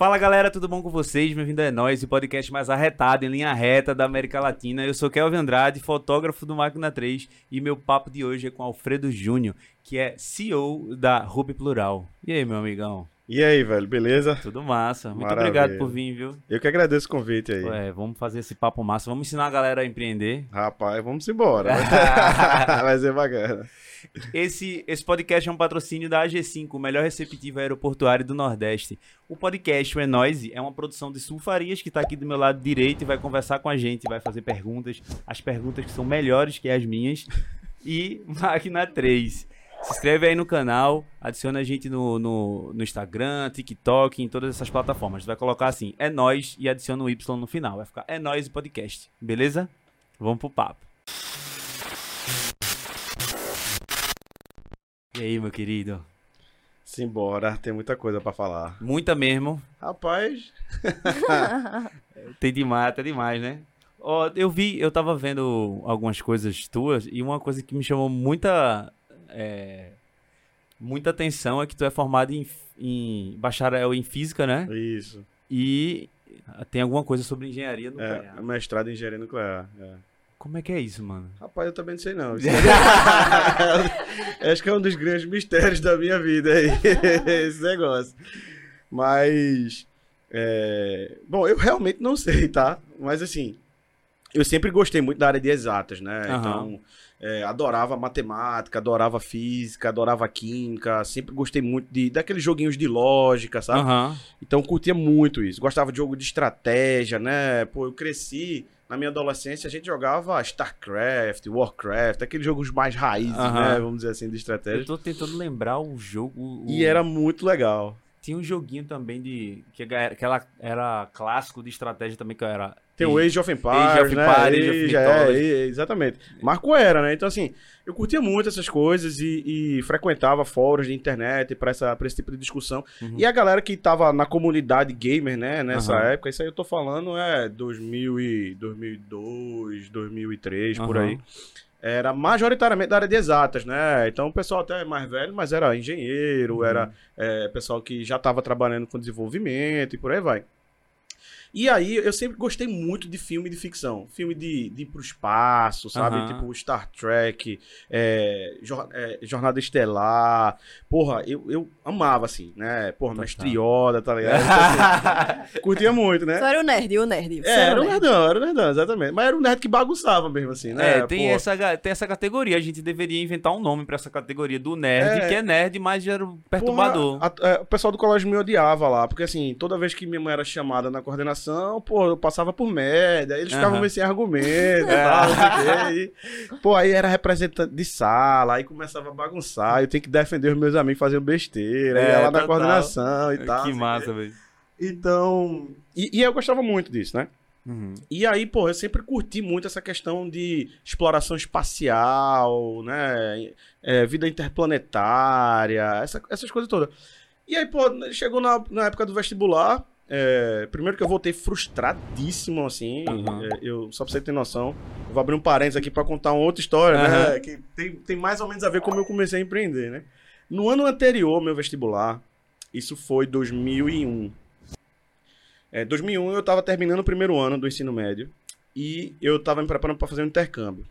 Fala galera, tudo bom com vocês? Bem-vindo a Nós, o podcast mais arretado em linha reta da América Latina. Eu sou Kelvin Andrade, fotógrafo do Máquina 3 e meu papo de hoje é com Alfredo Júnior, que é CEO da Ruby Plural. E aí, meu amigão? E aí, velho, beleza? Tudo massa. Muito Maravilha. obrigado por vir, viu? Eu que agradeço o convite aí. Ué, vamos fazer esse papo massa, vamos ensinar a galera a empreender. Rapaz, vamos embora. Vai ser bacana. Esse, esse podcast é um patrocínio da AG5, o melhor receptivo aeroportuário do Nordeste. O podcast o É Noise é uma produção de Sulfarias, que está aqui do meu lado direito e vai conversar com a gente, vai fazer perguntas, as perguntas que são melhores que as minhas. E Máquina 3. Se inscreve aí no canal, adiciona a gente no, no, no Instagram, TikTok, em todas essas plataformas. Vai colocar assim, é nós e adiciona o Y no final. Vai ficar é nós podcast, beleza? Vamos pro papo. E aí, meu querido? Simbora, tem muita coisa pra falar. Muita mesmo. Rapaz, Tem demais, até demais, né? Ó, eu vi, eu tava vendo algumas coisas tuas e uma coisa que me chamou muita é, muita atenção é que tu é formado em, em bacharel em física, né? isso. E tem alguma coisa sobre engenharia É, nuclear. mestrado em engenharia nuclear. é. Como é que é isso, mano? Rapaz, eu também não sei não. Acho que é um dos grandes mistérios da minha vida aí, esse negócio. Mas, é, bom, eu realmente não sei, tá? Mas assim, eu sempre gostei muito da área de exatas, né? Aham. Então, é, adorava matemática, adorava física, adorava química, sempre gostei muito de daqueles joguinhos de lógica, sabe? Aham. Então curtia muito isso. Gostava de jogo de estratégia, né? Pô, eu cresci na minha adolescência, a gente jogava StarCraft, Warcraft, aqueles jogos mais raízes, Aham. né? Vamos dizer assim, de Eu estratégia. tô tentando lembrar o jogo. o- E era muito legal. Tinha um joguinho também de. Que era, que ela era clássico de estratégia também, que era. Tem o Age of Empires, Age of né? Empires, Age of Age, é, é, exatamente. Marco era, né? Então, assim, eu curtia muito essas coisas e, e frequentava fóruns de internet pra esse tipo de discussão. Uhum. E a galera que tava na comunidade gamer, né? Nessa Aham. época, isso aí eu tô falando é 2000 e 2002, 2003, por Aham. aí. Era majoritariamente da área de exatas, né? Então o pessoal até é mais velho, mas era engenheiro, Uhum. era é, pessoal que já estava trabalhando com desenvolvimento e por aí vai. E aí, eu sempre gostei muito de filme de ficção. Filme de, de ir pro espaço, sabe? Aham. Tipo Star Trek, é, Jor- é, Jornada Estelar. Porra, eu, eu amava, assim, né? Porra, Total. Mestre Yoda, tá ligado? Então, assim, curtia muito, né? Só era o nerd, o nerd. É, era o um nerd. nerdão, era um nerdão, exatamente. Mas era um nerd que bagunçava mesmo, assim, né? É, tem essa, tem essa categoria. A gente deveria inventar um nome pra essa categoria do nerd, É. que é nerd, mas era o perturbador. Porra, a- é, o pessoal do colégio me odiava lá, porque assim, toda vez que minha mãe era chamada na coordenação, pô, eu passava por merda, aí eles ficavam Aham. meio sem argumento e tal. E, pô, aí era representante de sala, aí começava a bagunçar, eu tenho que defender os meus amigos faziam besteira, É, ia lá na coordenação e tal. que massa, velho. Então, e, e eu gostava muito disso, né? Uhum. E aí, pô, eu sempre curti muito essa questão de exploração espacial, né? É, vida interplanetária, essa- essas coisas todas. E aí, pô, chegou na, na época do vestibular. É, primeiro que eu voltei frustradíssimo, assim. Uhum. é, eu, só pra você ter noção, eu vou abrir um parênteses aqui pra contar uma outra história, né? Que tem, tem mais ou menos a ver com como eu comecei a empreender, né? No ano anterior, meu vestibular, isso foi 2001. É, 2001 eu tava terminando o primeiro ano do ensino médio e eu tava me preparando para fazer um intercâmbio.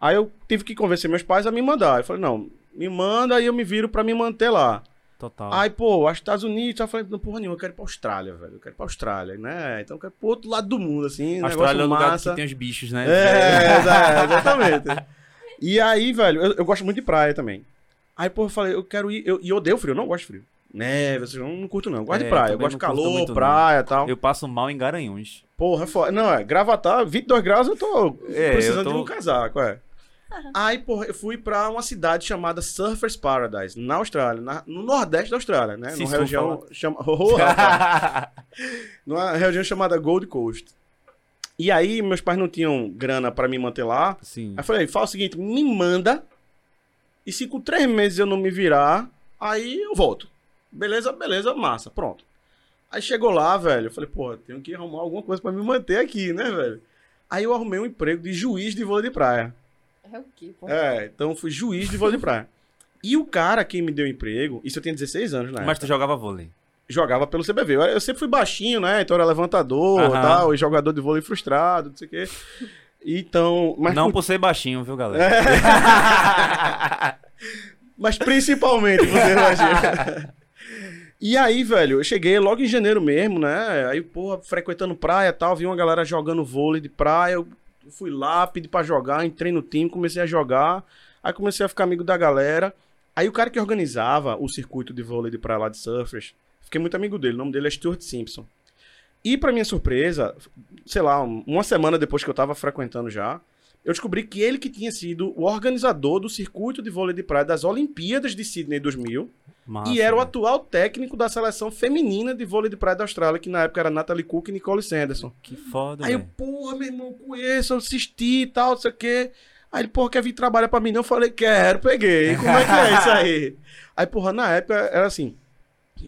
Aí eu tive que convencer meus pais a me mandar. Eu falei, não, me manda e eu me viro para me manter lá. Total. Aí, pô, acho que Estados Unidos, eu falei, não, porra nenhuma, eu quero ir pra Austrália, velho. Eu quero ir pra Austrália, né? Então eu quero ir pro outro lado do mundo, assim, A Austrália é o lugar que tem os bichos, né? É, exa- exatamente. E aí, velho, eu, eu gosto muito de praia também. Aí, pô, eu falei, eu quero ir. Eu, e eu odeio frio, eu não gosto de frio. Neve, eu não, não curto, não. Eu gosto É, de praia. Eu gosto de calor, muito, praia e tal. Eu passo mal em Garanhuns. Porra, é foda. Não, é, gravatar, 22 graus, eu tô É, precisando eu tô- de um casaco, é. Aí, porra, eu fui pra uma cidade chamada Surfers Paradise, na Austrália, na- no nordeste da Austrália, né? Numa região, chama... Oh, numa região chamada Gold Coast. E aí, meus pais não tinham grana pra me manter lá. Sim. Aí eu falei, fala o seguinte, me manda. E se com três meses eu não me virar, aí eu volto. Beleza, beleza, massa, pronto. Aí chegou lá, velho, eu falei, pô, tenho que arrumar alguma coisa pra me manter aqui, né, velho? Aí eu arrumei um emprego de juiz de vôlei de praia. É o quê, pô? É, então eu fui juiz de vôlei de praia. E o cara que me deu emprego, isso eu tinha 16 anos, né? Mas tu jogava vôlei. jogava pelo CBV. Eu, eu sempre fui baixinho, né? Então era levantador, tal, e jogador de vôlei frustrado, não sei o quê. Então, mas Não por- por ser baixinho, viu, galera? Mas principalmente, você imagina. E aí, velho, eu cheguei logo em janeiro mesmo, né? Aí, porra, frequentando praia e tal, vi uma galera jogando vôlei de praia. Eu fui lá, pedi pra jogar, entrei no time, comecei a jogar. Aí comecei a ficar amigo da galera. Aí o cara que organizava o circuito de vôlei de praia lá de Surfers, fiquei muito amigo dele. O nome dele é Stuart Simpson. E pra minha surpresa, sei lá, um- uma semana depois que eu tava frequentando já, eu descobri que ele que tinha sido o organizador do circuito de vôlei de praia das Olimpíadas de Sydney 2000 Massa, e era o velho. atual técnico da seleção feminina de vôlei de praia da Austrália, que na época era Natalie Cook e Nicole Sanderson. Que foda, Aí eu, porra, meu irmão, conheço, assisti e tal, não sei o quê. Aí ele, porra, quer vir trabalhar pra mim? Não, eu falei, quero, peguei. Como é que é isso aí? Aí, porra, na época era assim,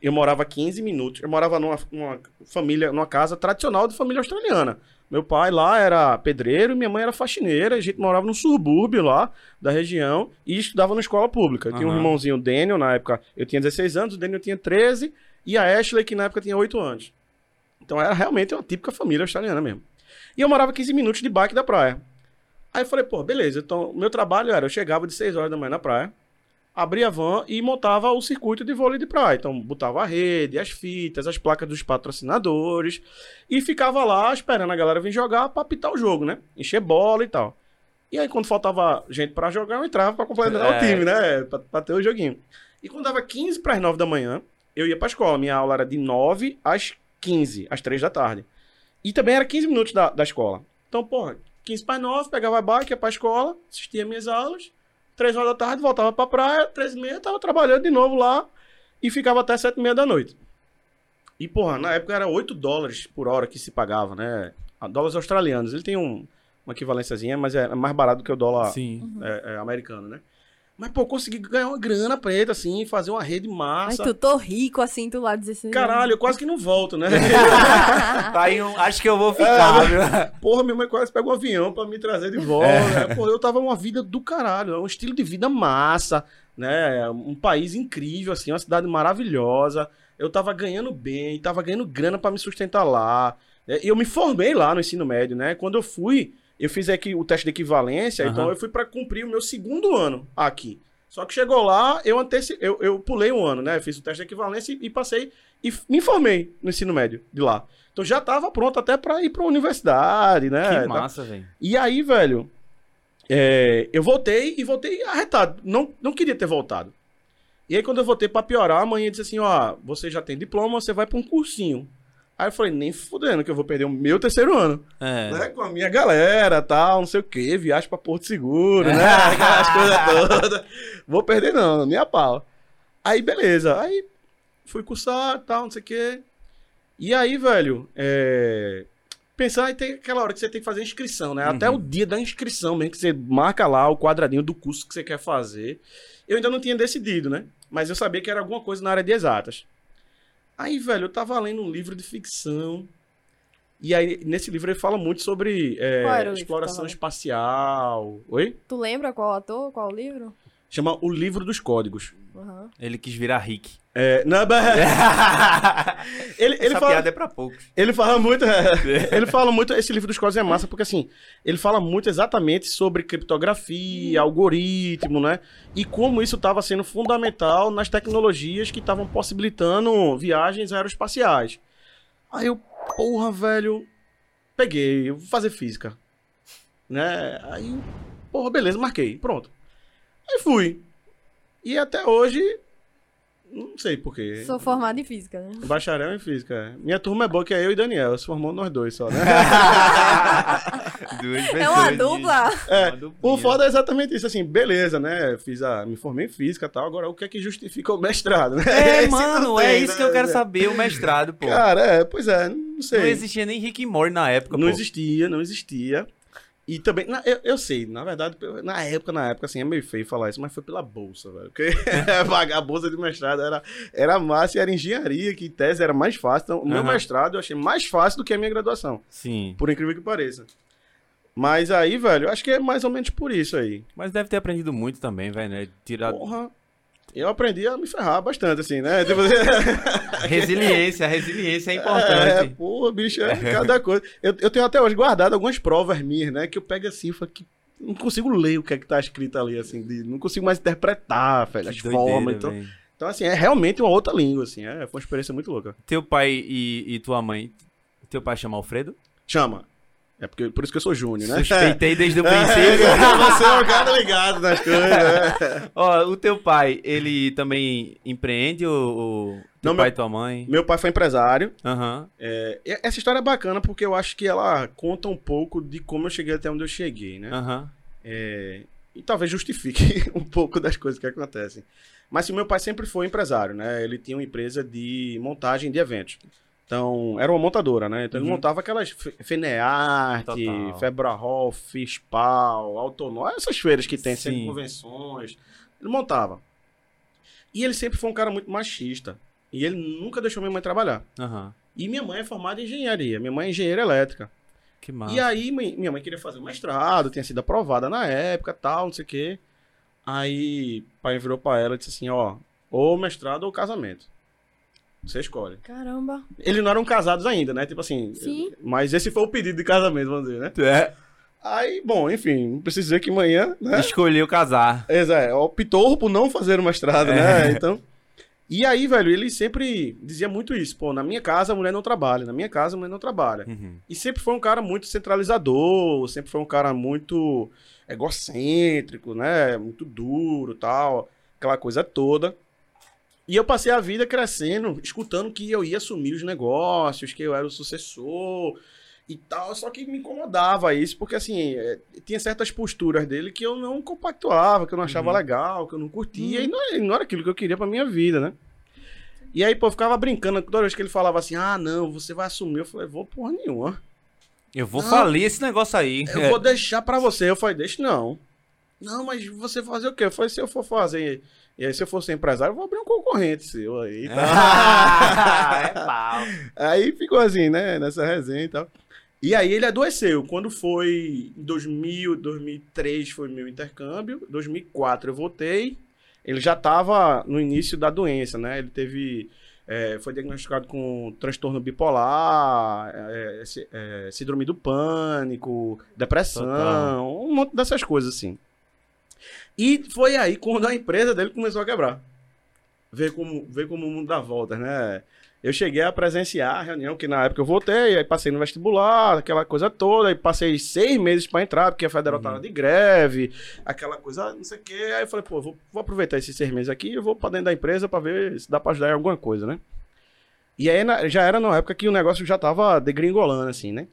eu morava 15 minutos, eu morava numa, numa família, numa casa tradicional de família australiana. Meu pai lá era pedreiro e minha mãe era faxineira. A gente morava num subúrbio lá da região e estudava na escola pública. Tinha um irmãozinho, o Daniel, na época eu tinha 16 anos, o Daniel tinha 13 e a Ashley, que na época tinha 8 anos. Então era realmente uma típica família australiana mesmo. E eu morava 15 minutos de bike da praia. Aí eu falei, pô, beleza. Então, meu trabalho era, eu chegava de 6 horas da manhã na praia, abria a van e montava o circuito de vôlei de praia. Então, botava a rede, as fitas, as placas dos patrocinadores e ficava lá esperando a galera vir jogar pra apitar o jogo, né? Encher bola e tal. E aí, quando faltava gente pra jogar, eu entrava pra completar É. o time, né? Pra, pra ter o joguinho. E quando dava 15 para as 9 da manhã, eu ia pra escola. Minha aula era de 9 às 15, às 3 da tarde. E também era 15 minutos da, da escola. Então, porra, 15 para 9, pegava a bike, ia pra escola, assistia minhas aulas. 3 horas da tarde, voltava pra praia. 3 e meia, tava trabalhando de novo lá. E ficava até 7 e meia da noite. E, porra, na época era 8 dólares por hora que se pagava, né? A Dólares australianos. Ele tem um, uma equivalênciazinha, mas é mais barato que o dólar Sim. é, é, americano, né? Mas, pô, eu consegui ganhar uma grana preta, assim, fazer uma rede Mas massa. tu tô rico assim, tu lá 16 Caralho, eu quase que não volto, né? Tá aí um... Acho que eu vou ficar, É, viu? Porra, minha mãe quase pega um avião pra me trazer de volta. né? Porra, eu tava uma vida do caralho. É um estilo de vida massa, né? Um país incrível, assim, uma cidade maravilhosa. Eu tava ganhando bem, tava ganhando grana pra me sustentar lá. né? E eu me formei lá no ensino médio, né? Quando eu fui, eu fiz aqui o teste de equivalência, Aham. então eu fui pra cumprir o meu segundo ano aqui. Só que chegou lá, eu, anteci... eu, eu pulei um ano, né? Fiz o teste de equivalência e, e passei e me formei no ensino médio de lá. Então já tava pronto até pra ir pra universidade, né? Que Tá- massa, velho. E aí, velho, é, eu voltei e voltei arretado. Não, não queria ter voltado. E aí, quando eu voltei pra piorar, a mãe disse assim: Ó, você já tem diploma, você vai pra um cursinho. Aí eu falei: Nem fudendo, que eu vou perder o meu terceiro ano. É. Né? Com a minha galera tal, não sei o quê, viagem pra Porto Seguro, né? Aquelas coisas todas. Vou perder, não, nem a pau. Aí, beleza. Aí fui cursar tal, não sei o quê. E aí, velho, é... pensar, aí tem aquela hora que você tem que fazer a inscrição, né? Até Uhum. o dia da inscrição mesmo, que você marca lá o quadradinho do curso que você quer fazer. Eu ainda não tinha decidido, né? Mas eu sabia que era alguma coisa na área de exatas. Aí, velho, eu tava lendo um livro de ficção. E aí, nesse livro, ele fala muito sobre é, livro exploração tava? espacial. Oi? Tu lembra qual ator, qual livro? Chama O Livro dos Códigos. Aham. Ele quis virar Rick. É, não, ele, ele, Essa fala, piada é pra poucos. ele fala muito. é, ele fala muito. Esse livro dos códigos é massa, porque assim, ele fala muito exatamente sobre criptografia, algoritmo, né? E como isso estava sendo fundamental nas tecnologias que estavam possibilitando viagens aeroespaciais. Aí eu, porra, velho, peguei, eu vou fazer física. Né? Aí, porra, beleza, marquei, pronto. Aí fui. E até hoje, não sei porquê. Sou formada em física, né? Bacharel em física. é. Minha turma é boa, que é eu e Daniel. Se formou nós dois só, né? Duas É uma dupla. É, Uma o foda é exatamente isso, assim, beleza, né? Fiz a, me formei em física e tal, agora o que é que justifica o mestrado, né? É, mano, não é tem, isso né? que eu quero saber, o mestrado, pô. Cara, é, pois é, não sei. não existia nem Rick e Morty na época, Não pô. existia, não existia. E também, na- eu, eu sei, na verdade, na época, na época, assim, é meio feio falar isso, mas foi pela bolsa, velho. Porque pagar a bolsa de mestrado era, era massa e era engenharia, que tese era mais fácil. Então, o meu Aham. mestrado eu achei mais fácil do que a minha graduação, Sim. por incrível que pareça. Mas aí, velho, eu acho que é mais ou menos por isso aí. Mas deve ter aprendido muito também, velho, né? Tirar... Porra. Eu aprendi a me ferrar bastante, assim, né? Tipo, Resiliência, resiliência é É, importante. porra, bicho, é cada coisa. Eu, eu tenho até hoje guardado algumas provas minhas, né? Que eu pego assim e falo que não consigo ler o que é que tá escrito ali, assim, de- não consigo mais interpretar, velho, as doideira, formas. Então, então, assim, é realmente uma outra língua, assim, é, foi uma experiência muito louca. Teu pai e, e tua mãe. Teu pai chama Alfredo? Chama. É porque, por isso que eu sou Júnior, né? Suspeitei desde o É, princípio. você é um cara ligado nas coisas. né? Ó, o teu pai, ele também empreende ou, ou teu Não, pai e tua mãe? Meu pai foi empresário. Aham. É, essa história é bacana porque eu acho que ela conta um pouco de como eu cheguei até onde eu cheguei, né? Aham. É, e talvez justifique um pouco das coisas que acontecem. Mas o meu pai sempre foi empresário, né? Ele tinha uma empresa de montagem de eventos. Então, era uma montadora, né? Então, ele Uhum. montava aquelas Fe- Fenearte, Total. Febrahol, Fispal, Autonó, essas feiras que tem, sempre Sim. convenções. Ele montava. E ele sempre foi um cara muito machista. E ele nunca deixou minha mãe trabalhar. Aham. E minha mãe é formada em engenharia. Minha mãe é engenheira elétrica. Que massa. E aí, mi- minha mãe queria fazer um mestrado, tinha sido aprovada na época, tal, não sei o quê. Aí, o pai virou pra ela e disse assim, ó, ou mestrado ou casamento. Você escolhe. Caramba. Eles não eram casados ainda, né? Tipo assim. Sim. Mas esse foi o pedido de casamento, vamos dizer, né? É, Aí, bom, enfim, não preciso dizer que manhã, né? escolheu casar. Exato, optou por não fazer o mestrado, né? É. Então. E aí, velho, ele sempre dizia muito isso. Pô, na minha casa a mulher não trabalha, na minha casa a mulher não trabalha. Uhum. E sempre foi um cara muito centralizador, sempre foi um cara muito egocêntrico, né? Muito duro tal, aquela coisa toda. E eu passei a vida crescendo, escutando que eu ia assumir os negócios, que eu era o sucessor e tal. Só que me incomodava isso, porque assim, é, tinha certas posturas dele que eu não compactuava, que eu não achava Uhum. legal, que eu não curtia, e não, não era aquilo que eu queria pra minha vida, né? E aí, pô, eu ficava brincando toda vez que ele falava assim: ah, não, você vai assumir. Eu falei, vou porra nenhuma. Eu vou Não. falir esse negócio aí. Eu vou deixar pra você. Eu falei, deixa não. Não, mas você fazer o quê? Eu falei, se eu for fazer. E aí, se eu for ser empresário, eu vou abrir um concorrente seu aí. Tá? é pau. aí ficou assim, né? Nessa resenha e tal. E aí ele adoeceu. Quando foi em 2000, 2003 foi meu intercâmbio. 2004 eu voltei. Ele já estava no início da doença, né? Ele teve. é, foi diagnosticado com transtorno bipolar, é, sí- é, síndrome do pânico, depressão, Total. um monte dessas coisas assim. E foi aí quando a empresa dele começou a quebrar. Ver como, ver como o mundo dá voltas, né? Eu cheguei a presenciar a reunião, que na época eu voltei, aí passei no vestibular, aquela coisa toda, aí passei seis meses pra entrar, porque a federal Uhum. tava de greve, aquela coisa, não sei o quê. Aí eu falei, pô, vou, vou aproveitar esses seis meses aqui e vou pra dentro da empresa pra ver se dá pra ajudar em alguma coisa, né? E aí na- já era numa época que o negócio já tava degringolando, assim, né?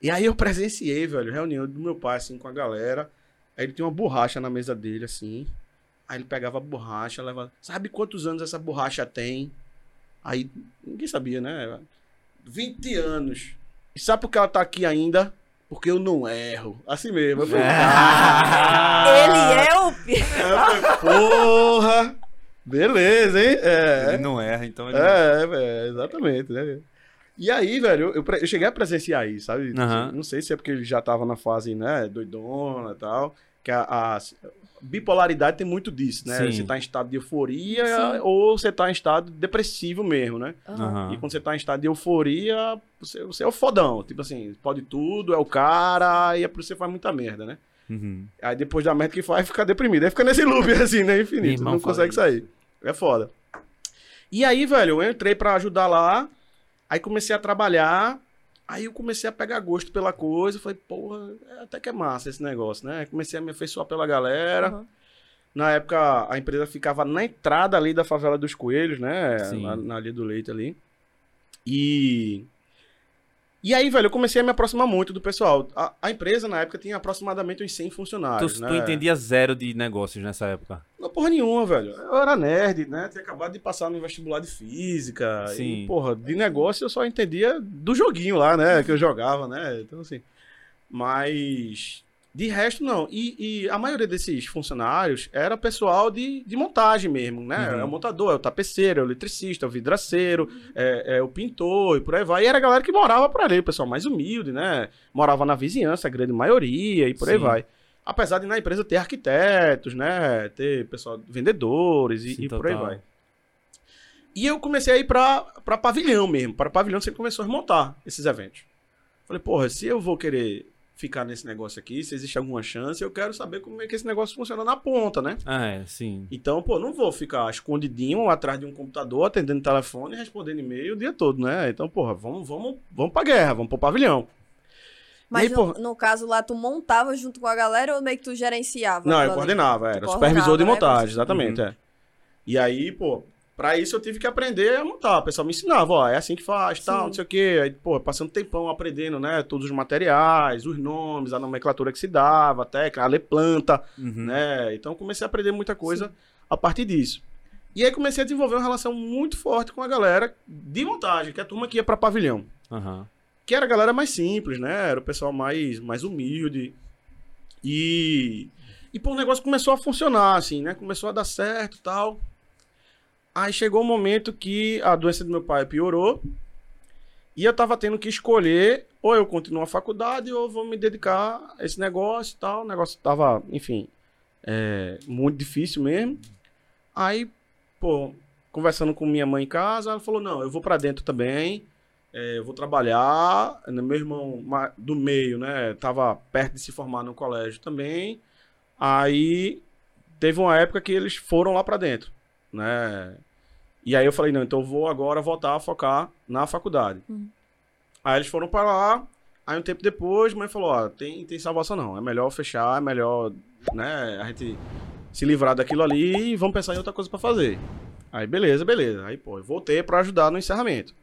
E aí eu presenciei, velho, reunião do meu pai, assim, com a galera. Aí ele tinha uma borracha na mesa dele, assim. Aí ele pegava a borracha, levava. Sabe quantos anos essa borracha tem? Aí ninguém sabia, né? 20 anos. E sabe por que ela tá aqui ainda? Porque eu não erro. Assim mesmo. Eu falei, Ele é o. falei, porra! Beleza, hein? É. Ele não erra, então ele É, é, exatamente, né? E aí, velho, eu, eu cheguei a presenciar isso, sabe? Aham. Não sei se é porque ele já tava na fase, né, doidona e tal. Que a, a bipolaridade tem muito disso, né? Sim. Você tá em estado de euforia Sim. ou você tá em estado depressivo mesmo, né? Aham. E quando você tá em estado de euforia, você, você é o fodão. Tipo assim, pode tudo, é o cara, e é por isso que você faz muita merda, né? Uhum. Aí depois da merda que faz, fica deprimido. Aí fica nesse loop assim, né? Infinito. Irmão, não consegue isso. sair. É foda. E aí, velho, eu entrei pra ajudar lá. Aí comecei a trabalhar. Aí eu comecei a pegar gosto pela coisa. Falei, porra, até que é massa esse negócio, né? Comecei a me afeiçoar pela galera. Aham. Na época, a empresa ficava na entrada ali da favela dos Coelhos, né? Na, na Linha do Leite ali. E. E aí, velho, eu comecei a me aproximar muito do pessoal. A, a empresa, na época, tinha aproximadamente uns 100 funcionários, Tu, né? tu entendia zero de negócios nessa época. Não, porra nenhuma, velho. Eu era nerd, né? Tinha acabado de passar no vestibular de física. Sim. E, porra, de negócio eu só entendia do joguinho lá, né? Que eu jogava, né? Então, assim. Mas. De resto, não. E, e a maioria desses funcionários era pessoal de, de montagem mesmo, né? Uhum. É o montador, é o tapeceiro, é o eletricista, é o vidraceiro, é, é o pintor e por aí vai. E era a galera que morava por ali, o pessoal mais humilde, né? Morava na vizinhança, a grande maioria e por aí Sim. vai. Apesar de na empresa ter arquitetos, né? Ter pessoal, vendedores e, Sim, e por aí vai. E eu comecei a ir pra, pra pavilhão mesmo. Para pavilhão você começou a montar esses eventos. Falei, porra, se eu vou querer ficar nesse negócio aqui, se existe alguma chance, eu quero saber como é que esse negócio funciona na ponta, né? Ah, é, sim. Então, pô, não vou ficar escondidinho atrás de um computador, atendendo telefone e respondendo e-mail o dia todo, né? Então, porra, vamos, vamos, vamos pra guerra, vamos pro pavilhão. Mas aí, no, pô- no caso lá, tu montava junto com a galera ou meio que tu gerenciava? Não, eu coordenava, era Tu supervisor de né? montagem, exatamente, é. E aí, pô, pra isso eu tive que aprender a montar. O pessoal me ensinava, ó, é assim que faz, tal, Sim. não sei o quê. Aí, pô, passando tempão aprendendo, né, todos os materiais, os nomes, a nomenclatura que se dava, a técnica, a ler planta, Uhum. né? Então comecei a aprender muita coisa a partir disso. E aí comecei a desenvolver uma relação muito forte com a galera de montagem, que é a turma que ia pra pavilhão. Aham. Que era a galera mais simples, né? Era o pessoal mais, mais humilde. E, e pô, o negócio começou a funcionar, assim, né? Começou a dar certo e tal. Aí chegou o momento que a doença do meu pai piorou. E eu tava tendo que escolher, ou eu continuo a faculdade, ou vou me dedicar a esse negócio e tal. O negócio tava, enfim, é, muito difícil mesmo. Aí, pô, conversando com minha mãe em casa, ela falou: não, eu vou pra dentro também. É, eu vou trabalhar. né, Meu irmão do meio, né? Tava perto de se formar no colégio também. Aí teve uma época que eles foram lá pra dentro, né? E aí eu falei, não, então eu vou agora voltar a focar na faculdade. Uhum. Aí eles foram pra lá. Aí um tempo depois, mãe falou, ó, tem, tem salvação não. É melhor fechar, é melhor, né, a gente se livrar daquilo ali e vamos pensar em outra coisa pra fazer. Aí beleza, beleza. Aí, pô, eu voltei pra ajudar no encerramento.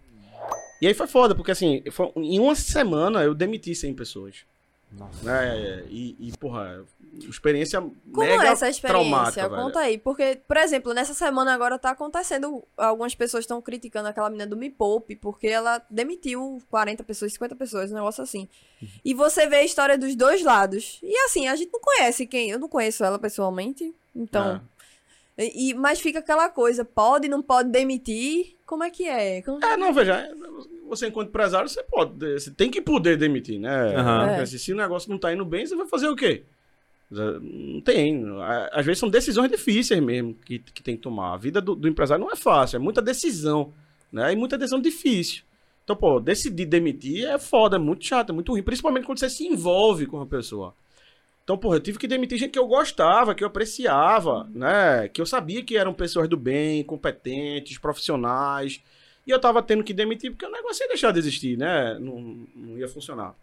E aí foi foda, porque assim, foi- em uma semana eu demiti 100 pessoas. Nossa. Né? E, e, porra, experiência Como mega é essa experiência? velho. Conta aí. Porque, por exemplo, nessa semana agora tá acontecendo. Algumas pessoas estão criticando aquela menina do Me Poupe, porque ela demitiu 40 pessoas, 50 pessoas, um negócio assim. E você vê a história dos dois lados. E assim, a gente não conhece quem. Eu não conheço ela pessoalmente. Então. É. E, e- mas fica aquela coisa: pode, não pode demitir? Como é que é? Como- É, não, veja, você enquanto empresário, você pode, você tem que poder demitir, né? Porque, assim, Se o negócio não tá indo bem, você vai fazer o quê? Não tem. Às vezes são decisões difíceis mesmo que, que tem que tomar. A vida do, do empresário não é fácil, é muita decisão, né? E muita decisão difícil. Então, pô, decidir demitir é foda, é muito chato, é muito ruim, principalmente quando você se envolve com uma pessoa. Então, porra, eu tive que demitir gente que eu gostava, que eu apreciava, né? Que eu sabia que eram pessoas do bem, competentes, profissionais. E eu tava tendo que demitir porque o negócio ia deixar de existir, né? Não, não ia funcionar.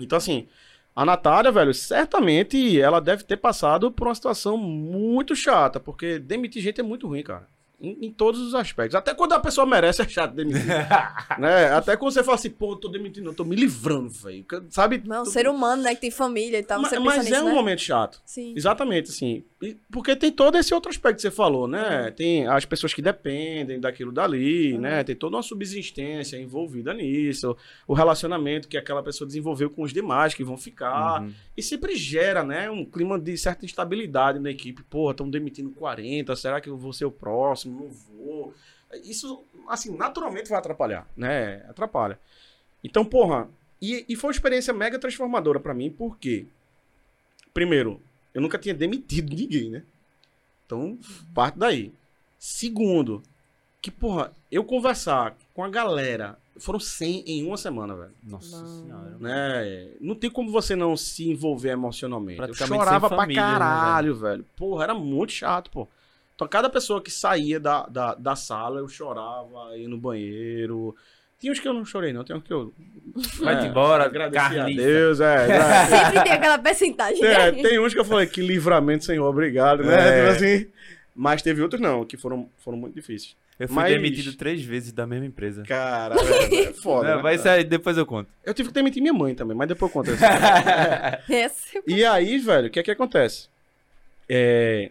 Então, assim, a Natália, velho, certamente ela deve ter passado por uma situação muito chata, porque demitir gente é muito ruim, cara. Em, em todos os aspectos. Até quando a pessoa merece é chato demitir. né? Até quando você fala assim, pô, eu tô demitindo, eu tô me livrando, velho. Sabe? Não, um Tu- ser humano, né? Que tem família e tal. Ma- Você mas pensa é nisso, um né? momento chato. Sim. Exatamente, assim. E- Porque tem todo esse outro aspecto que você falou, né? Tem as pessoas que dependem daquilo dali, Uhum. né? Tem toda uma subsistência envolvida nisso. O relacionamento que aquela pessoa desenvolveu com os demais que vão ficar. Uhum. E sempre gera, né? Um clima de certa instabilidade na equipe. Porra, estão demitindo 40, será que eu vou ser o próximo? Não vou. Isso, assim, naturalmente vai atrapalhar, né? Atrapalha. Então, porra, e, e foi uma experiência mega transformadora pra mim, porque, primeiro, eu nunca tinha demitido ninguém, né? Então, parte daí. Segundo, que, porra, eu conversar com a galera, foram 100 em uma semana, velho Nossa Não. senhora. né? Não tem como você não se envolver emocionalmente. Eu chorava pra família, né, caralho, velho. Porra, era muito chato, pô. Então, cada pessoa que saía da, da, da sala, eu chorava, ia no banheiro. Tinha uns que eu não chorei, não. Tem uns que eu. Vai-te embora, agradecer a. Deus, é. é. Sempre tem aquela percentagem. É, né? tem uns que eu falei, que livramento, Senhor, obrigado, né? É. Tipo assim. Mas teve outros não, que foram, foram muito difíceis. Eu fui Mas- demitido três vezes da mesma empresa. Cara, é, é foda. Não, né? vai sair, depois eu conto. Eu tive que demitir minha mãe também, mas depois eu conto isso. Esse- E aí, velho, o que é que acontece? É,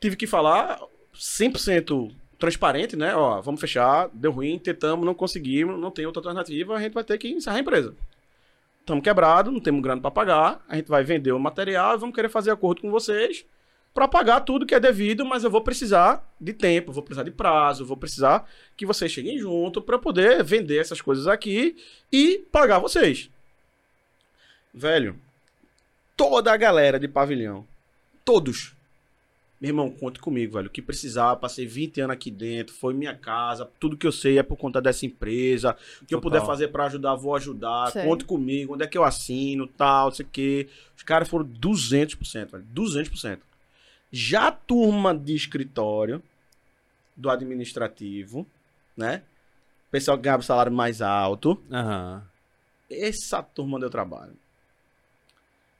Tive que falar 100% transparente, né? Ó, vamos fechar, deu ruim, tentamos, não conseguimos, não tem outra alternativa, a gente vai ter que encerrar a empresa. Estamos quebrados, não temos grana para pagar, a gente vai vender o material vamos querer fazer acordo com vocês para pagar tudo que é devido, mas eu vou precisar de tempo, vou precisar de prazo, vou precisar que vocês cheguem junto para poder vender essas coisas aqui e pagar vocês. Velho, toda a galera de pavilhão. Todos. Meu irmão, conte comigo, velho. O que precisar, passei 20 anos aqui dentro, foi minha casa, tudo que eu sei é por conta dessa empresa. O que eu Total. puder fazer pra ajudar, vou ajudar. Sei. Conte comigo, onde é que eu assino, tal, não sei o quê. Os caras foram 200%, velho. 200%. Já a turma de escritório, do administrativo, né? Pessoal que ganhava salário mais alto. Aham. Essa turma deu trabalho.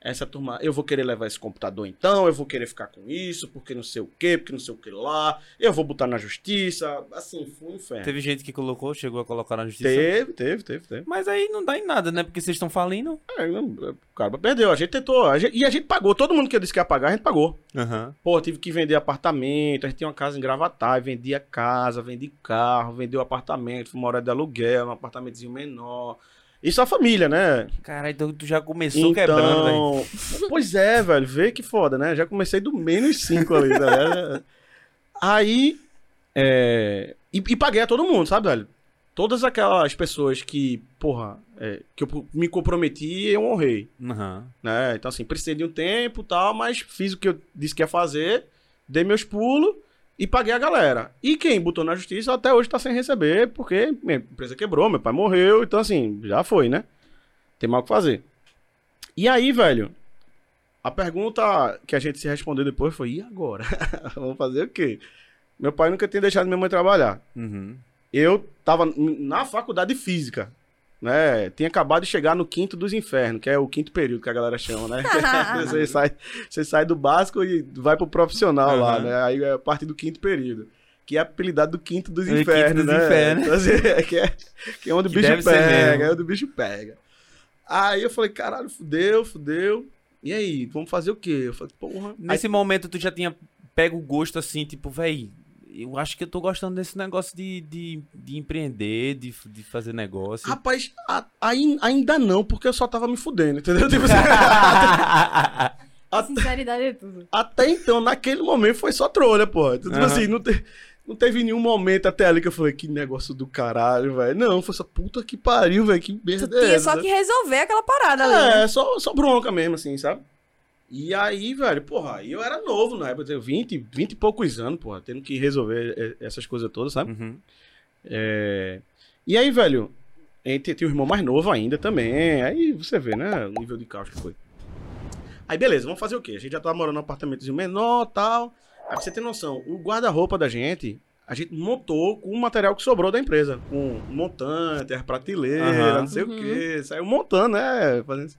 Essa turma, eu vou querer levar esse computador então, eu vou querer ficar com isso, porque não sei o que, porque não sei o que lá, eu vou botar na justiça, assim, foi um inferno. Teve gente que colocou, chegou a colocar na justiça. teve, teve, teve. teve. Mas aí não dá em nada, né? Porque vocês estão falindo. É, o cara perdeu, a gente tentou, a gente- e a gente pagou, todo mundo que eu disse que ia pagar, a gente pagou. Aham. Pô, tive que vender apartamento, a gente tinha uma casa em Gravatar, vendia casa, vendi carro, vendeu apartamento, fui morar de aluguel, um apartamentozinho menor. Isso a família, né? Caralho, então tu já começou quebrando, velho. Então, pois é, velho, vê que foda, né? Já comecei do menos 5 ali, ligado? Aí, é, e, e paguei a todo mundo, sabe, velho? Todas aquelas pessoas que, porra, é, que eu me comprometi, eu honrei, Aham. né? Então, assim, precisei de um tempo e tal, mas fiz o que eu disse que ia fazer, dei meus pulos e paguei a galera. E quem botou na justiça até hoje tá sem receber, porque minha empresa quebrou, meu pai morreu, então, assim, já foi, né? Tem mal o que fazer. E aí, velho, a pergunta que a gente se respondeu depois foi: e agora? Vamos fazer o quê? Meu pai nunca tinha deixado minha mãe trabalhar. Uhum. Eu tava na faculdade de física, né? Tinha acabado de chegar no quinto dos infernos, que é o quinto período que a galera chama, né? você, sai, você sai do básico e vai pro profissional lá, Aham. né? Aí é a partir do quinto período. Que é apelidado do quinto dos É quinto infernos, dos né? infernos. Então, assim, é que, é, que é onde o Que bicho pega, é onde o bicho pega. Aí eu falei, caralho, fudeu, fudeu. E aí, vamos fazer o quê? Eu falei, porra. Aí Nesse momento tu já tinha pego o gosto assim, tipo, véi, eu acho que eu tô gostando desse negócio de, de, de empreender, de, de fazer negócio. Rapaz, a- ai- ainda não, porque eu só tava me fudendo, entendeu? Tipo assim, até, Sinceridade é tudo. até então, naquele momento, foi só trolha, pô. Tipo Aham. assim, não, te- não teve nenhum momento até ali que eu falei, que negócio do caralho, velho. Não, foi só puta que pariu, velho, que Tu merda é tinha essa? só que resolver aquela parada ali. né? É, só, só bronca mesmo, assim, sabe? E aí, velho, porra, eu era novo na época, eu tinha 20, 20 e poucos anos, porra, tendo que resolver eh, essas coisas todas, sabe? Uhum. É, E aí, velho, a gente tinha um irmão mais novo ainda também. Aí você vê, né? O nível de caos que foi. Aí, beleza, vamos fazer o quê? A gente já tava morando num apartamentozinho menor tal. Aí, pra você ter noção, o guarda-roupa da gente, a gente montou com o material que sobrou da empresa. Com montante, as prateleiras, Aham. não sei Uhum. o quê. Saiu montando, né? Fazendo.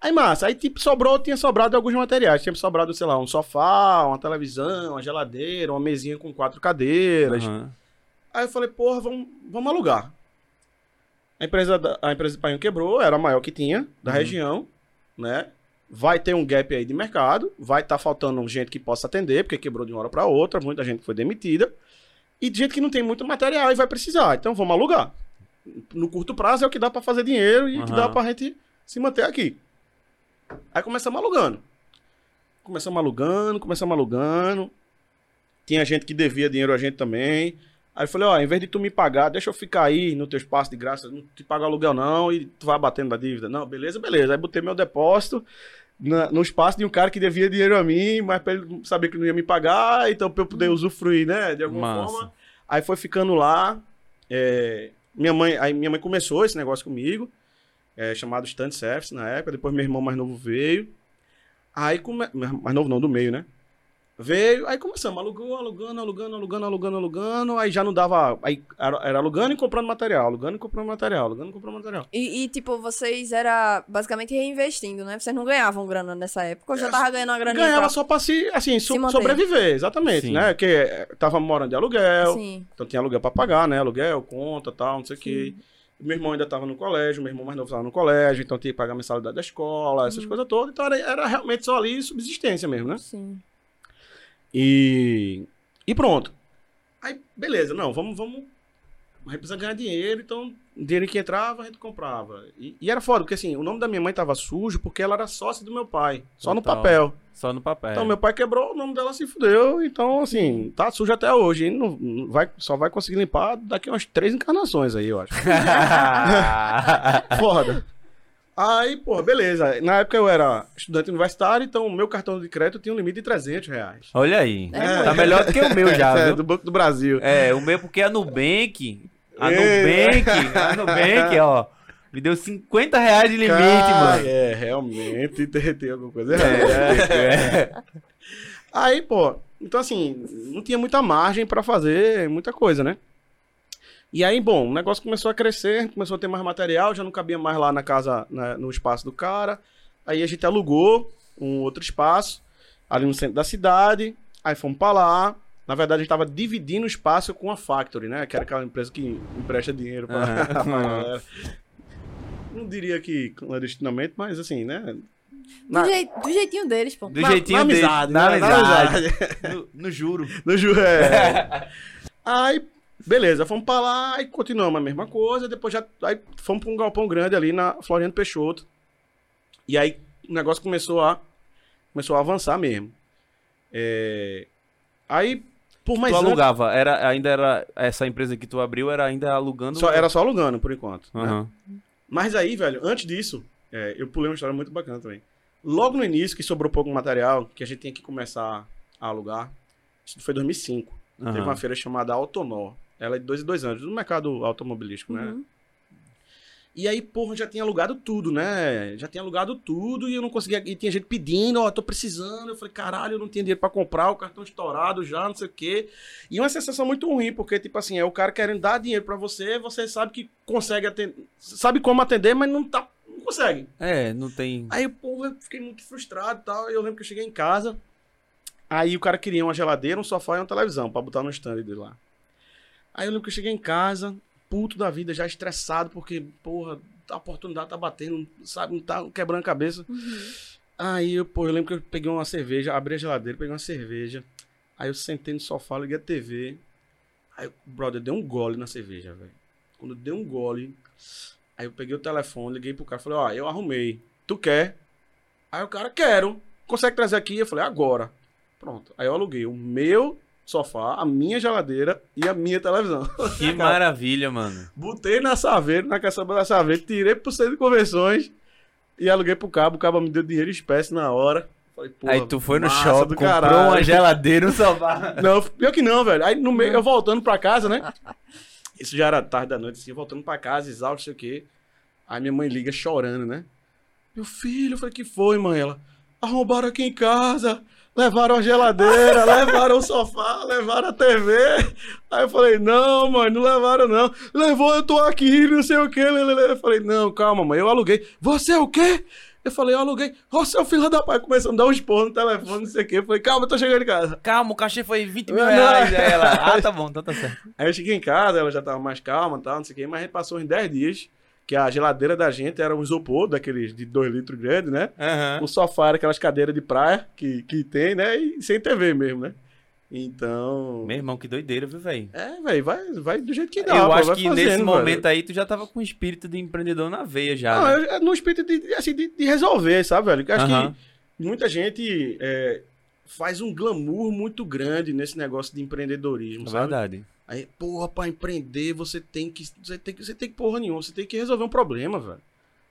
Aí, massa, aí tipo, sobrou, tinha sobrado alguns materiais. Tinha sobrado, sei lá, um sofá, uma televisão, uma geladeira, uma mesinha com quatro cadeiras. Aham. Aí eu falei, porra, vamos, vamos alugar. A empresa, da- a empresa de Painho quebrou, era a maior que tinha da Uhum. região, né? Vai ter um gap aí de mercado, vai estar faltando gente que possa atender, porque quebrou de uma hora para outra, muita gente foi demitida. E gente que não tem muito material e vai precisar. Então vamos alugar. No curto prazo é o que dá para fazer dinheiro e o que dá pra gente se manter aqui. Aí começamos alugando. Começamos alugando, começamos alugando. Tinha gente que devia dinheiro a gente também. Aí eu falei, ó, em vez de tu me pagar, deixa eu ficar aí no teu espaço de graça, não te pago aluguel não, e tu vai batendo da dívida. Não, beleza, beleza. Aí botei meu depósito na- no espaço de um cara que devia dinheiro a mim, mas pra ele saber que não ia me pagar, então pra eu poder usufruir, né, de alguma Massa. forma. Aí foi ficando lá. é, minha mãe, aí minha mãe começou esse negócio comigo, é, chamado Stand Service na época. Depois meu irmão mais novo veio. Aí come... mais novo não do meio, né? Veio, aí começamos, alugando, alugando, alugando, alugando, alugando, alugando. Aí já não dava. Aí era, alugando e comprando material, alugando e comprando material, alugando e comprando material. E, e, tipo, vocês era basicamente reinvestindo, né? Vocês não ganhavam grana nessa época, ou já tava ganhando uma graninha Ganhava pra... só pra se, assim, so- se manter. sobreviver, exatamente, Sim. né? Porque eh, tava morando de aluguel, Sim. Então tinha aluguel pra pagar, né? Aluguel, conta, tal, não sei o quê. Meu irmão ainda tava no colégio, meu irmão mais novo tava no colégio, então tinha que pagar a mensalidade da escola, essas Uhum. coisas todas. Então era, era realmente só ali subsistência mesmo, né? Sim. E, e pronto. Aí, beleza, não, vamos, vamos. A gente precisa ganhar dinheiro, então o dinheiro que entrava, a gente comprava. E, e era foda, porque assim, o nome da minha mãe tava sujo porque ela era sócia do meu pai, só no Total. papel. Só no papel. Então meu pai quebrou, o nome dela se fudeu, então assim, tá sujo até hoje. E não, não vai, só vai conseguir limpar daqui umas três encarnações aí, eu acho. Foda. Aí, pô, beleza. Na época eu era estudante universitário, então o meu cartão de crédito tinha um limite de 300 reais. Olha aí. É. Tá melhor do que o meu já, É, do Banco do Brasil. É, o meu porque a Nubank. A É. Nubank, a Nubank, ó. Me deu 50 reais de limite, Cara, mano. É, realmente tem, tem alguma coisa errada. É, é. Aí, pô, então assim, não tinha muita margem pra fazer muita coisa, né? E aí, bom, o negócio começou a crescer, começou a ter mais material, já não cabia mais lá na casa, na- no espaço do cara. Aí a gente alugou um outro espaço, ali no centro da cidade. Aí fomos pra lá. Na verdade, a gente tava dividindo o espaço com a Factory, né? Que era aquela empresa que empresta dinheiro pra, Aham. pra galera. Não diria que clandestinamente, mas assim, né? Na- Do, jei- do jeitinho deles, pô. Do na- jeitinho na deles, amizade, na né? Na amizade. No, no juro. No ju- é. Aí, beleza, fomos pra lá e continuamos a mesma coisa. Depois já aí fomos pra um galpão grande ali na Floriano Peixoto. E aí o negócio começou a começou a avançar mesmo. É, Aí, por mais tu alugava, era, ainda era. Essa empresa que tu abriu era ainda alugando. só, era só alugando por enquanto. né? Aham. Mas aí, velho, antes disso, é, eu pulei uma história muito bacana também. Logo no início, que sobrou pouco material, que a gente tinha que começar a alugar, isso foi em 2005. Teve aham. uma feira chamada Autonor. Ela é de dois em dois anos, no mercado automobilístico, né? E aí, porra, já tinha alugado tudo, né? Já tinha alugado tudo e eu não conseguia. E tinha gente pedindo, ó, tô precisando. Eu falei, caralho, eu não tinha dinheiro pra comprar, o cartão estourado já, não sei o quê. E uma sensação muito ruim, porque, tipo assim, é o cara querendo dar dinheiro pra você, você sabe que consegue atender. Sabe como atender, mas não tá. Não consegue. É, não tem. Aí, pô, eu fiquei muito frustrado e tal. Eu lembro que eu cheguei em casa. Aí o cara queria uma geladeira, um sofá e uma televisão pra botar no stand dele lá. Aí eu lembro que eu cheguei em casa, puto da vida, já estressado, porque, porra, a oportunidade tá batendo, sabe, não tá quebrando a cabeça. Aí eu, pô, eu lembro que eu peguei uma cerveja, abri a geladeira, peguei uma cerveja. Aí eu sentei no sofá, liguei a TV. Aí, o brother, deu um gole na cerveja, velho. Quando eu dei um gole, aí eu peguei o telefone, liguei pro cara, falei, ó, eu arrumei. Tu quer? Aí o cara, quero. Consegue trazer aqui? Eu falei, agora. Pronto. Aí eu aluguei o meu sofá, a minha geladeira e a minha televisão. Que maravilha, mano. Botei na Saveiro, na caçamba da Saveiro, tirei pro centro de convenções e aluguei pro cabo. O cabo me deu dinheiro em espécie na hora. Falei, Aí tu foi no shopping, comprou caralho. uma geladeira, um sofá. Não, pior que não, velho. Aí no meio, eu voltando pra casa, né? Isso já era tarde da noite, assim, voltando pra casa, exausto, não sei o quê. Aí minha mãe liga chorando, né? Meu filho, eu falei, que foi, mãe? Ela, arrombaram aqui em casa, levaram a geladeira, levaram o sofá, levaram a TV. Aí eu falei, não, mãe, não levaram, não. Levou, eu tô aqui, não sei o quê. Eu falei, não, calma, mãe, eu aluguei. Você é o quê? Eu falei, eu aluguei. Ô, seu filho da pai, começou a dar um esporro no telefone, não sei o quê. Eu falei, calma, eu tô chegando em casa. Calma, o cachê foi 20 mil reais. Aí ela, ah, tá bom, então tá certo. Aí eu cheguei em casa, ela já tava mais calma e tal, não sei o quê, mas a gente passou uns 10 dias, que a geladeira da gente era um isopor, daqueles de 2 litros grande, né? Aham. O sofá era aquelas cadeiras de praia que, que tem, né? E sem TV mesmo, né? Então. Meu irmão, que doideira, viu, velho? É, velho, vai, vai do jeito que dá. Eu pô, acho que fazendo, nesse momento aí tu já tava com o espírito de empreendedor na veia já. Não, né? eu- é no espírito de, assim, de, de resolver, sabe, velho? Eu acho Aham. que muita gente é, faz um glamour muito grande nesse negócio de empreendedorismo, É sabe? verdade. Aí, porra, pra empreender, você tem que. Você tem que. Você tem que porra nenhuma, você tem que resolver um problema, velho.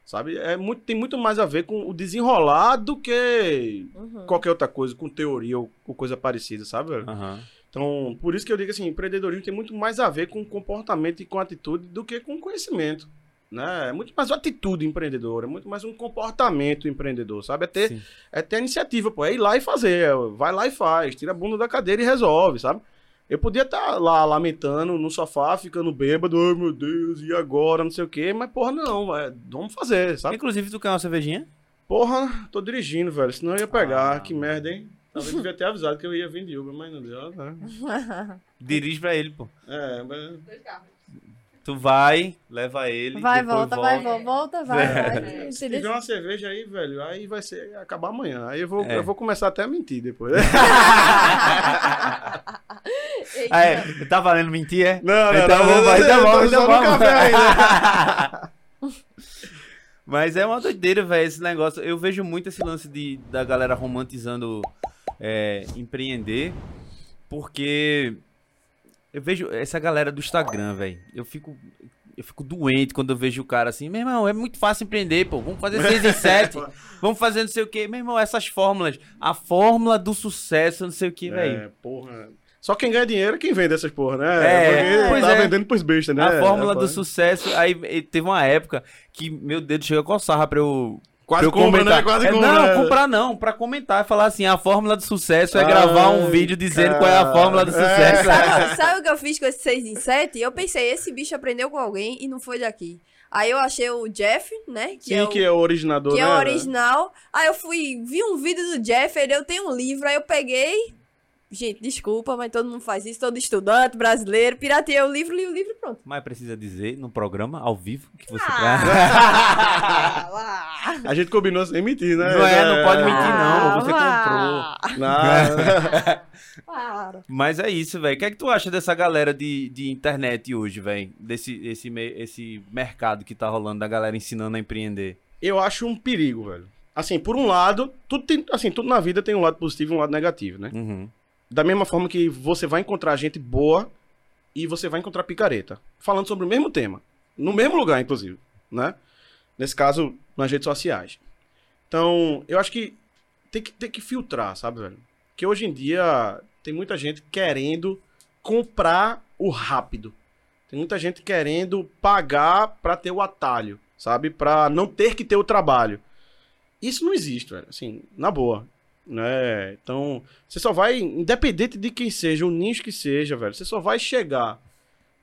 Sabe? É muito, tem muito mais a ver com o desenrolar do que Uhum. qualquer outra coisa, com teoria ou, ou coisa parecida, sabe, velho? Aham. Então, por isso que eu digo assim, empreendedorismo tem muito mais a ver com comportamento e com atitude do que com conhecimento. Né? É muito mais uma atitude empreendedora, é muito mais um comportamento empreendedor, sabe? É ter, Sim. é ter a iniciativa, pô. É ir lá e fazer. é, vai lá e faz. Tira a bunda da cadeira e resolve, sabe? Eu podia estar lá lamentando no sofá, ficando bêbado, ai meu Deus, e agora, não sei o quê, mas porra, não, é, vamos fazer, sabe? Inclusive, tu quer uma cervejinha? Porra, tô dirigindo, velho, senão eu ia pegar, Ah. que merda, hein? Talvez devia ter avisado que eu ia vir de Uber, mas não deu, né? Dirige pra ele, pô. É, mas... Tu vai, leva ele. Vai, depois volta, vai, volta, volta, vai, vai. Se tiver uma cerveja aí, velho, aí vai ser acabar amanhã. Aí eu vou, É. eu vou começar até a mentir depois. Ah, é, tá valendo mentir, é? Não, Então vai, então tô vamos, então no vamos. café ainda. Mas é uma doideira, velho, esse negócio. Eu vejo muito esse lance de, da galera romantizando é, empreender, porque eu vejo essa galera do Instagram, velho. Eu fico. eu fico doente quando eu vejo o cara assim, meu irmão, é muito fácil empreender, pô. Vamos fazer 6 em 7. vamos fazer não sei o quê. Meu irmão, essas fórmulas. A fórmula do sucesso, não sei o quê, velho. É, porra. Só quem ganha dinheiro é quem vende essas porra, né? É, Porque pois tá é. vendendo pros bestas, né? A fórmula É, do sucesso. Aí teve uma época que meu dedo chegou a coçar pra eu. Quase compra, comentar. né? Quase É, compra. Não, né? comprar não, pra comentar e falar assim: a fórmula do sucesso é Ai, gravar um vídeo dizendo qual é a fórmula do cara. sucesso. É. Sabe, sabe o que eu fiz com esse 6 em 7? Eu pensei, esse bicho aprendeu com alguém e não foi daqui. Aí eu achei o Jeff, né? Que Sim, é o, que é o originador, que é né? o original. Aí eu fui, vi um vídeo do Jeff, ele eu tenho um livro, aí eu peguei. Gente, desculpa, mas todo mundo faz isso, todo estudante brasileiro, pirateei o livro, li o livro e pronto. Mas precisa dizer no programa, ao vivo, que você Ah. A gente combinou sem mentir, né? Não é, não pode mentir, Ah, não, você lá. Não. Claro. Mas é isso, velho. O que é que tu acha dessa galera de, de internet hoje, velho? Desse esse, me- esse mercado que tá rolando da galera ensinando a empreender. Eu acho um perigo, velho. Assim, por um lado, tudo tem, assim, tudo na vida tem um lado positivo e um lado negativo, né? Uhum. Da mesma forma que você vai encontrar gente boa e você vai encontrar picareta. Falando sobre o mesmo tema. No mesmo lugar, inclusive. Né? Nesse caso, nas redes sociais. Então, eu acho que tem que, tem que filtrar, sabe, velho? Porque hoje em dia tem muita gente querendo comprar o rápido. Tem muita gente querendo pagar pra ter o atalho, sabe? Pra não ter que ter o trabalho. Isso não existe, velho. Assim, na boa. Né? Então, você só vai, independente de quem seja, o nicho que seja, velho, você só vai chegar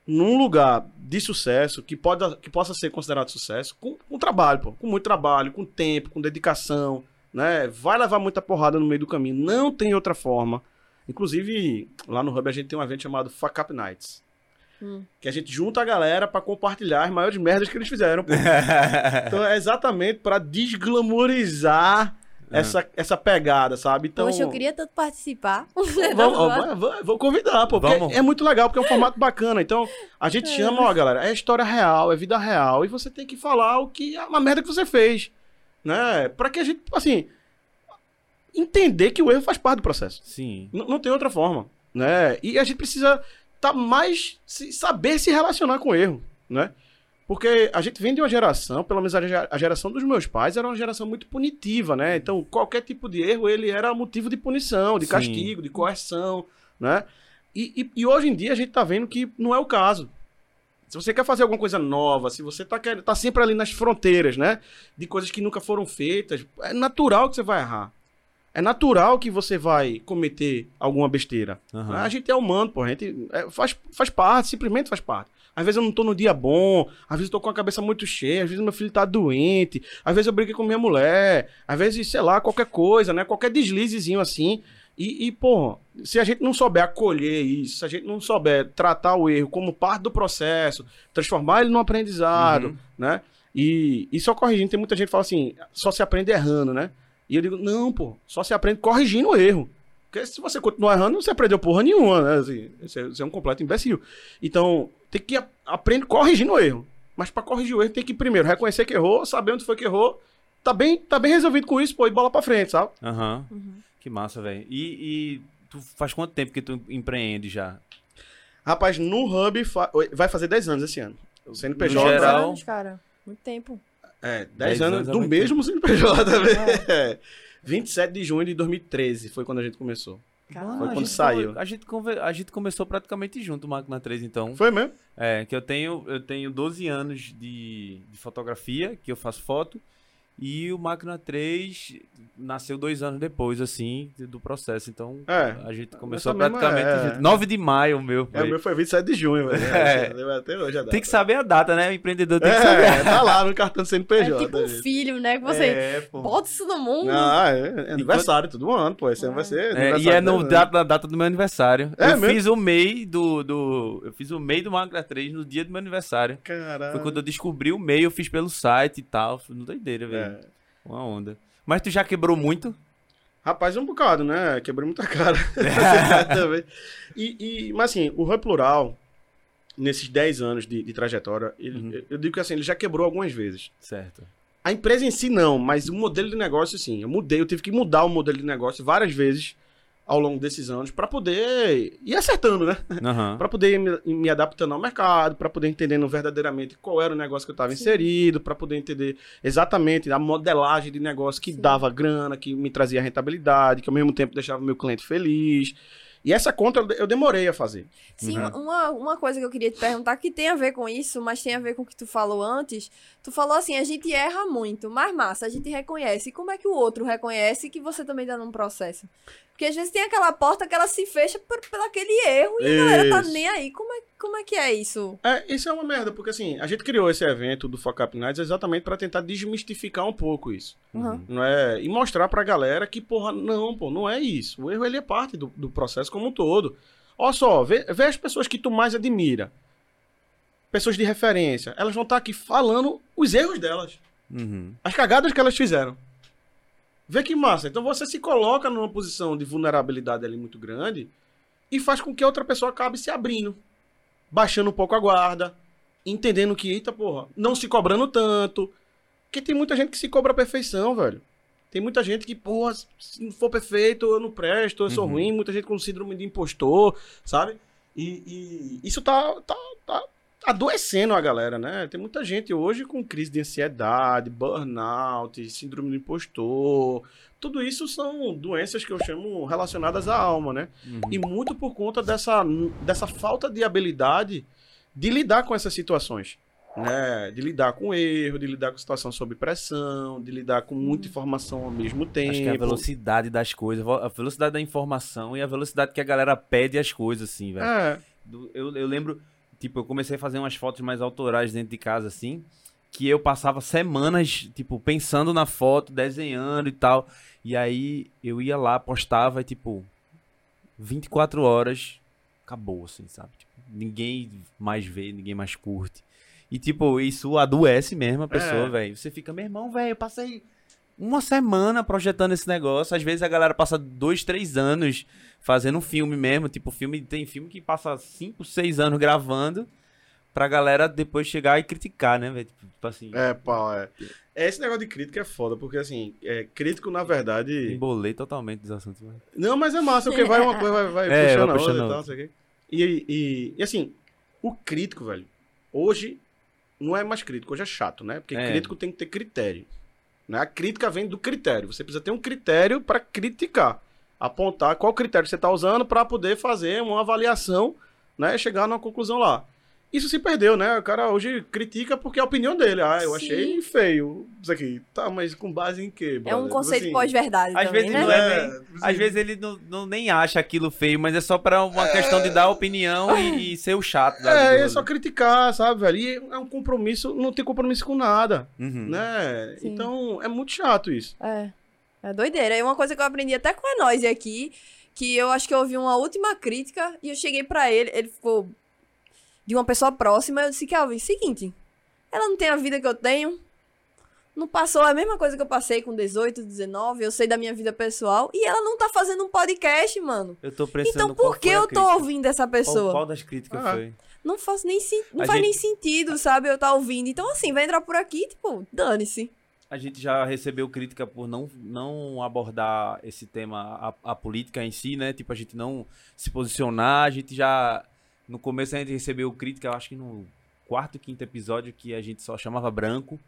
num lugar de sucesso que, pode, que possa ser considerado sucesso com, com trabalho, pô. Com muito trabalho, com tempo, com dedicação, né? Vai levar muita porrada no meio do caminho. Não tem outra forma. Inclusive, lá no Hub a gente tem um evento chamado Fuck Up Nights. Hum. Que a gente junta a galera pra compartilhar as maiores merdas que eles fizeram, pô. Então é exatamente pra desglamorizar essa, essa pegada, sabe? Então, Poxa, eu queria tanto participar. Vamos, vou convidar, pô, porque Vamos. é muito legal, porque é um formato bacana. Então, a gente chama, ó, galera, é história real, é vida real, e você tem que falar o que é uma merda que você fez, né? Pra que a gente, assim, entender que o erro faz parte do processo. Sim. N- não tem outra forma, né? E a gente precisa tá mais se- saber se relacionar com o erro, né? Porque a gente vem de uma geração, pelo menos a ge- a geração dos meus pais era uma geração muito punitiva, né? Então, qualquer tipo de erro, ele era motivo de punição, de Sim. castigo, de coerção, né? E, e- e hoje em dia a gente tá vendo que não é o caso. Se você quer fazer alguma coisa nova, se você tá, querendo, tá sempre ali nas fronteiras, né? De coisas que nunca foram feitas, é natural que você vai errar. É natural que você vai cometer alguma besteira. Aham. A gente é humano, pô. A gente é, faz, faz parte, simplesmente faz parte. Às vezes eu não tô no dia bom, às vezes eu tô com a cabeça muito cheia, às vezes meu filho tá doente, às vezes eu briguei com minha mulher, às vezes, sei lá, qualquer coisa, né? Qualquer deslizezinho assim. E, e, pô, se a gente não souber acolher isso, se a gente não souber tratar o erro como parte do processo, transformar ele num aprendizado, Uhum. né? E, e só corrigindo, tem muita gente que fala assim, só se aprende errando, né? E eu digo, não, pô, só se aprende corrigindo o erro. Porque se você continuar errando, você aprendeu porra nenhuma, né? Assim, você, você é um completo imbecil. Então, tem que aprender corrigindo o erro. Mas pra corrigir o erro, tem que primeiro reconhecer que errou, saber onde foi que errou. Tá bem, tá bem resolvido com isso, pô, e bola pra frente, sabe? Aham. Uhum. Que massa, velho. E, e tu faz quanto tempo que tu empreende já? Rapaz, no Hub fa- vai fazer 10 anos esse ano. O CNPJ. No geral- anos, cara. Muito tempo. É, 10, 10 anos, anos é do mesmo CNPJ também. É. 27 de junho de 2013 foi quando a gente começou. Caramba. Foi a quando gente saiu. come- A gente, conver- a gente começou praticamente junto, Máquina 3, então. Foi mesmo? É, que eu tenho, eu tenho 12 anos de, de fotografia, que eu faço foto, e o Máquina 3 nasceu dois anos depois, assim, do processo. Então, É. a gente começou praticamente é. junto. 9 de maio, o meu. É, foi. o meu foi 27 de junho, velho. É. É. Até hoje a data. Tem que saber a data, né? O empreendedor tem que saber. É, tá lá no cartão do É CNPJ. tipo um gente. filho, né? Que você É, pô. bota isso no mundo. Ah, é, é aniversário todo ano, pô. Esse ano vai ser. É, e é no né? data, na data do meu aniversário. É eu mesmo? fiz o MEI do, do. Eu fiz o MEI do Máquina 3 no dia do meu aniversário. Caralho. Foi quando eu descobri o MEI, eu fiz pelo site e tal. Uma doideira, velho. É. Uma onda. Mas tu já quebrou muito? Rapaz, um bocado, né? Quebrei muita cara. Também. e, e, mas assim, o Hub Plural, nesses 10 anos de, de trajetória, ele- Uhum. eu digo que assim, ele já quebrou algumas vezes. Certo. A empresa em si não, mas o modelo de negócio sim. Eu mudei, eu tive que mudar o modelo de negócio várias vezes ao longo desses anos para poder ir acertando, né? Aham. Para poder ir me, me adaptando ao mercado, para poder entendendo verdadeiramente qual era o negócio que eu estava inserido, para poder entender exatamente a modelagem de negócio que Sim. dava grana, que me trazia rentabilidade, que ao mesmo tempo deixava o meu cliente feliz. E essa conta eu de- eu demorei a fazer. Sim, Uhum. uma, uma coisa que eu queria te perguntar que tem a ver com isso, mas tem a ver com o que tu falou antes. Tu falou assim, a gente erra muito, mas massa, a gente reconhece. E como é que o outro reconhece que você também tá num processo? Porque às vezes tem aquela porta que ela se fecha por, por aquele erro e a galera tá Isso. nem aí. Como é, como é que é isso? É, isso é uma merda, porque assim, a gente criou esse evento do Fuck Up Nights exatamente para tentar desmistificar um pouco isso. Uhum. Não é? E mostrar pra galera que, porra, não, pô, não é isso. O erro ele é parte do, do processo como um todo. Olha só, vê, vê as pessoas que tu mais admira. Pessoas de referência. Elas vão estar aqui falando os erros delas. Uhum. As cagadas que elas fizeram. Vê que massa. Então você se coloca numa posição de vulnerabilidade ali muito grande e faz com que a outra pessoa acabe se abrindo. Baixando um pouco a guarda. Entendendo que, eita porra, não se cobrando tanto. Porque tem muita gente que se cobra a perfeição, velho. Tem muita gente que, porra, se não for perfeito, eu não presto, eu sou Uhum. ruim. Muita gente com síndrome de impostor, sabe? E, e isso tá, tá, tá adoecendo a galera, né? Tem muita gente hoje com crise de ansiedade, burnout, síndrome do impostor. Tudo isso são doenças que eu chamo relacionadas à alma, né? Uhum. E muito por conta dessa, dessa falta de habilidade de lidar com essas situações. Né? De lidar com erro, de lidar com situação sob pressão, de lidar com muita informação ao mesmo tempo. Acho que é a velocidade das coisas, a velocidade da informação e a velocidade que a galera pede as coisas, assim, velho. É, Eu, eu lembro, tipo, eu comecei a fazer umas fotos mais autorais dentro de casa, assim, que eu passava semanas, tipo, pensando na foto, desenhando e tal. E aí eu ia lá, postava e, tipo, 24 horas, acabou, assim, sabe? Tipo, ninguém mais vê, ninguém mais curte. E, tipo, isso adoece mesmo a pessoa, É. velho. Você fica, meu irmão, velho, eu passei uma semana projetando esse negócio. Às vezes a galera passa dois, três anos fazendo um filme mesmo. Tipo, filme tem filme que passa cinco, seis anos gravando pra galera depois chegar e criticar, né, velho? Tipo assim, é, pau, é. Esse negócio de crítica é foda, porque assim, é, crítico, na verdade. embolei totalmente dos assuntos. velho. Não, mas é massa, porque vai uma coisa, vai, vai É, puxando vai a outra e tal, não sei o quê. E, e, e assim, o crítico, velho, hoje não é mais crítico, hoje é chato, né? Porque É. crítico tem que ter critério. Né? A crítica vem do critério. Você precisa ter um critério para criticar. Apontar qual critério você está usando para poder fazer uma avaliação né? e chegar numa conclusão lá. Isso se perdeu, né? O cara hoje critica porque é a opinião dele. Ah, eu Sim. achei feio isso aqui. Tá, mas com base em quê? É brother? um Tipo conceito assim, pós-verdade Às também, vezes né? não é É, bem- tipo Às assim- vezes ele não, não nem acha aquilo feio, mas é só pra uma questão de dar opinião e, e ser o chato. da É, é só criticar, sabe, velho? E é um compromisso, não tem compromisso com nada, Uhum. né? Sim. Então é muito chato isso. É. É doideira. E uma coisa que eu aprendi até com a Noise aqui, que eu acho que eu ouvi uma última crítica e eu cheguei pra ele, ele ficou de uma pessoa próxima, eu disse, Calvin, seguinte, ela não tem a vida que eu tenho, não passou a mesma coisa que eu passei com 18, 19, eu sei da minha vida pessoal, e ela não tá fazendo um podcast, mano. Eu tô pensando Então qual por que eu tô crítica? ouvindo essa Qual, pessoa? qual das críticas Ah. foi? Não faz nem, não A faz gente- nem sentido, sabe, eu tá ouvindo. Então assim, vai entrar por aqui, tipo, dane-se. A gente já recebeu crítica por não, não abordar esse tema, a, a política em si, né? Tipo, a gente não se posicionar. A gente já. No começo a gente recebeu crítica, eu acho que no quarto, quinto episódio, que a gente só chamava branco.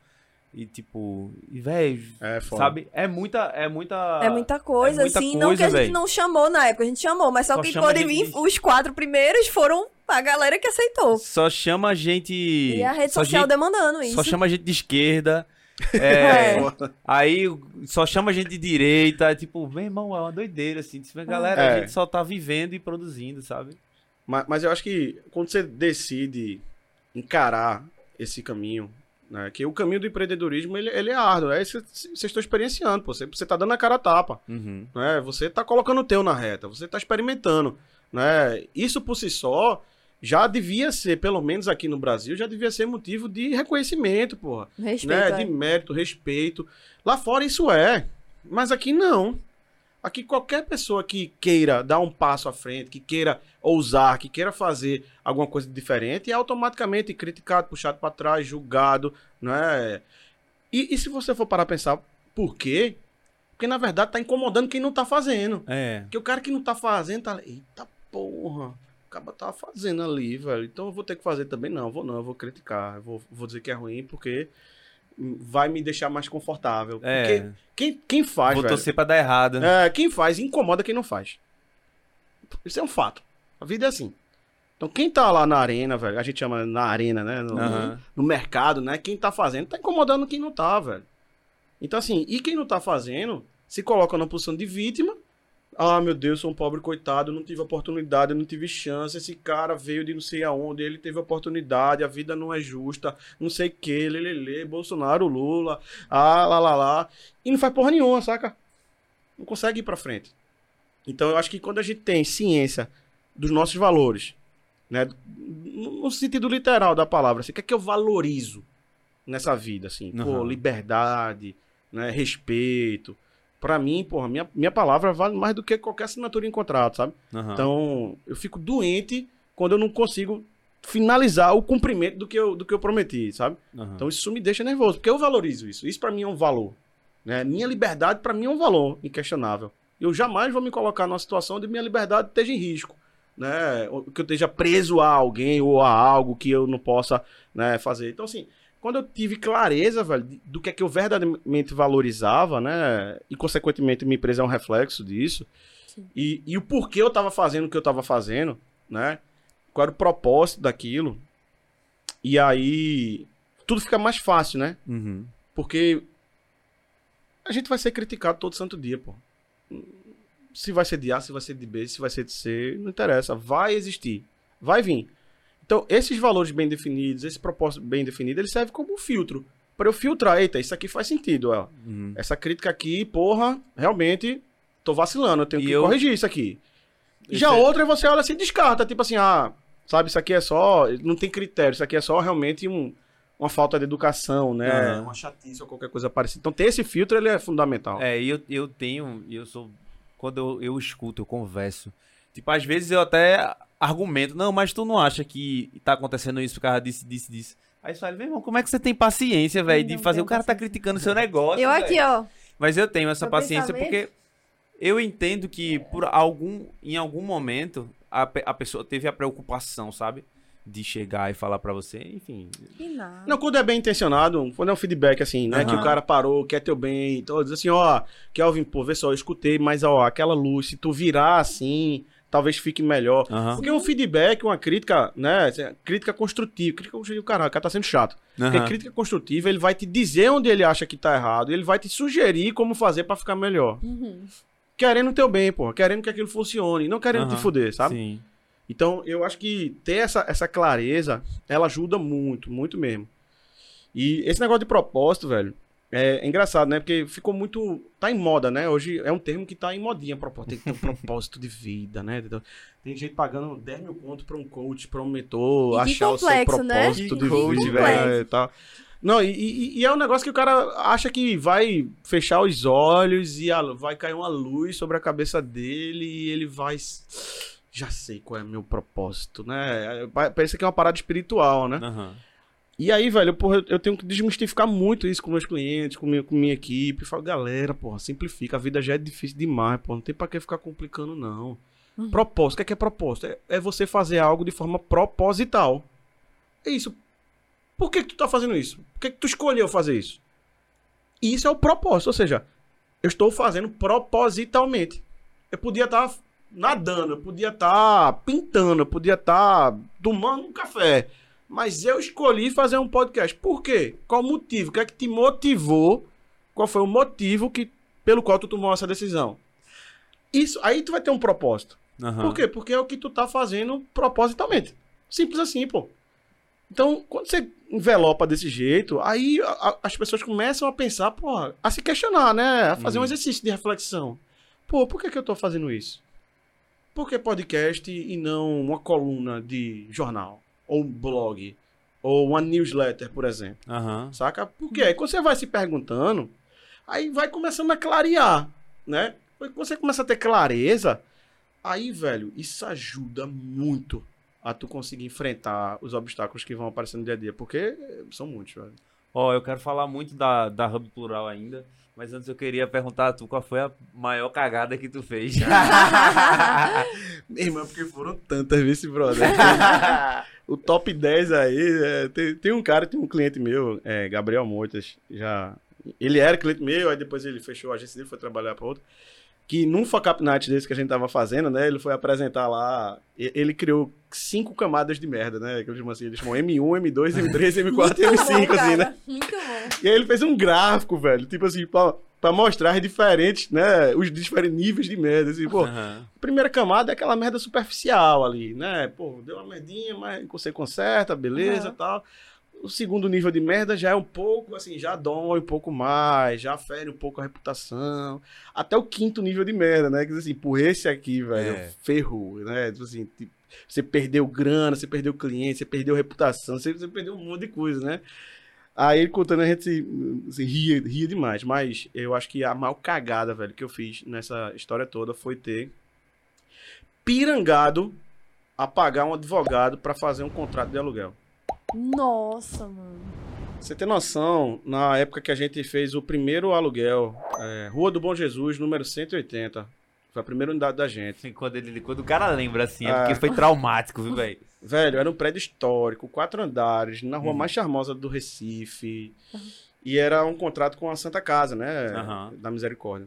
E tipo, e velho, É foda. sabe? É muita. É muita. É muita coisa, é muita assim. não coisa, que a gente não chamou na época, a gente chamou, mas só, Só que chama quando a gente vir de- os quatro primeiros foram a galera que aceitou. Só chama a gente. E a rede só social gente- demandando isso. Só chama a gente de esquerda. É, É. Aí só chama a gente de direita. Tipo, meu irmão, é uma doideira, assim. Tipo, Galera, É. a gente só tá vivendo e produzindo, sabe? Mas, mas eu acho que quando você decide encarar esse caminho, né? Que o caminho do empreendedorismo ele, ele é árduo. É isso que vocês estão experienciando, pô. Você, você tá dando a cara a tapa. Uhum. né? Você tá colocando o teu na reta, você tá experimentando, né? Isso por si só já devia ser, pelo menos aqui no Brasil, já devia ser motivo de reconhecimento, porra, Respeito. né? é. De mérito, respeito. Lá fora isso é, mas aqui não. Aqui qualquer pessoa que queira dar um passo à frente, que queira ousar, que queira fazer alguma coisa diferente, é automaticamente criticado, puxado para trás, julgado, né? E, e se você for parar a pensar por quê? Porque na verdade tá incomodando quem não tá fazendo. É. Porque o cara que não tá fazendo tá. Eita porra. O cara tá fazendo ali, velho. Então eu vou ter que fazer também. Não, vou não, eu vou criticar. Eu vou, vou dizer que é ruim porque vai me deixar mais confortável. É. Porque quem, quem faz, Vou velho, torcer pra dar errado. é, quem faz incomoda quem não faz. Isso é um fato. A vida é assim. Então, quem tá lá na arena, velho, a gente chama na arena, né? No, Aham. no mercado, né? Quem tá fazendo tá incomodando quem não tá, velho. Então, assim, e quem não tá fazendo se coloca na posição de vítima. Ah, meu Deus, sou um pobre coitado, não tive oportunidade, não tive chance. Esse cara veio de não sei aonde, ele teve oportunidade, a vida não é justa, não sei o que, lelele, Bolsonaro, Lula, ah, lá, lá, lá. E não faz porra nenhuma, saca? Não consegue ir pra frente. Então, eu acho que quando a gente tem ciência dos nossos valores, né? No sentido literal da palavra, assim, o que é que eu valorizo nessa vida, assim? Pô, Aham. liberdade, né? Respeito. Pra mim, porra, minha, minha palavra vale mais do que qualquer assinatura em contrato, sabe? Aham. Então, eu fico doente quando eu não consigo finalizar o cumprimento do que eu, do que eu prometi, sabe? Aham. Então isso me deixa nervoso, porque eu valorizo isso. Isso pra mim é um valor. Né? Minha liberdade pra mim é um valor inquestionável. Eu jamais vou me colocar numa situação onde minha liberdade esteja em risco. Né? Ou que eu esteja preso a alguém ou a algo que eu não possa né, fazer. Então, assim, quando eu tive clareza, velho, do que é que eu verdadeiramente valorizava, né? E, consequentemente, minha empresa é um reflexo disso. E, e o porquê eu tava fazendo o que eu tava fazendo, né? Qual era o propósito daquilo. E aí, tudo fica mais fácil, né? Uhum. Porque a gente vai ser criticado todo santo dia, pô. Se vai ser de A, se vai ser de B, se vai ser de C, não interessa. Vai existir. Vai vir. Então, esses valores bem definidos, esse propósito bem definido, ele serve como um filtro. Pra eu filtrar, eita, isso aqui faz sentido, ó. Uhum. Essa crítica aqui, porra, realmente tô vacilando, eu tenho E que eu- corrigir isso aqui. Esse Já é- outra você olha assim descarta, tipo assim, ah, sabe, isso aqui é só, não tem critério, isso aqui é só realmente um, uma falta de educação, né? Aham. Uma chatice ou qualquer coisa parecida. Então ter esse filtro, ele é fundamental. É, e eu, eu tenho, e eu sou. Quando eu, eu escuto, eu converso. Tipo, às vezes eu até argumento, não, mas tu não acha que tá acontecendo isso por causa disso, disso, disso. Aí você fala, meu irmão, como é que você tem paciência, velho, de fazer? O cara tá paciência. criticando seu negócio. Eu velho. aqui, ó. Mas eu tenho essa Meu paciência porque eu entendo que por algum, em algum momento a, a pessoa teve a preocupação, sabe? De chegar e falar pra você, enfim. Não, quando é bem intencionado, quando é um feedback assim, né? Aham. Que o cara parou, quer teu bem, então diz assim, ó, Kelvin, pô, vê só, eu escutei, mas ó, aquela luz, se tu virar assim, talvez fique melhor. Aham. Porque um feedback, uma crítica, né? assim, Crítica construtiva. Crítica construtiva, caralho, o cara tá sendo chato. Porque Aham. crítica construtiva, ele vai te dizer onde ele acha que tá errado, ele vai te sugerir como fazer pra ficar melhor. Uhum. Querendo teu bem, pô, querendo que aquilo funcione, não querendo te fuder, sabe? Sim. Então, eu acho que ter essa, essa clareza, ela ajuda muito, muito mesmo. E esse negócio de propósito, velho, é, é engraçado, né? Porque ficou muito. Tá em moda, né? Hoje é um termo que tá em modinha, propósito. Tem que ter um propósito de vida, né? Tem gente pagando 10 mil contos pra um coach, pra um mentor, E achar o seu complexo, né? propósito Que de coach, vida velho. e tal. Não, e, e- e é um negócio que o cara acha que vai fechar os olhos e a- vai cair uma luz sobre a cabeça dele e ele vai. Já sei qual é o meu propósito, né? Pa- Parece que é uma parada espiritual, né? Aham. E aí, velho, porra, eu- eu tenho que desmistificar muito isso com meus clientes, com minha, com minha equipe. Falo, galera, porra, simplifica. A vida já é difícil demais, porra. Não tem pra que ficar complicando, não. Uhum. Propósito, o que é, que é propósito? É, é você fazer algo de forma proposital. É isso. Por que, que tu tá fazendo isso? Por que, que tu escolheu fazer isso? Isso é o propósito, ou seja, eu estou fazendo propositalmente. Eu podia estar nadando, eu podia estar pintando, eu podia estar tomando um café. Mas eu escolhi fazer um podcast. Por quê? Qual o motivo? O que é que te motivou? Qual foi o motivo que, pelo qual tu tomou essa decisão? Isso, aí tu vai ter um propósito. Aham. Por quê? Porque é o que tu tá fazendo propositalmente. Simples assim, pô. Então, quando você envelopa desse jeito, aí a- a- as pessoas começam a pensar, pô, a se questionar, né? A fazer um Uhum. exercício de reflexão. Pô, por que, que eu tô fazendo isso? Por que podcast e não uma coluna de jornal? Ou um blog? Ou uma newsletter, por exemplo? Aham. Saca? Porque aí quando você vai se perguntando, aí vai começando a clarear, né? Quando você começa a ter clareza, aí, velho, isso ajuda muito a tu conseguir enfrentar os obstáculos que vão aparecendo no dia a dia, porque são muitos, velho. Ó, eu quero falar muito da, da Hub Plural ainda, Mas antes eu queria perguntar a tu qual foi a maior cagada que tu fez. Meu irmão, porque foram tantas, vice brother. o top 10 aí, é, tem, tem um cara, tem um cliente meu, é, Gabriel Moitas, já. Ele era cliente meu, aí depois ele fechou a agência dele, foi trabalhar para outro. Que num Fuck Up Night desse que a gente tava fazendo, né? Ele foi apresentar lá. Ele criou cinco camadas de merda, né? Que eles chamam assim, eles chamam M1, M2, M3, M4 e Muito bom, M5, assim, né? Muito bom. E aí ele fez um gráfico, velho, tipo assim, pra, pra mostrar as diferentes, né? Os diferentes níveis de merda. Assim, pô, a primeira camada é aquela merda superficial ali, né? Pô, deu uma merdinha, mas você conserta, beleza e Aham. tal. O segundo nível de merda já é um pouco, assim, já dói um pouco mais, já fere um pouco a reputação. Até o quinto nível de merda, né? Que assim, por esse aqui, velho, É. ferrou, né? Tipo assim, tipo, você perdeu grana, você perdeu cliente, você perdeu reputação, você, você perdeu um monte de coisa, né? Aí ele contando, a gente se, se ria, ria demais. Mas eu acho que a maior cagada, velho, que eu fiz nessa história toda foi ter pirangado a pagar um advogado pra fazer um contrato de aluguel. Nossa, mano. Você tem noção, na época que a gente fez o primeiro aluguel, é, Rua do Bom Jesus, número 180. Foi a primeira unidade da gente. Assim, quando, ele, quando o cara lembra assim, é Ah. porque foi traumático, viu, velho? Velho, era um prédio histórico, quatro andares, na rua Hum. mais charmosa do Recife. E era um contrato com a Santa Casa, né? Aham. Da Misericórdia.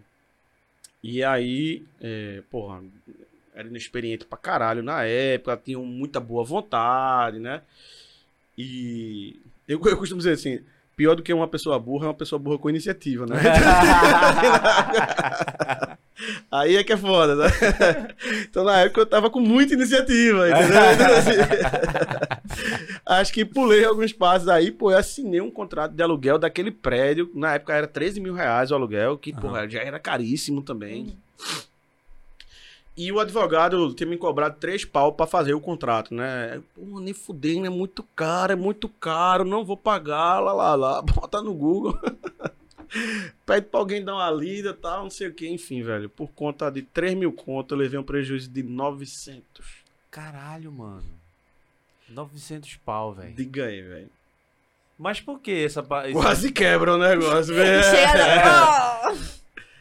E aí, é, porra, era inexperiente pra caralho na época, tinham muita boa vontade, né? E eu, eu costumo dizer assim, pior do que uma pessoa burra é uma pessoa burra com iniciativa, né? Aí é que é foda, né? Então na época eu tava com muita iniciativa, entendeu? Então, assim, acho que pulei alguns passos aí, pô, eu assinei um contrato de aluguel daquele prédio, na época era 13 mil reais o aluguel, que, porra, já era caríssimo também. E o advogado tinha me cobrado três pau pra fazer o contrato, né? Pô, nem fudendo, é muito caro, é muito caro, não vou pagar, lá, lá, lá. Bota no Google. Pede pra alguém dar uma lida e tal, não sei o que, enfim, velho. Por conta de 3 mil conto, eu levei um prejuízo de 900. Caralho, mano. 900 pau, velho. Diga aí, velho. Mas por que essa... Quase quebra o negócio, velho. Chega.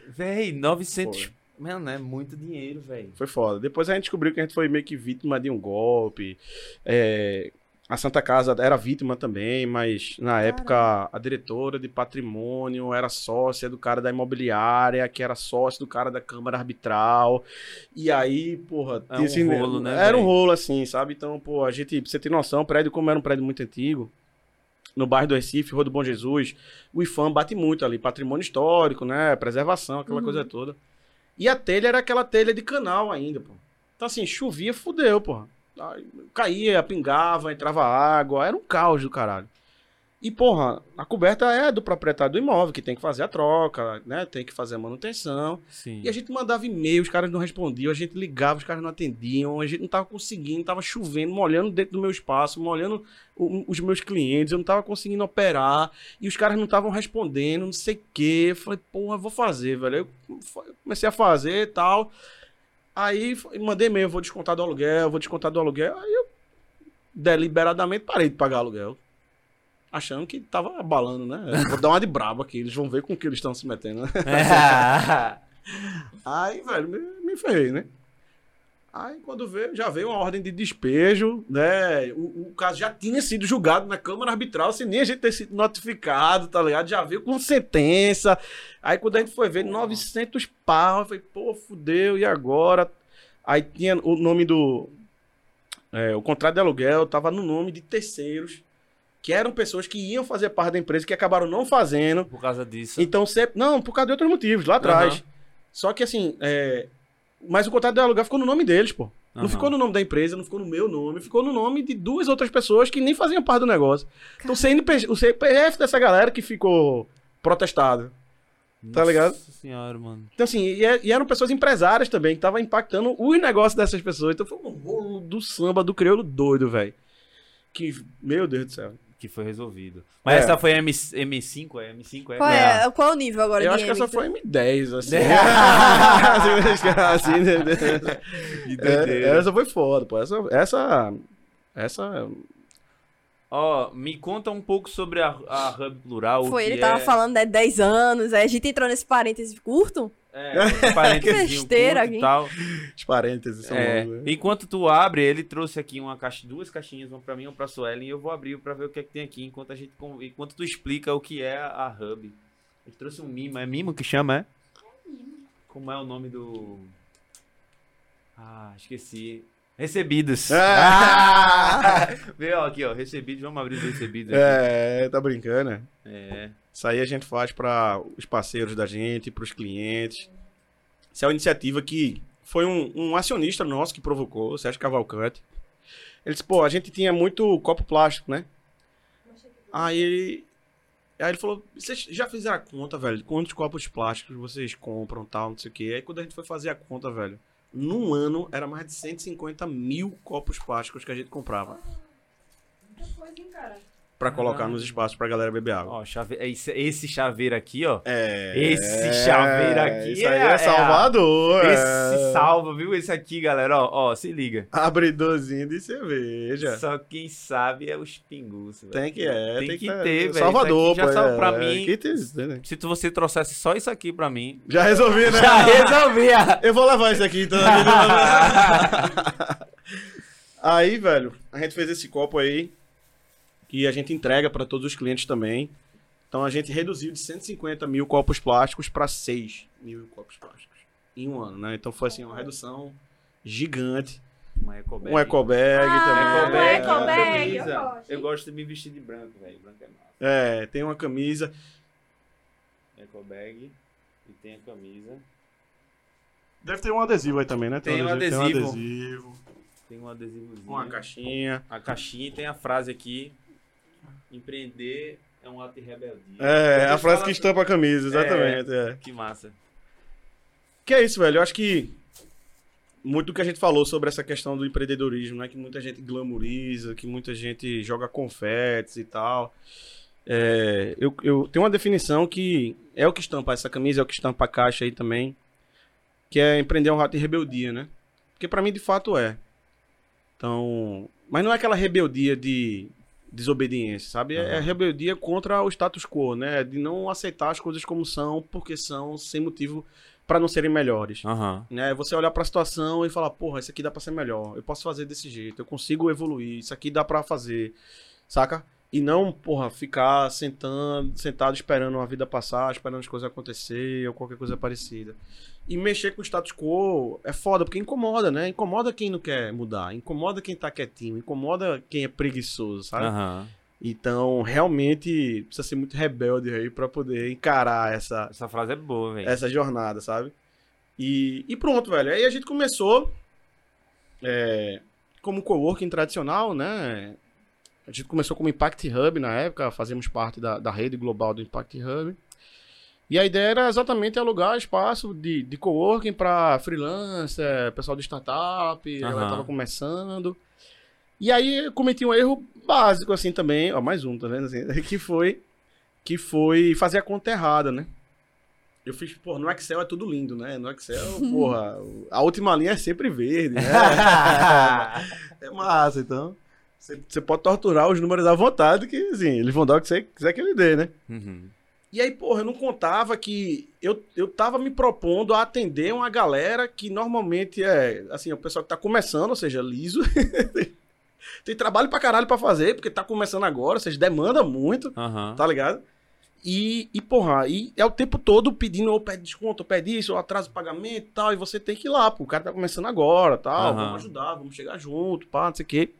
Véi, 900... Foi. Mano, é muito dinheiro, velho. Foi foda. Depois a gente descobriu que a gente foi meio que vítima de um golpe. É, a Santa Casa era vítima também, mas na época a diretora de patrimônio era sócia do cara da imobiliária, que era sócio do cara da Câmara Arbitral. E aí, porra, É um esse- rolo, né, Era um velho? rolo assim, sabe? Então, pô, a gente, pra você ter noção, o prédio, como era um prédio muito antigo, no bairro do Recife, Rua do Bom Jesus, o IFAM bate muito ali, patrimônio histórico, né? Preservação, aquela Uhum. coisa toda. E a telha era aquela telha de canal ainda, pô. Então, assim, chovia, fudeu, pô. Aí, Caía, pingava, entrava água, era um caos do caralho. E, porra, a coberta é do proprietário do imóvel, que tem que fazer a troca, né? Tem que fazer a manutenção. Sim. E a gente mandava e-mail, os caras não respondiam, a gente ligava, os caras não atendiam, a gente não tava conseguindo, tava chovendo, molhando dentro do meu espaço, molhando o- os meus clientes, eu não tava conseguindo operar, e os caras não estavam respondendo, não sei o quê. Eu falei, porra, vou fazer, velho. Eu comecei a fazer e tal. Aí mandei e-mail, vou descontar do aluguel, vou descontar do aluguel. Aí eu deliberadamente parei de pagar aluguel. Achando que tava abalando, né? Vou dar uma de brabo aqui, eles vão ver com o que eles estão se metendo, né? Aí, velho, me, me ferrei, né? Aí, quando veio, já veio uma ordem de despejo, né? O, o caso já tinha sido julgado na Câmara Arbitral, sem nem a gente ter sido notificado, tá ligado? Já veio com sentença. Aí, quando a gente foi ver, 900 pau, eu falei, pô, fudeu, e agora? Aí tinha o nome do. é, o contrato de aluguel tava no nome de terceiros, que eram pessoas que iam fazer parte da empresa, que acabaram não fazendo. Por causa disso. Então, sempre. Não, por causa de outros motivos, lá atrás. Aham. Só que assim, é, mas o contrato de aluguel ficou no nome deles, pô. Não ficou no nome da empresa, não ficou no meu nome, ficou no nome de duas outras pessoas que nem faziam parte do negócio. Então o, CNPJ, o CPF dessa galera que ficou protestado. tá ligado? Nossa senhora, mano. Então assim, e, é- e eram pessoas empresárias também, que estavam impactando os negócios dessas pessoas. Então foi um rolo do samba do crioulo doido, velho. Que, meu Deus do céu. Que foi resolvido. Mas É. essa foi M, M5? É M5? É? Qual é, qual é o nível agora Eu de acho que M essa tu- foi M10, assim. Assim, né? Que É, essa foi foda, pô. Essa, essa, essa Ó, me conta um pouco sobre a, a Hub Plural. o Foi, que ele tava é- falando, né, 10 anos, aí a gente entrou nesse parêntese curto. É, parênteses besteira curto e aqui. tal. Os parênteses são É, longos, né? enquanto tu abre, ele trouxe aqui uma caixa, duas caixinhas, uma pra mim e uma pra Suelen, e eu vou abrir pra ver o que é que tem aqui, enquanto a gente enquanto tu explica o que é a Hub. Ele trouxe um mimo, é mimo que chama, é? Como é o nome do Ah, esqueci. Recebidos. Ah! Vê ó, aqui, ó, recebidos, vamos abrir os recebidos aqui. É, tá brincando, né? É. Isso aí a gente faz para os parceiros da gente, para os clientes. Isso é uma iniciativa que foi um, um acionista nosso que provocou, o Sérgio Cavalcante. Ele disse, pô, a gente tinha muito copo plástico, né? Aí ele, aí ele falou, vocês já fizeram a conta, velho? Quantos copos plásticos vocês compram tal, não sei o quê. Aí quando a gente foi fazer a conta, velho, num ano era mais de 150 mil copos plásticos que a gente comprava para colocar nos espaços pra galera beber água. Ó, chave... esse, esse chaveiro aqui, ó. É. Esse chaveiro aqui Isso aí é- é, é Salvador. é. Esse salva, viu? Esse aqui, galera, ó, ó, se liga. Abridorzinho de cerveja. Só quem sabe é os pingus. velho. Tem que é, Tem tem, que tá- ter, velho. Salvador, já pô, salva é, pra é, mim. que tem né? Se tu- você trouxesse só isso aqui pra mim, Já resolvi, né? já resolvia. Eu vou levar isso aqui então. aí, velho, a gente fez esse copo aí que a gente entrega para todos os clientes também. Então a gente reduziu de 150 mil copos plásticos para 6 mil copos plásticos em um ano, né? Então foi assim uma redução gigante. Uma ecobag. Um eco bag Ah, também. uma é, eco bag, camisa. eu gosto. Eu gosto de me vestir de branco, velho. Branco é massa. É, tem uma camisa. Ecobag e tem a camisa. Deve ter um adesivo aí também, né? Tem um Tem um adesivo. adesivo. Tem um adesivozinho. Uma caixinha. A caixinha e tem a frase aqui. Empreender é um ato de rebeldia. É, a Depois frase que estampa a camisa, exatamente. É. Que massa. Que é isso, velho. Eu acho que muito do que a gente falou sobre essa questão do empreendedorismo, né? Que muita gente glamoriza, que muita gente joga confetes e tal. É, eu, eu tenho uma definição que é o que estampa essa camisa, é o que estampa a caixa aí também, que é empreender um rato de rebeldia, né? Porque pra mim, de fato, é. Então, mas não é aquela rebeldia de desobediência, sabe? É, é rebeldia contra o status quo, né? De não aceitar as coisas como são, porque são sem motivo pra não serem melhores Aham. né? Você olhar pra situação e falar, porra, isso aqui dá pra ser melhor. Eu posso fazer desse jeito, eu consigo evoluir, isso aqui dá pra fazer. Saca? E não, porra, ficar sentando, sentado esperando a vida passar, esperando as coisas acontecer ou qualquer coisa parecida. E mexer com o status quo é foda, porque incomoda, né? Incomoda quem não quer mudar, incomoda quem tá quietinho, incomoda quem é preguiçoso, sabe? Aham. Então, realmente, precisa ser muito rebelde aí pra poder encarar essa, Essa frase é boa, velho. essa jornada, sabe? E, e pronto, velho. Aí a gente começou é, como coworking tradicional, né? A gente começou como Impact Hub na época, fazemos parte da, da rede global do Impact Hub. E a ideia era exatamente alugar espaço de, de coworking para freelancer, pessoal de startup, ela Aham. estava começando. E aí eu cometi um erro básico assim também, ó, mais um, tá vendo assim, que foi que foi fazer a conta errada, né? Eu fiz, pô, no Excel é tudo lindo, né? No Excel, porra, a última linha é sempre verde, né? é massa, então. Você pode torturar os números à vontade, que assim, eles vão dar o que você quiser que ele dê, né? Uhum. E aí, porra, eu não contava que eu, eu tava me propondo a atender uma galera que normalmente é, assim, o pessoal que tá começando, ou seja, liso. Tem trabalho pra caralho pra fazer, porque tá começando agora, ou seja, demanda muito, Aham. tá ligado? E, e, porra, e é o tempo todo pedindo, ou pede desconto, ou pede isso, ou atraso o pagamento e tal, e você tem que ir lá, pô, o cara tá começando agora, tal, Aham. vamos ajudar, vamos chegar junto, pá, não sei o quê.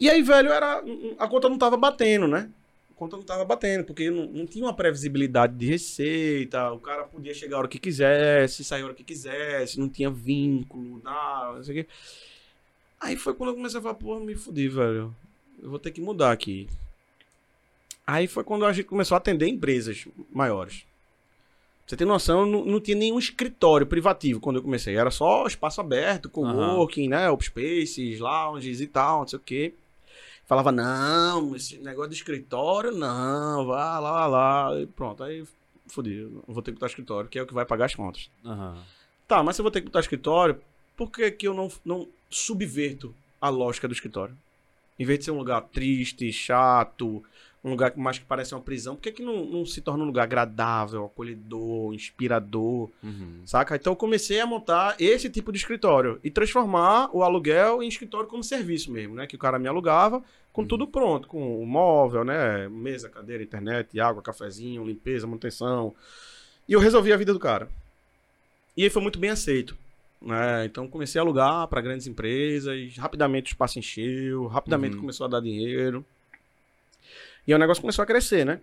E aí, velho, era, a conta não tava batendo, né? A conta não tava batendo, porque não, não tinha uma previsibilidade de receita, o cara podia chegar a hora que quisesse, sair a hora que quisesse, não tinha vínculo, nada, não sei o quê. Aí foi quando eu comecei a falar, pô, me fudi, velho. Eu vou ter que mudar aqui. Aí foi quando a gente começou a atender empresas maiores. Pra você ter noção, não, não tinha nenhum escritório privativo quando eu comecei. Era só espaço aberto, coworking, né? Open spaces, lounges e tal, não sei o quê. Falava, não, esse negócio de escritório, não, vá lá, lá. E pronto, aí fodi. Vou ter que botar escritório, que é o que vai pagar as contas. Aham. Tá, mas se eu vou ter que botar escritório, por que, que eu não, não subverto a lógica do escritório? Em vez de ser um lugar triste, chato, um lugar que mais que parece uma prisão, por que, que não, não se torna um lugar agradável, acolhedor, inspirador, Uhum. saca? Então eu comecei a montar esse tipo de escritório e transformar o aluguel em escritório como serviço mesmo, né? Que o cara me alugava com tudo pronto, com o móvel, né? Mesa, cadeira, internet, água, cafezinho, limpeza, manutenção. E eu resolvi a vida do cara. E aí foi muito bem aceito. Né? Então comecei a alugar para grandes empresas, rapidamente o espaço encheu, rapidamente Uhum. começou a dar dinheiro. E aí o negócio começou a crescer, né?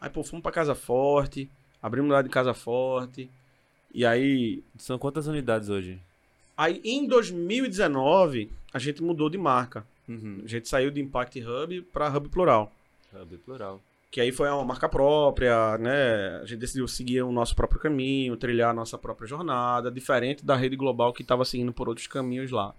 Aí, pô, fomos pra Casa Forte, abrimos lá de Casa Forte. E aí, São quantas unidades hoje? aí em 2019, a gente mudou de marca. Uhum. A gente saiu de Impact Hub para Hub Plural. Hub plural. Que aí foi uma marca própria, né? A gente decidiu seguir o nosso próprio caminho, trilhar a nossa própria jornada, diferente da rede global que estava seguindo por outros caminhos lá.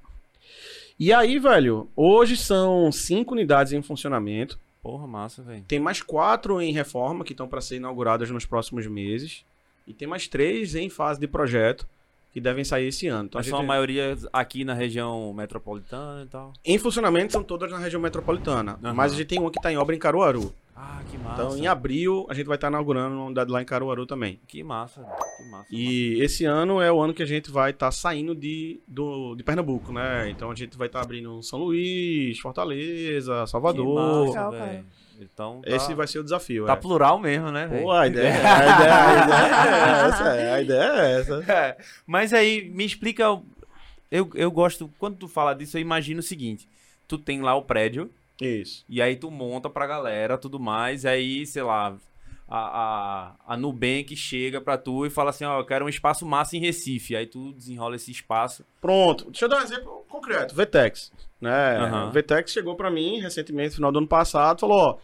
E aí, velho, hoje são cinco unidades em funcionamento. Porra, massa, velho. Tem mais quatro em reforma que estão para ser inauguradas nos próximos meses. E tem mais três em fase de projeto que devem sair esse ano. Então, a Mas gente... são a maioria aqui na região metropolitana e tal. Em funcionamento são todas na região metropolitana. Aham. Mas a gente tem uma que está em obra em Caruaru. Ah, que massa. Então, em abril, a gente vai estar inaugurando uma unidade lá em Caruaru também. Que massa, que massa. E esse ano é o ano que a gente vai estar saindo de, do, de Pernambuco, né? Então a gente vai estar abrindo São Luís, Fortaleza, Que Salvador. massa, Legal, velho. cara. Então, tá, Esse vai ser o desafio. tá é. plural mesmo, né, velho? Pô, a ideia, a, ideia, a ideia é essa, é, a ideia é essa. É, Mas aí, me explica. Eu, eu gosto. Quando tu fala disso, eu imagino o seguinte: tu tem lá o prédio, Isso. e aí tu monta pra galera tudo mais, e aí, sei lá, a, a, a Nubank chega pra tu e fala assim: ó, eu quero um espaço massa em Recife. Aí tu desenrola esse espaço. Pronto. Deixa eu dar um exemplo concreto. Vetex. Né? Vetex chegou pra mim recentemente, no final do ano passado, falou, ó,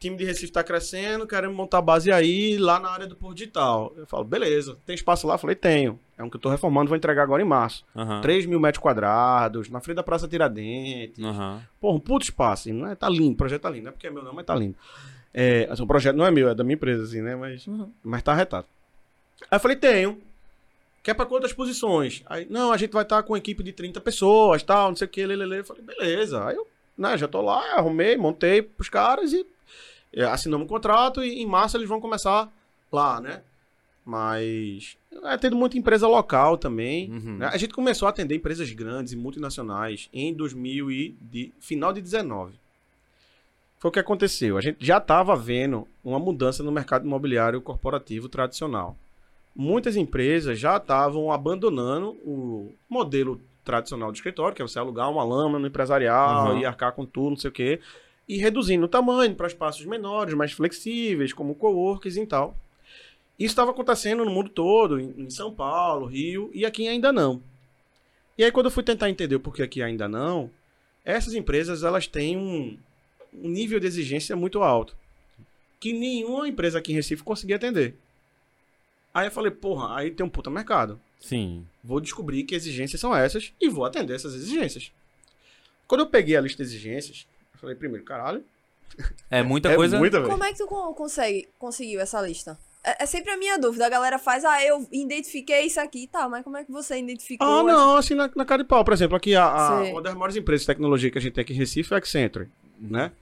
time de Recife tá crescendo, queremos montar base aí, lá na área do Porto Digital. Eu falo, beleza, tem espaço lá? Eu falei, tenho. É um que eu tô reformando, vou entregar agora em março. Aham. 3 mil metros quadrados, na frente da Praça Tiradentes. Aham. Porra, um puto espaço, assim, não é? Tá lindo, o projeto tá lindo. Não é porque é meu não, mas tá lindo. É, assim, o projeto não é meu, é da minha empresa, assim, né? Mas, Uhum. mas tá arretado. Aí eu falei, tenho. Quer pra quantas posições? Aí, não, a gente vai estar com uma equipe de 30 pessoas, tal, não sei o que, lelele. Eu falei, beleza. Aí eu, né, já tô lá, arrumei, montei pros caras e é, assinamos um contrato e em março eles vão começar lá, né? Mas é tendo muita empresa local também. Uhum. né? A gente começou a atender empresas grandes e multinacionais em 2000 e de, final de 19. Foi o que aconteceu. A gente já estava vendo uma mudança no mercado imobiliário corporativo tradicional. Muitas empresas já estavam abandonando o modelo tradicional de escritório, que é você alugar uma lâmina no empresarial Uhum. e arcar com tudo, não sei o quê, e reduzindo o tamanho para espaços menores, mais flexíveis, como coworks e tal. Isso estava acontecendo no mundo todo, em São Paulo, Rio, e aqui ainda não. E aí, quando eu fui tentar entender o porquê aqui ainda não, essas empresas elas têm um, um nível de exigência muito alto, que nenhuma empresa aqui em Recife conseguia atender. Aí eu falei, porra, aí tem um puta mercado. Sim. Vou descobrir que exigências são essas e vou atender essas exigências. Quando eu peguei a lista de exigências, falei, primeiro, caralho, É muita é coisa. muita. Como é que tu con- consegue, conseguiu essa lista? É, é sempre a minha dúvida. A galera faz, ah, eu identifiquei isso aqui, tá, mas como é que você identificou? Ah, essa- não, assim, na, na cara de pau. Por exemplo, aqui, a, a- uma das maiores empresas de tecnologia que a gente tem aqui em Recife é a Accenture, né?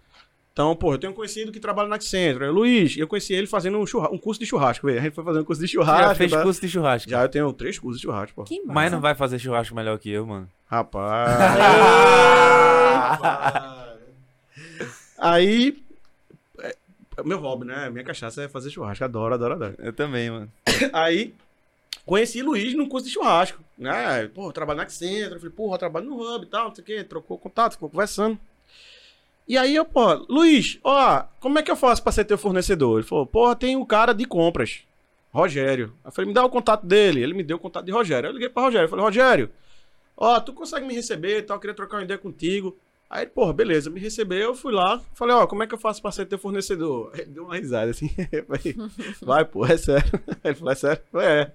Então, pô, eu tenho um conhecido que trabalha na Accenture. É o Luiz, eu conheci ele fazendo um, churra- um curso de churrasco, velho. A gente foi fazendo um curso de churrasco. Já fez tá? curso de churrasco. Já eu tenho três cursos de churrasco, pô. Mas não vai fazer churrasco melhor que eu, mano. Rapaz. Aí, é, meu hobby, né? Minha cachaça é fazer churrasco. Adoro, adoro, adoro. Eu também, mano. Aí, conheci Luiz num curso de churrasco, né? Pô, eu trabalho na Accenture, eu falei, porra, eu trabalho no Hub e tal, não sei o quê, trocou contato, ficou conversando. E aí eu, pô, Luiz, ó, como é que eu faço pra ser teu fornecedor? Ele falou, porra, tem um cara de compras, Rogério. Eu falei, me dá o contato dele. Ele me deu o contato de Rogério. Eu liguei pra Rogério, eu falei, Rogério, ó, tu consegue me receber e tal, eu queria trocar uma ideia contigo. Aí, porra, beleza, me recebeu, eu fui lá, falei, ó, como é que eu faço pra ser teu fornecedor? Ele deu uma risada assim, falei, vai, pô, é sério. Ele falou, é sério? Falei, é.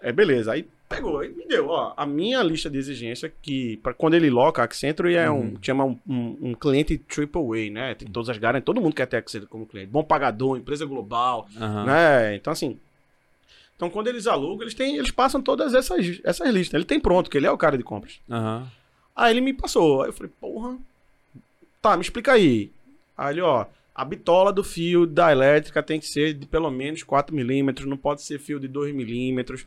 É, beleza. Aí pegou e me deu, ó, a minha lista de exigência que, pra, quando ele loca, a Accenture é um, Uhum. chama um, um, um cliente triple A, né? Tem todas as garantias, todo mundo quer ter Accenture como cliente. Bom pagador, empresa global, Aham. né? Então, assim, então quando eles alugam, eles, têm, eles passam todas essas, essas listas. Ele tem pronto, que ele é o cara de compras. Aham. Aí ele me passou. Aí eu falei, porra. Tá, me explica aí. Aí ele, ó, a bitola do fio da elétrica tem que ser de pelo menos 4 milímetros, não pode ser fio de 2 milímetros.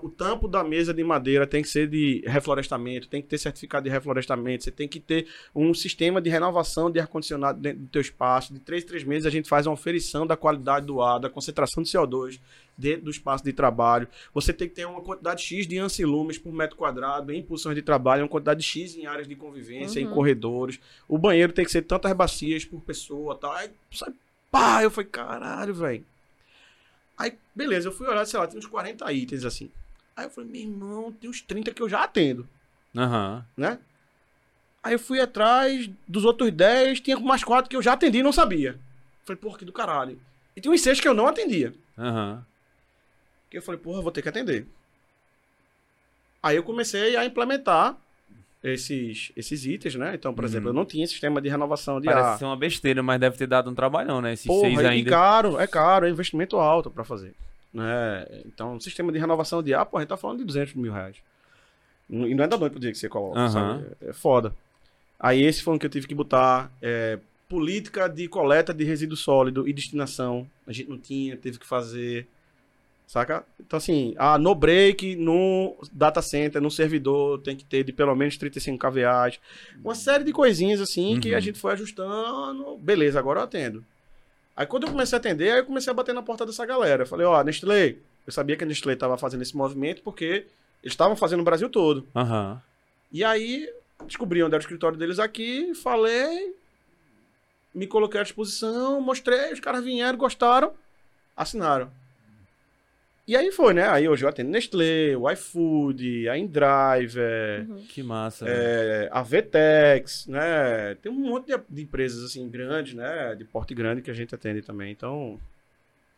O tampo da mesa de madeira tem que ser de reflorestamento, tem que ter certificado de reflorestamento, você tem que ter um sistema de renovação de ar-condicionado dentro do teu espaço. De 3 em 3 meses a gente faz uma oferição da qualidade do ar, da concentração de CO2 dentro do espaço de trabalho. Você tem que ter uma quantidade X de ancilumes por metro quadrado em posições de trabalho, uma quantidade X em áreas de convivência, em Uhum. corredores. O banheiro tem que ser tantas bacias por pessoa, tal. Aí, sabe, pá, eu falei, caralho, velho. Aí, beleza, eu fui olhar, sei lá, tem uns 40 itens assim. Aí eu falei, meu irmão, tem uns 30 que eu já atendo, Aham. né? Aí eu fui atrás dos outros 10, tinha mais 4 que eu já atendi e não sabia. Falei, porra, que do caralho. E tinha uns 6 que eu não atendia. Aham. Que eu falei, porra, vou ter que atender. Aí eu comecei a implementar esses, esses itens, né? Então, por Uhum. exemplo, eu não tinha sistema de renovação de Parece ar. ser uma besteira, mas deve ter dado um trabalhão, né? Esses Porra, seis e ainda. caro, é caro, é investimento alto pra fazer. Né? Então, sistema de renovação de ar, pô, a gente tá falando de 200 mil reais. E não é da noite pro dia que você coloca, Aham. sabe? É foda. Aí esse foi um que eu tive que botar. é, política de coleta de resíduo sólido e destinação. A gente não tinha, teve que fazer. Saca? Então, assim, ah, no break, no data center, no servidor, tem que ter de pelo menos 35 kVAs. Uma série de coisinhas, assim, que Uhum. a gente foi ajustando. Beleza, agora eu atendo. Aí, quando eu comecei a atender, aí eu comecei a bater na porta dessa galera. Eu falei, ó, Nestlé, eu sabia que a Nestlé estava fazendo esse movimento porque eles estavam fazendo no Brasil todo. Aham. E aí, descobri onde era o escritório deles aqui, falei, me coloquei à disposição, mostrei, os caras vieram, gostaram, assinaram. E aí foi, né? Aí hoje eu atendo Nestlé, o iFood, a InDriver, Que massa. é, a Vtex, né? Tem um monte de, de empresas assim grandes, né? De porte grande que a gente atende também. Então,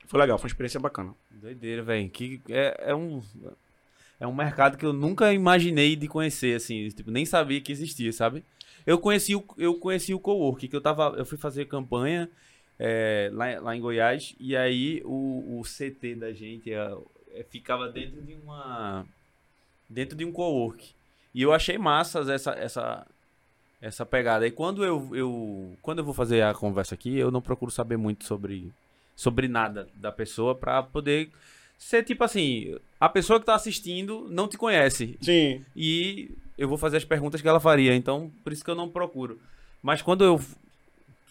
foi legal, foi uma experiência bacana. Doideira, velho. Que é, é um. É um mercado que eu nunca imaginei de conhecer, assim. Tipo, nem sabia que existia, sabe? Eu conheci o, eu conheci o Cowork, que eu tava. Eu fui fazer campanha é, lá, lá em Goiás, e aí o, o CT da gente é, é, ficava dentro de uma. Dentro de um Cowork. E eu achei massa essa, essa, essa pegada. E quando eu, eu. Quando eu vou fazer a conversa aqui, eu não procuro saber muito sobre, sobre nada da pessoa pra poder ser tipo assim, a pessoa que tá assistindo não te conhece Sim. e eu vou fazer as perguntas que ela faria, então por isso que eu não procuro. Mas quando eu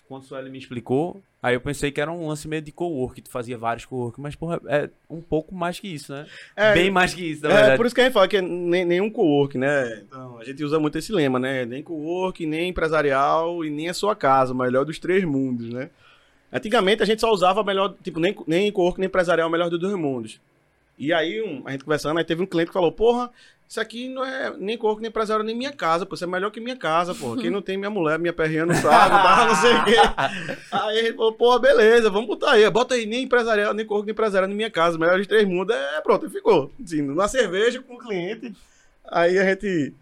quando o Sueli me explicou, aí eu pensei que era um lance meio de co-work, tu fazia vários co-work, mas porra, é um pouco mais que isso, né? É, Bem mais que isso, na É, verdade. por isso que a gente fala que é nem, nenhum co-work, né? Então, a gente usa muito esse lema, né? Nem co-work, nem empresarial e nem a sua casa, o melhor dos três mundos, né? Antigamente a gente só usava o melhor, tipo, nem, nem co-work nem empresarial, o melhor dos dois mundos. E aí, um- a gente conversando, aí teve um cliente que falou, porra, isso aqui não é nem co-work, nem empresarial, nem minha casa, pô, isso é melhor que minha casa, pô. Quem não tem minha mulher, minha perrinha não sabe, tá, não sei o quê. Aí ele falou, pô, beleza, vamos botar aí. Bota aí, nem empresarial, nem corpo, nem empresarial na minha casa. Melhor de três mundos. É, pronto, aí ficou. Assim, na cerveja com o cliente. Aí a gente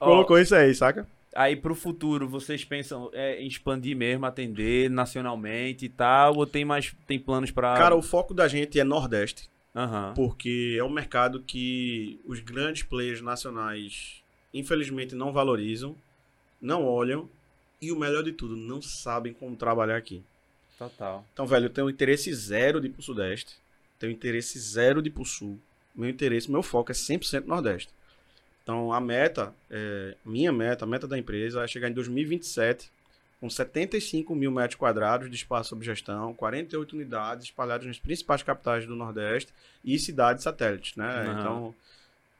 Ó, colocou isso aí, saca? Aí pro futuro, vocês pensam é, em expandir mesmo, atender nacionalmente e tal, ou tem mais tem planos pra Cara, o foco da gente é Nordeste. Aham. Porque é um mercado que os grandes players nacionais, infelizmente, não valorizam, não olham. E o melhor de tudo, não sabem como trabalhar aqui. Total. Então, velho, eu tenho interesse zero de ir pro Sudeste. Tenho interesse zero de ir pro Sul. Meu interesse, meu foco é 100% Nordeste. Então, a meta, é, minha meta, a meta da empresa é chegar em 2027 com 75 mil metros quadrados de espaço sob gestão, 48 unidades espalhadas nas principais capitais do Nordeste e cidades satélites, né? Aham. Então,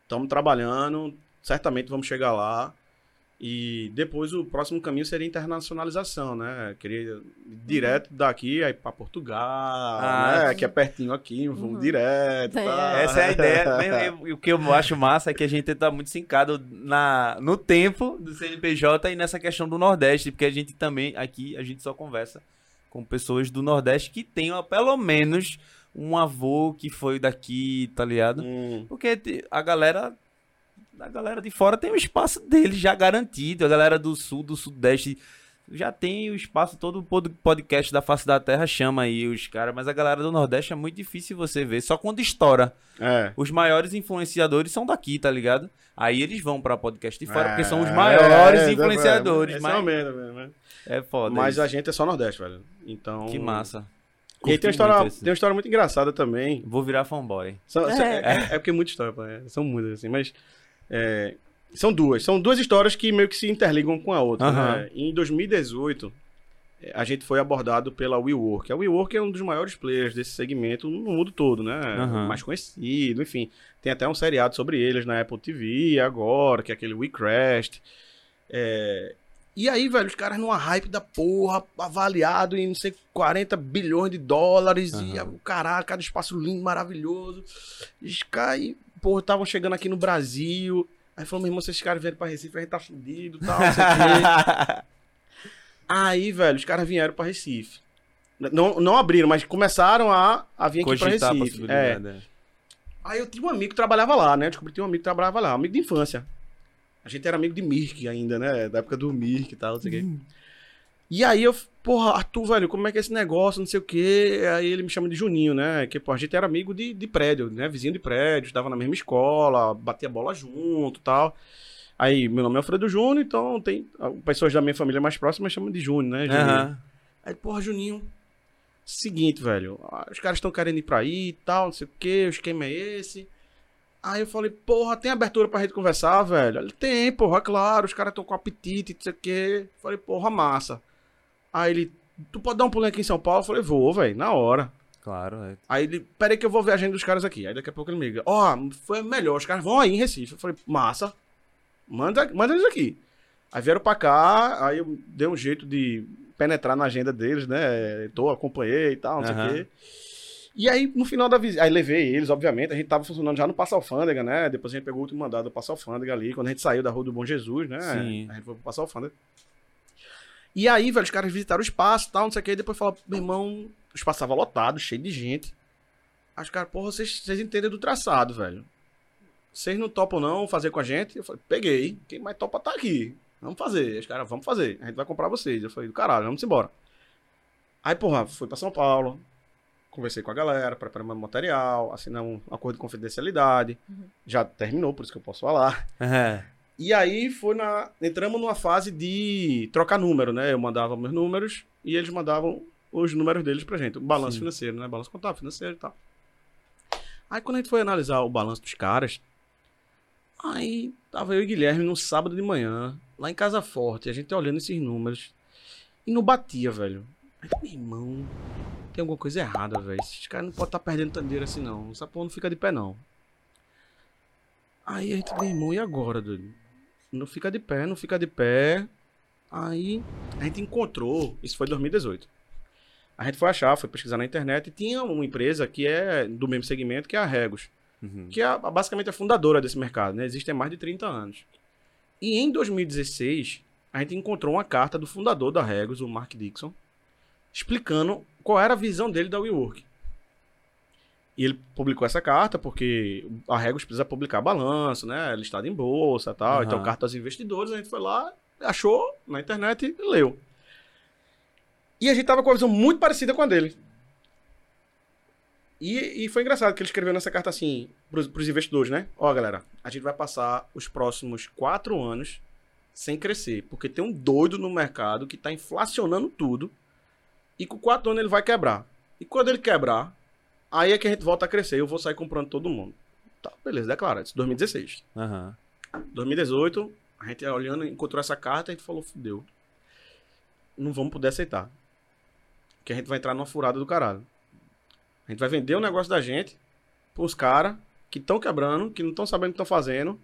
estamos trabalhando, certamente vamos chegar lá. E depois o próximo caminho seria internacionalização, né? Queria ir direto daqui aí para Portugal, Ah, né? Que é pertinho aqui, vamos Uhum. direto. É. tá? Essa é a ideia. E o que eu acho massa é que a gente tá muito sincado na, no tempo do CNPJ e nessa questão do Nordeste, porque a gente também, aqui, a gente só conversa com pessoas do Nordeste que tenham pelo menos um avô que foi daqui, tá ligado? Hum, Porque a galera. A galera de fora tem o espaço deles já garantido. A galera do sul, do sudeste Já tem o espaço, todo pod- podcast da face da terra chama aí os caras, mas a galera do Nordeste é muito difícil você ver, só quando estoura. É. Os maiores influenciadores são daqui, tá ligado? Aí eles vão pra podcast de fora, porque são os É, maiores é, influenciadores. é, mas é, mesmo, mesmo, né? é foda. Mas isso. a gente é só Nordeste, velho. Então. Que massa. E aí tem uma, história, tem uma história muito engraçada também. Vou virar fanboy. São- É. é, é porque é muita história, pô, é, são muitas, assim, mas. É, são duas. São duas histórias que meio que se interligam com a outra. Né? Em 2018, é, a gente foi abordado pela WeWork. A WeWork é um dos maiores players desse segmento no mundo todo, né? Mais conhecido, enfim. Tem até um seriado sobre eles na Apple TV agora, que é aquele WeCrashed. É, E aí, velho, os caras numa hype da porra, avaliado em, não sei, 40 bilhões de dólares, e Aham. o caralho, cada espaço lindo, maravilhoso. E e, porra, estavam chegando aqui no Brasil. Aí falou, meu irmão, se esses caras vierem pra Recife, a gente tá fudido e tal, não sei o quê. Aí, velho, os caras vieram pra Recife. Não, não abriram, mas começaram a, a vir aqui pra Cogitar a Recife. É. possibilidade. é. Aí eu tinha um amigo que trabalhava lá, né? Eu descobri que tinha um amigo que trabalhava lá, um amigo de infância. A gente era amigo de Mirk ainda, né? Da época do Mirk e tal, não sei o quê. E aí eu, porra, Arthur, velho, como é que é esse negócio, não sei o quê. Aí ele me chama de Juninho, né? Que, pô, a gente era amigo de, de prédio, né? Vizinho de prédio, estava na mesma escola, batia bola junto e tal. Aí, meu nome é Alfredo Júnior, então tem pessoas da minha família mais próxima chamam de Júnior, né? Juninho. Aham. Aí, porra, Juninho. Seguinte, velho. Os caras estão querendo ir pra aí e tal, não sei o que, o esquema é esse. Aí eu falei, porra, tem abertura pra gente conversar, velho? Ele tem, porra, claro, os caras estão com apetite, não sei o que. Falei, porra, massa. Aí ele, tu pode dar um pulinho aqui em São Paulo? Eu falei, vou, velho, na hora. Claro, é. Aí ele, peraí que eu vou ver a agenda dos caras aqui. Aí daqui a pouco ele me liga, ó, foi melhor, os caras vão aí em Recife. Eu falei, massa, manda, manda eles aqui. Aí vieram pra cá, aí eu dei um jeito de penetrar na agenda deles, né? Tô, acompanhei e tal, não sei Aham. o quê. E aí, no final da visita, aí levei eles, obviamente, a gente tava funcionando já no Passo Alfândega, né? Depois a gente pegou o último mandado do Passo Alfândega ali, quando a gente saiu da Rua do Bom Jesus, né? Sim. A gente foi pro Passo Alfândega. E aí, velho, os caras visitaram o espaço e tal, não sei o que, e depois falaram, meu irmão, o espaço tava lotado, cheio de gente. Aí os caras, porra, vocês, vocês entendem do traçado, velho. Vocês não topam não fazer com a gente? Eu falei, peguei, quem mais topa tá aqui. Vamos fazer. Aí Os caras, vamos fazer. A gente vai comprar vocês. Eu falei, do caralho, vamos embora. Aí, porra, fui pra São Paulo, conversei com a galera, preparei meu material, assinamos um acordo de confidencialidade. Já terminou, por isso que eu posso falar. É. E aí foi na. Entramos numa fase de trocar número, né? Eu mandava meus números e eles mandavam os números deles pra gente. O balanço Sim. financeiro, né? Balanço contábil, financeiro e tal. Aí quando a gente foi analisar o balanço dos caras, aí tava eu e Guilherme no sábado de manhã, lá em Casa Forte, a gente olhando esses números. E não batia, velho. Aí, meu irmão, tem alguma coisa errada, velho. Esses caras não podem estar perdendo tanto dinheiro assim, não. Essa porra não fica de pé, não. Aí a gente, meu irmão, e agora, doido? Não fica de pé, não fica de pé. Aí a gente encontrou, isso foi em 2018. A gente foi achar, foi pesquisar na internet e tinha uma empresa que é do mesmo segmento que é a Regos, Uhum. que é a- basicamente a fundadora desse mercado, né? Existe há mais de 30 anos. E em 2016, a gente encontrou uma carta do fundador da Regos, o Mark Dixon, explicando qual era a visão dele da WeWork. E ele publicou essa carta porque a Regos precisa publicar balanço, né? Listado em bolsa e tal. Aham. Então, carta aos investidores, a gente foi lá, achou na internet e leu. E a gente tava com a visão muito parecida com a dele. E, e foi engraçado que ele escreveu nessa carta assim, pros, pros investidores, né? Ó, galera, a gente vai passar os próximos quatro anos sem crescer, porque tem um doido no mercado que tá inflacionando tudo e com quatro anos ele vai quebrar. E quando ele quebrar, aí é que a gente volta a crescer. Eu vou sair comprando todo mundo. Tá, beleza, declara. Isso 2016. Aham. 2018, a gente olhando, encontrou essa carta e a gente falou, fudeu. Não vamos poder aceitar. Que a gente vai entrar numa furada do caralho. A gente vai vender o negócio da gente pros caras que estão quebrando, que não estão sabendo o que estão fazendo.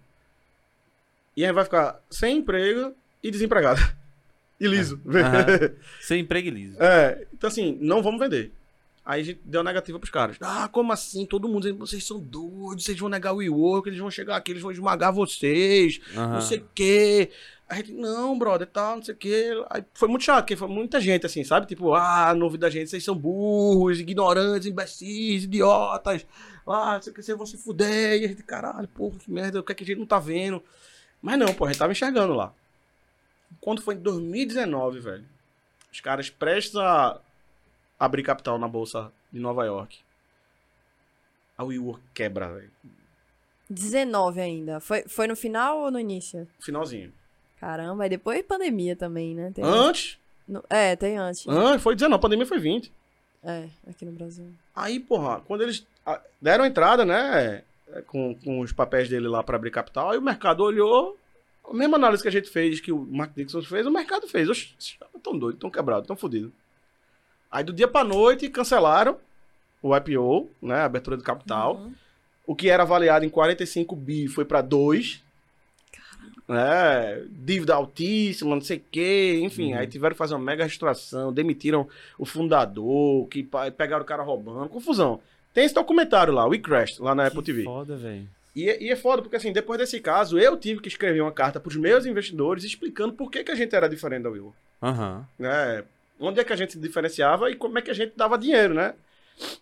E a gente vai ficar sem emprego e desempregado. E liso. Aham. Sem emprego e liso. É, então assim, não vamos vender. Aí a gente deu negativa pros caras. Ah, como assim? Todo mundo dizendo, vocês são doidos, vocês vão negar o WeWork, eles vão chegar aqui, eles vão esmagar vocês, Aham. não sei o quê. A gente, não, brother, tal, não sei o quê. Aí foi muito chato, porque foi muita gente assim, sabe? Tipo, ah, novo da gente, vocês são burros, ignorantes, imbecis, idiotas. Ah, não sei o que, vocês vão se fuder. E a gente, caralho, porra, que merda, o que é que a gente não tá vendo? Mas não, pô, a gente tava enxergando lá. Quando foi em 2019, velho, Os caras prestes a abrir capital na bolsa de Nova York. A WeWork quebra, velho. 19 ainda. Foi, foi no final ou no início? Finalzinho. Caramba, e depois pandemia também, né? Tem- Antes, no- é, tem antes. antes, foi 19, a pandemia foi 20. É, aqui no Brasil. Aí, porra, quando eles ah, deram entrada, né, com, com os papéis dele lá pra abrir capital, aí o mercado olhou, a mesma análise que a gente fez, que o Mark Dixon fez, o mercado fez. Oxi, tão doidos, tão quebrados, tão fodidos. Aí do dia pra noite cancelaram o IPO, né, a abertura do capital. Uhum. O que era avaliado em 45 bi foi pra 2. É, dívida altíssima, não sei o quê, enfim, Uhum. aí tiveram que fazer uma mega reestruturação, demitiram o fundador, que pegaram o cara roubando, confusão. Tem esse documentário lá, We Crashed, lá na Apple Que TV. foda, velho. E, é- e é foda, porque assim, depois desse caso, eu tive que escrever uma carta pros meus investidores explicando por que, que a gente era diferente da Will. Aham. Né? Onde é que a gente se diferenciava e como é que a gente dava dinheiro, né?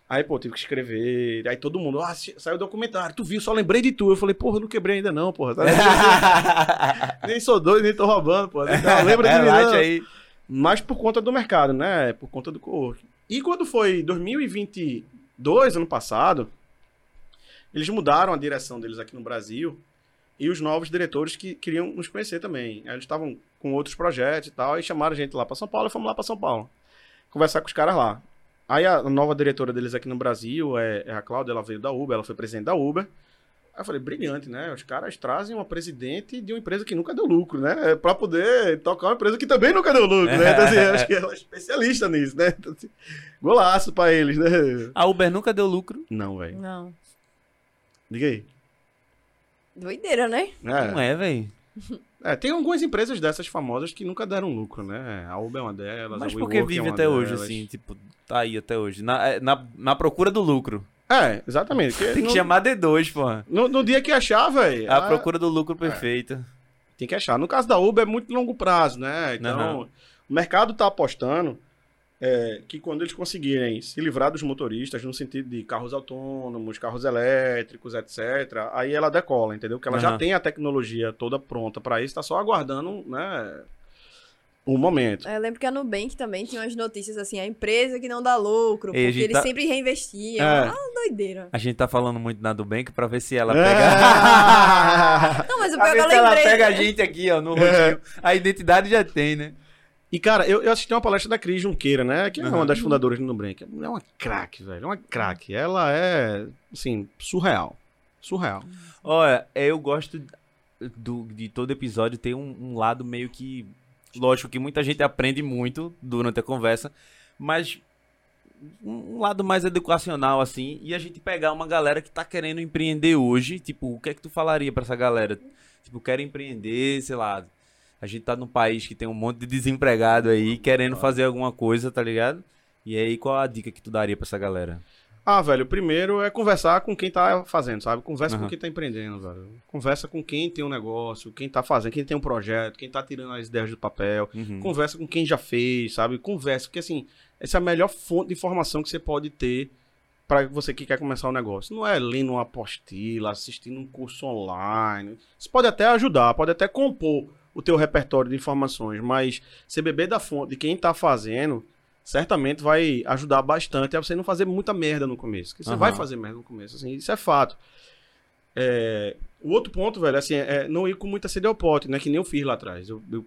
Aí, pô, tive que escrever. Aí todo mundo, ah, saiu o documentário, tu viu, só lembrei de tu. Eu falei, porra, eu não quebrei ainda não, porra. Tá nem sou doido, nem tô roubando, porra. Não, lembra de mim, não. aí. Mas por conta do mercado, né? Por conta do co-work. E quando foi 2022, ano passado, eles mudaram a direção deles aqui no Brasil e os novos diretores que queriam nos conhecer também. Aí Eles estavam com outros projetos e tal, e chamaram a gente lá pra São Paulo e fomos lá pra São Paulo. Conversar com os caras lá. Aí a nova diretora deles aqui no Brasil é, é a Cláudia, ela veio da Uber, ela foi presidente da Uber. Aí eu falei, brilhante, né? Os caras trazem uma presidente de uma empresa que nunca deu lucro, né? Pra poder tocar uma empresa que também nunca deu lucro, né? Então, assim, eu acho que ela é especialista nisso, né? Então, assim, golaço pra eles, né? A Uber nunca deu lucro. Não, velho. Não. Diga aí. Doideira, né? Não É, é, velho. é, tem algumas empresas dessas famosas que nunca deram lucro, né? A Uber é uma delas, Mas a por que WeWork é vive uma até hoje, delas. assim? Tipo, tá aí até hoje. Na, é, na, na procura do lucro. É, exatamente. porque Tem que no, chamar D2, porra. no, no dia que achar, velho. A procura do lucro perfeita. Tem que achar. No caso da Uber é muito longo prazo, né? Então, Aham. o mercado tá apostando é, que quando eles conseguirem se livrar dos motoristas, no sentido de carros autônomos, carros elétricos, etc., aí ela decola, entendeu? Porque ela já Aham. tem a tecnologia toda pronta para isso, tá só aguardando, né? O momento. Eu lembro que a Nubank também tinha umas notícias assim, a empresa que não dá lucro, porque eles tá- sempre reinvestiam. É. Ah, doideira. A gente tá falando muito na Nubank pra ver se ela É. pega. Não, mas o pior é que eu se ela lembrei. pega a gente aqui, ó, no rostinho. A identidade já tem, né? E, cara, eu, eu assisti uma palestra da Cris Junqueira, né? Que é uma das fundadoras do Nubank. É uma craque, velho. É uma craque. Ela é, assim, surreal. Surreal. Olha, eu gosto do, de todo episódio ter um, um lado meio que. Lógico que muita gente aprende muito durante a conversa, mas um lado mais educacional, assim, e a gente pegar uma galera que tá querendo empreender hoje, tipo, o que é que tu falaria pra essa galera? Tipo, quero empreender, sei lá. A gente tá num país que tem um monte de desempregado aí, querendo fazer alguma coisa, tá ligado? E aí, qual a dica que tu daria pra essa galera? Ah, velho, primeiro é conversar com quem tá fazendo, sabe? Conversa Aham. com quem tá empreendendo, velho. Conversa com quem tem um negócio, quem tá fazendo, quem tem um projeto, quem tá tirando as ideias do papel. Uhum. Conversa com quem já fez, sabe? Conversa, porque assim, essa é a melhor fonte de informação que você pode ter para você que quer começar um negócio. Não é lendo uma apostila, assistindo um curso online. Isso pode até ajudar, pode até compor o teu repertório de informações, mas você beber da fonte de quem tá fazendo, certamente vai ajudar bastante a você não fazer muita merda no começo. Porque você Aham. vai fazer merda no começo, assim, isso é fato. É, o outro ponto, velho, assim, é não ir com muita sede ao pote, né? Que nem eu fiz lá atrás. Eu, eu,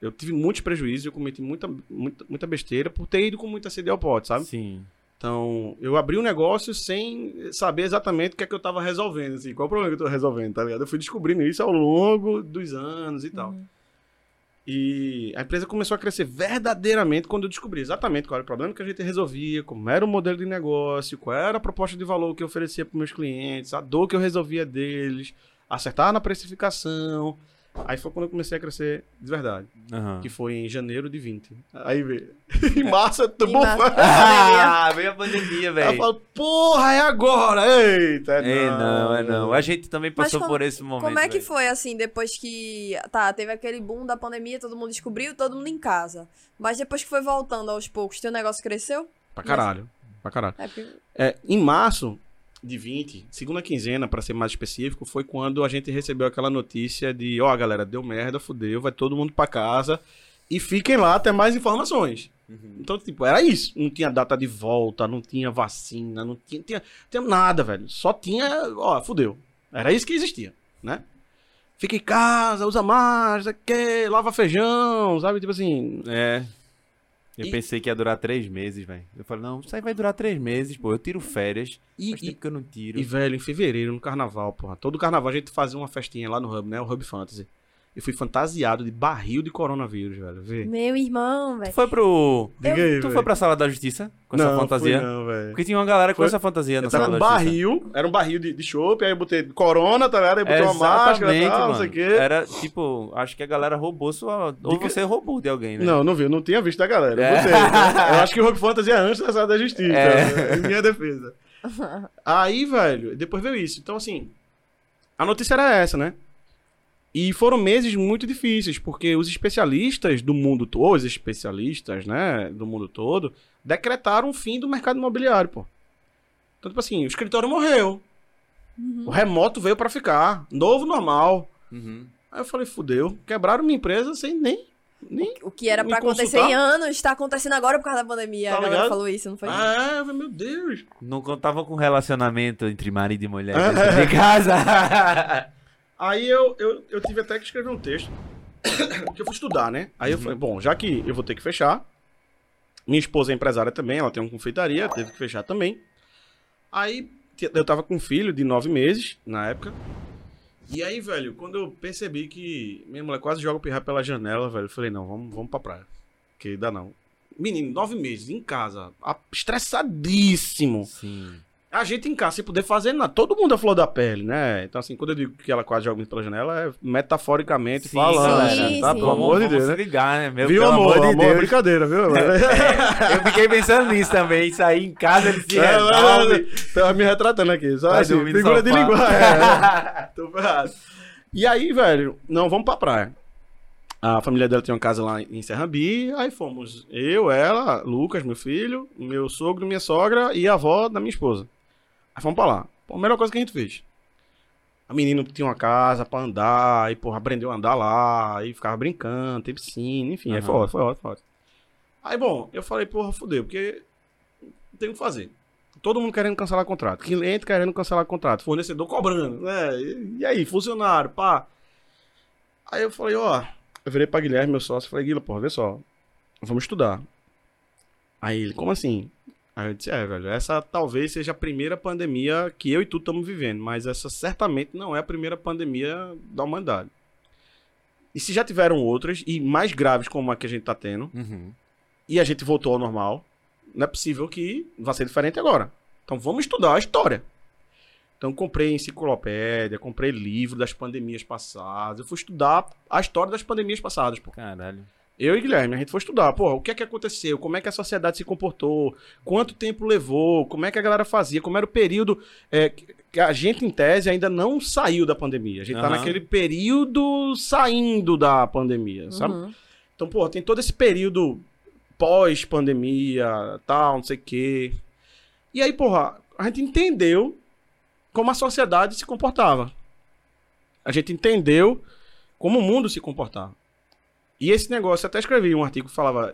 eu tive muitos prejuízos, eu cometi muita, muita, muita besteira por ter ido com muita sede ao pote, sabe? Sim. Então, eu abri um negócio sem saber exatamente o que é que eu tava resolvendo, assim, qual o problema que eu tô resolvendo, tá ligado? Eu fui descobrindo isso ao longo dos anos e tal. Uhum. E a empresa começou a crescer verdadeiramente quando eu descobri exatamente qual era o problema que a gente resolvia, como era o modelo de negócio, qual era a proposta de valor que eu oferecia para meus clientes, a dor que eu resolvia deles, acertar na precificação. Aí foi quando eu comecei a crescer de verdade, Aham. que foi em janeiro de 20. Aí veio. em março eu tô bufando. Ah, veio a pandemia, Aí eu velho. falo, porra, é agora! Eita, É, não, é não. A gente também Mas passou como- por esse momento. Como é que velho. foi, assim, depois que. Tá, teve aquele boom da pandemia, todo mundo descobriu, todo mundo em casa. Mas depois que foi voltando aos poucos, teu negócio cresceu? Pra caralho. Pra caralho. É porque. É, em março de 20, segunda quinzena, pra ser mais específico, foi quando a gente recebeu aquela notícia de, ó, galera, deu merda, fudeu, vai todo mundo pra casa e fiquem lá até mais informações. Então, tipo, era isso. Não tinha data de volta, não tinha vacina, não tinha, tinha, tinha nada, velho. Só tinha, ó, fudeu. Era isso que existia, né? Fica em casa, usa máscara, que, lava feijão, sabe? Tipo assim. É. Eu E- pensei que ia durar três meses, velho. Eu falei, não, isso aí vai durar três meses, pô. Eu tiro férias. E, Faz e, tempo que eu não tiro. e, velho, em fevereiro, no carnaval, porra. Todo carnaval a gente fazia uma festinha lá no Hub, né? O Hub Fantasy. Eu fui fantasiado de barril de coronavírus, velho. Vê. Meu irmão, Tu velho. foi pro. Diga aí, Tu velho. foi pra sala da justiça com essa não, fantasia? Fui não, velho. Porque tinha uma galera com Foi- essa fantasia na Eu tava sala um da justiça. barril, era um barril de, de chopp, aí eu botei corona, tá ligado? Aí botei uma máscara e tal, não sei o quê. Era tipo, acho que a galera roubou sua. Ou Diga- você roubou de alguém, né? Não, não vi, eu não tinha visto da galera. É. Eu, botei, tá? Eu acho que o Hub Fantasy é antes da sala da justiça, É. em minha defesa. Aí, velho, depois veio isso. Então, assim, a notícia era essa, né? E foram meses muito difíceis, porque os especialistas do mundo todo, os especialistas, né, do mundo todo, decretaram o fim do mercado imobiliário, pô. Então, tipo assim, o escritório morreu. O remoto veio pra ficar. Novo normal. Uhum. Aí eu falei, fudeu. Quebraram minha empresa sem nem. nem... O que era pra acontecer em anos, tá acontecendo agora por causa da pandemia. Tá a galera ligado? falou isso, não foi? Ah, é, eu falei, meu Deus. Não contava com relacionamento entre marido e mulher É. dentro de casa. Aí eu, eu, eu tive até que escrever um texto. que eu fui estudar, né? Aí eu falei, bom, já que eu vou ter que fechar. Minha esposa é empresária também, ela tem uma confeitaria, teve que fechar também. Aí eu tava com um filho de nove meses na época. E aí, velho, quando eu percebi que minha mulher quase joga o pirra pela janela, velho, eu falei, não, vamos, vamos pra praia. Que dá não. Menino, nove meses, em casa, a- estressadíssimo. Sim. A gente em casa, sem poder fazer nada. Todo mundo é flor da pele, né? Então, assim, quando eu digo que ela quase joga pela janela, é metaforicamente Sim, falando, galera, né? tá? sim. Pelo amor de Deus, se né? ligar, né? Meu, viu, pelo amor? amor de amor, Deus. brincadeira, viu? Eu fiquei pensando nisso também. Isso aí em casa ele se É, resolve. Tava me retratando aqui. Só Vai assim, figura de linguagem. É, tô ferrado. E aí, velho, não, vamos pra praia. A família dela tem uma casa lá em Serrambi, aí fomos eu, ela, Lucas, meu filho, meu sogro, minha sogra e a avó da minha esposa. Aí fomos pra lá. Pô, a melhor coisa que a gente fez. A menina tinha uma casa pra andar, aí, porra, aprendeu a andar lá, aí ficava brincando, tem piscina, enfim, aí foi ótimo, foi ótimo, foi ótimo. Aí, bom, eu falei, porra, fudeu, porque não tem o que fazer. Todo mundo querendo cancelar contrato, cliente querendo cancelar contrato, fornecedor cobrando, né? E, e aí, funcionário, pá. Aí eu falei, ó, eu virei pra Guilherme, meu sócio, falei, Guilherme, porra, vê só, vamos estudar. Aí ele, como assim? Aí eu disse, é, velho, essa talvez seja a primeira pandemia que eu e tu estamos vivendo, mas essa certamente não é a primeira pandemia da humanidade. E se já tiveram outras, e mais graves como a que a gente tá tendo, Uhum. e a gente voltou ao normal, não é possível que vá ser diferente agora. Então vamos estudar a história. Então comprei enciclopédia, comprei livro das pandemias passadas, eu fui estudar a história das pandemias passadas, pô. Caralho. Eu e Guilherme, a gente foi estudar, pô, o que é que aconteceu, como é que a sociedade se comportou, quanto tempo levou, como é que a galera fazia, como era o período é, que a gente, em tese, ainda não saiu da pandemia. A gente tá Aham. naquele período saindo da pandemia, sabe? Uhum. Então, pô, tem todo esse período pós-pandemia, tal, não sei o quê. E aí, porra, a gente entendeu como a sociedade se comportava. A gente entendeu como o mundo se comportava. E esse negócio, eu até escrevi um artigo que falava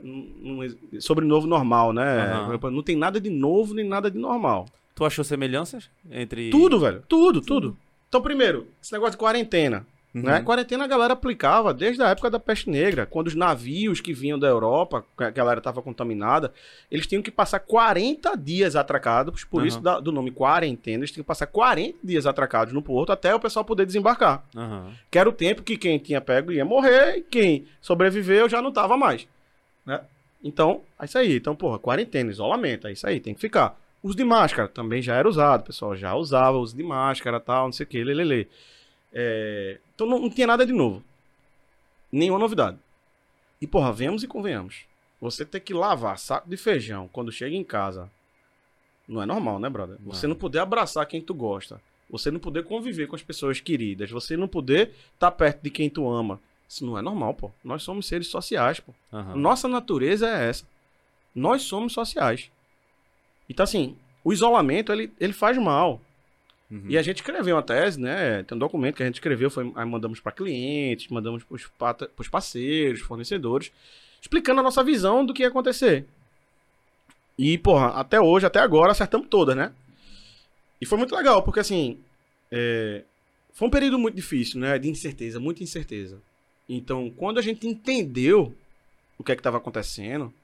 sobre novo normal, né? Aham. Não tem nada de novo nem nada de normal. Tu achou semelhanças entre. Tudo, velho. Tudo, tudo. Então, primeiro, esse negócio de quarentena. Uhum. Né? Quarentena a galera aplicava desde a época da peste negra, quando os navios que vinham da Europa, que a galera estava contaminada, eles tinham que passar 40 dias atracados, por Aham. isso da- do nome quarentena, eles tinham que passar 40 dias atracados no porto até o pessoal poder desembarcar. Aham. Que era o tempo que quem tinha pego ia morrer e quem sobreviveu já não tava mais. Né? Então, é isso aí. Então, porra, quarentena, isolamento, é isso aí, tem que ficar. Uso de máscara também já era usado, o pessoal já usava uso de máscara tal, não sei o que, lelele. É, Então não, não tinha nada de novo. Nenhuma novidade. E, porra, vemos e convenhamos. Você ter que lavar saco de feijão quando chega em casa não é normal, né, brother? Você Não. não poder abraçar quem tu gosta. Você não poder conviver com as pessoas queridas. Você não poder estar perto de quem tu ama. Isso não é normal, pô. Nós somos seres sociais, pô. Aham. Nossa natureza é essa. Nós somos sociais. Então, assim, o isolamento, ele, ele faz mal. Uhum. E a gente escreveu uma tese, né? Tem um documento que a gente escreveu, foi, aí mandamos para clientes, mandamos para os parceiros, fornecedores, explicando a nossa visão do que ia acontecer. E, porra, até hoje, até agora, acertamos todas, né? E foi muito legal, porque assim. é, foi um período muito difícil, né? De incerteza, muita incerteza. Então, quando a gente entendeu o que é que estava acontecendo,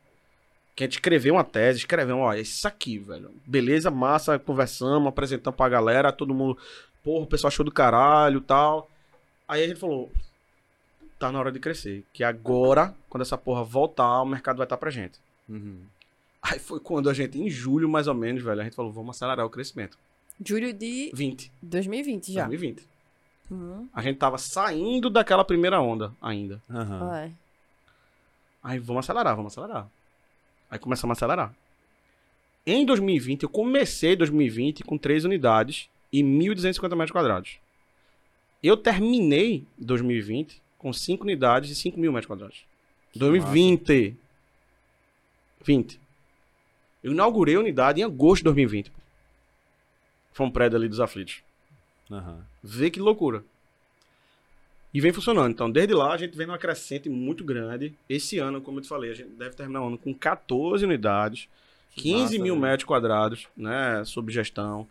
que a gente escreveu uma tese, escreveu, ó, é isso aqui, velho. Beleza, massa, conversamos, apresentamos pra galera, todo mundo, porra, o pessoal achou do caralho tal. Aí a gente falou, tá na hora de crescer. Que agora, quando essa porra voltar, o mercado vai estar pra gente. Uhum. Aí foi quando a gente, em julho mais ou menos, velho, a gente falou, vamos acelerar o crescimento. Julho de 20, 2020 já. 2020. Uhum. A gente tava saindo daquela primeira onda ainda. Vai. Aí vamos acelerar, vamos acelerar. Aí começamos a acelerar. Em 2020, eu comecei 2020 com 3 unidades e 1.250 metros quadrados. Eu terminei 2020 com 5 unidades e 5 mil metros quadrados. 2020. 20. Eu inaugurei a unidade em agosto de 2020. pô. Foi um prédio ali dos aflitos. Aham. Vê que loucura. E vem funcionando. Então, desde lá, a gente vem numa crescente muito grande. Esse ano, como eu te falei, a gente deve terminar o ano com 14 unidades, Que 15 massa, mil velho. metros quadrados, né, sob gestão.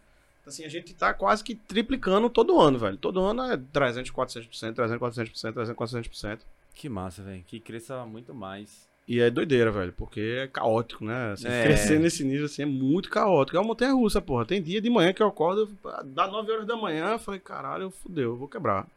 Assim, a gente tá quase que triplicando todo ano, velho. Todo ano é 300, 400%, 300, 400%, 300, 400%. Que massa, velho. Que cresça muito mais. E é doideira, velho, porque é caótico, né? Assim, É. Crescer nesse nível assim é muito caótico. É uma montanha russa, porra. Tem dia de manhã que eu acordo, dá 9 horas da manhã, eu falei, caralho, fudeu, eu vou quebrar.